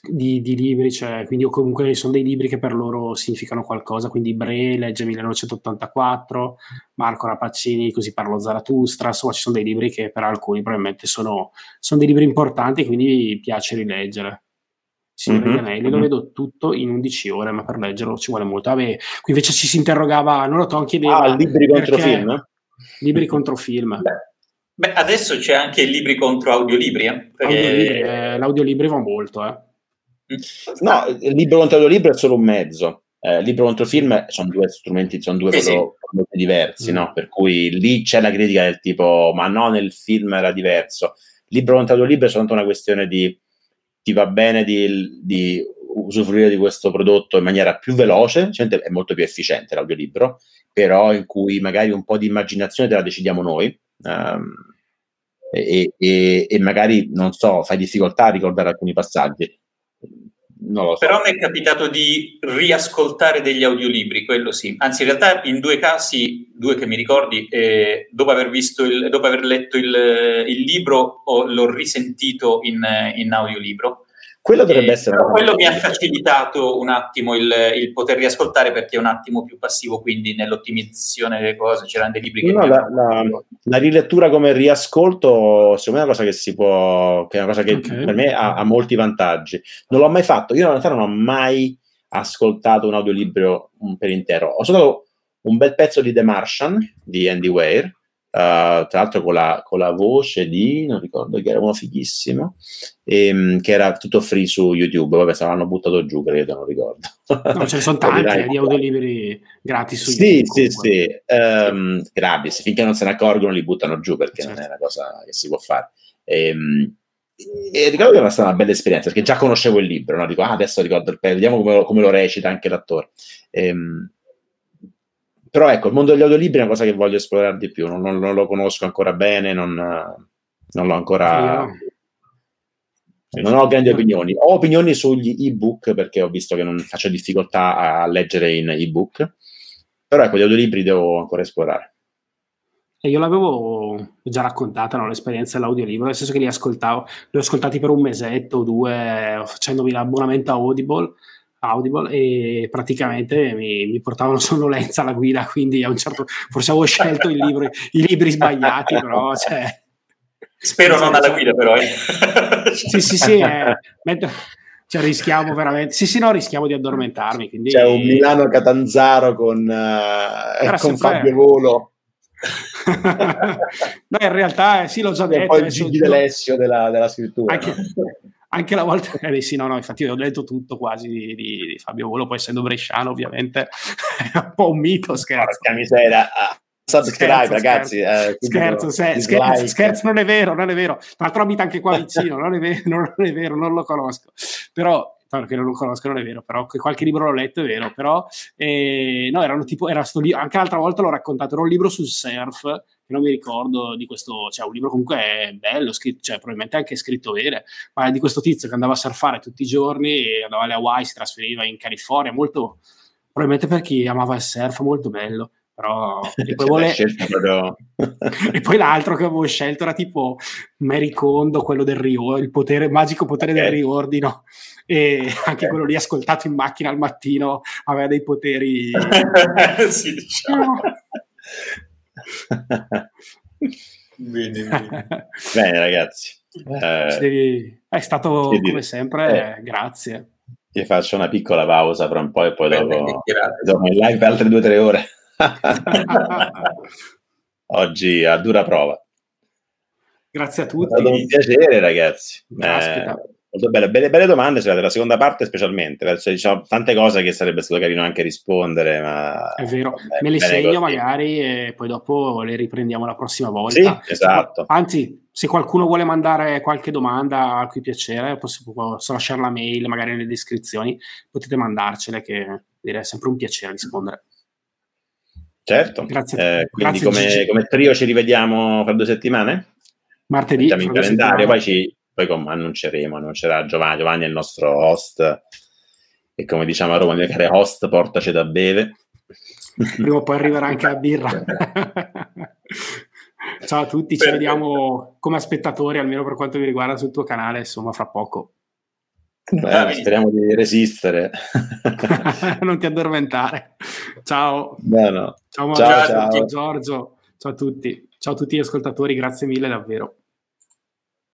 di, di, libri, cioè, quindi o comunque sono dei libri che per loro significano qualcosa, quindi Bre legge 1984, Marco Rapaccini, così parlo Zarathustra, insomma ci sono dei libri che per alcuni probabilmente sono, sono dei libri importanti quindi piace rileggere. Sì, mm-hmm. Anelli, lo mm-hmm. vedo tutto in 11 ore, ma per leggerlo ci vuole molto. Vabbè, qui invece ci si interrogava, non lo so, chiedeva... Ah, libri contro film? Libri contro film. Beh. Beh, adesso c'è anche libri contro audiolibri. Eh? Perché... Audiolibri, eh, l'audiolibro va molto. Eh. Mm. No, il libro contro audiolibro è solo un mezzo. Eh, libro contro film sono due strumenti, sono due eh sì. diversi, mm. no? Per cui lì c'è la critica del tipo, ma no, nel film era diverso. Libro contro audiolibro è soltanto una questione di ti va bene di, di usufruire di questo prodotto in maniera più veloce, è molto più efficiente l'audiolibro, però in cui magari un po' di immaginazione te la decidiamo noi. Um, e, e, e, magari, non so, fai difficoltà a ricordare alcuni passaggi. So. Però mi è capitato di riascoltare degli audiolibri, quello sì. Anzi, in realtà in due casi, due che mi ricordi, eh, dopo, aver il, dopo, aver letto il, il libro, ho, l'ho risentito in, in audiolibro quello dovrebbe essere. quello mi ha facilitato un attimo il, il, poter riascoltare perché è un attimo più passivo, quindi nell'ottimizzazione delle cose c'erano dei libri che. No, la, la, la, rilettura come riascolto, secondo me è una cosa che si può. che è una cosa che okay. per me ha, ha, molti vantaggi. Non l'ho mai fatto, io in realtà non ho mai ascoltato un audiolibro per intero. Ho ascoltato un bel pezzo di The Martian di Andy Weir Uh, tra l'altro con la, con la, voce di, non ricordo che era uno fighissimo, e, um, che era tutto free su YouTube, vabbè se l'hanno buttato giù credo, non ricordo. No, ce ne sono <laughs> tanti eh, di audiolibri gratis su sì, YouTube. Sì, sì, um, gratis, finché non se ne accorgono li buttano giù perché certo. non è una cosa che si può fare. E, um, e ricordo che era stata una bella esperienza perché già conoscevo il libro, no? dico ah, adesso ricordo il pezzo, vediamo come lo, come lo recita anche l'attore. E, però ecco, il mondo degli audiolibri è una cosa che voglio esplorare di più, non, non, non lo conosco ancora bene, non, non l'ho ancora... Non ho grandi opinioni. Ho opinioni sugli ebook perché ho visto che non faccio difficoltà a leggere in ebook, però ecco, gli audiolibri devo ancora esplorare. E io l'avevo già raccontata no, l'esperienza dell'audiolibro, nel senso che li ascoltavo, li ho ascoltati per un mesetto o due facendomi l'abbonamento a Audible Audible e praticamente mi, mi, portavano <laughs> sonnolenza alla guida, quindi a un certo forse avevo scelto i libri, i libri sbagliati, però cioè, Spero non alla guida, però. Eh. sì, sì, sì. Eh, mentre, cioè, rischiamo veramente. Sì, sì, no, rischiamo di addormentarmi. Quindi... C'è un Milano Catanzaro con, uh, con Fabio Volo. <laughs> no, in realtà eh, sì, l'ho già detto. E poi il Gigi D'Alessio della, della scrittura. Anche, no? Anche la volta eh, sì, no, no, infatti ho detto tutto quasi di, di, di Fabio Volo, poi essendo bresciano ovviamente <laughs> è un po' un mito, scherzo. Porca miseria, ah, subscribe ragazzi. Eh, scherzo, se, scherzo, scherzo, non è vero, non è vero. Tra l'altro abita anche qua vicino, non è vero, <laughs> non è vero, non lo conosco. Però perché non lo conosco, non è vero, però qualche libro l'ho letto, è vero, però eh, no, erano tipo, era sto libro, anche l'altra volta l'ho raccontato, era un libro sul surf, non mi ricordo di questo, cioè un libro comunque bello, scritto, cioè probabilmente anche scritto bene, ma di questo tizio che andava a surfare tutti i giorni, andava alle Hawaii, si trasferiva in California, molto, probabilmente per chi amava il surf, molto bello però <laughs> e poi, vole... <laughs> e poi, l'altro che avevo scelto era tipo Mary Kondo, quello del riordino, il, potere, magico potere okay. del riordino e anche quello lì ascoltato in macchina al mattino aveva dei poteri <laughs> sì, diciamo. <laughs> bene, bene. <laughs> bene ragazzi eh, devi... è stato come sempre eh. grazie ti faccio una piccola pausa fra un po' e poi dopo, dopo in live per altre due o tre ore <laughs> Oggi a dura prova. Grazie a tutti. È stato un piacere, ragazzi. Eh, molto belle, belle, belle domande, cioè, della seconda parte specialmente. Verso, diciamo, tante cose che sarebbe stato carino anche rispondere. Ma, è vero, vabbè, me le segno così. magari e poi dopo le riprendiamo la prossima volta. Sì, esatto. Anzi, se qualcuno vuole mandare qualche domanda a cui piacere, posso, posso lasciare la mail magari nelle descrizioni, potete mandarcele che direi è sempre un piacere rispondere. Certo, Grazie. Eh, quindi Grazie, come, come, trio ci rivediamo fra due settimane? Martedì. Mettiamo in calendario, poi, ci, poi annunceremo, annuncerà Giovanni, Giovanni è il nostro host e come diciamo a Roma, mio caro host, portaci da bere. Prima o poi arriverà anche la birra. <laughs> Ciao a tutti, ci vediamo come spettatori, almeno per quanto mi riguarda, sul tuo canale, insomma, fra poco. Beh, speriamo di resistere. <laughs> non ti addormentare. Ciao. Beh, Ciao, ciao, ciao, ciao Giorgio. Ciao a tutti. Ciao a tutti gli ascoltatori, grazie mille davvero.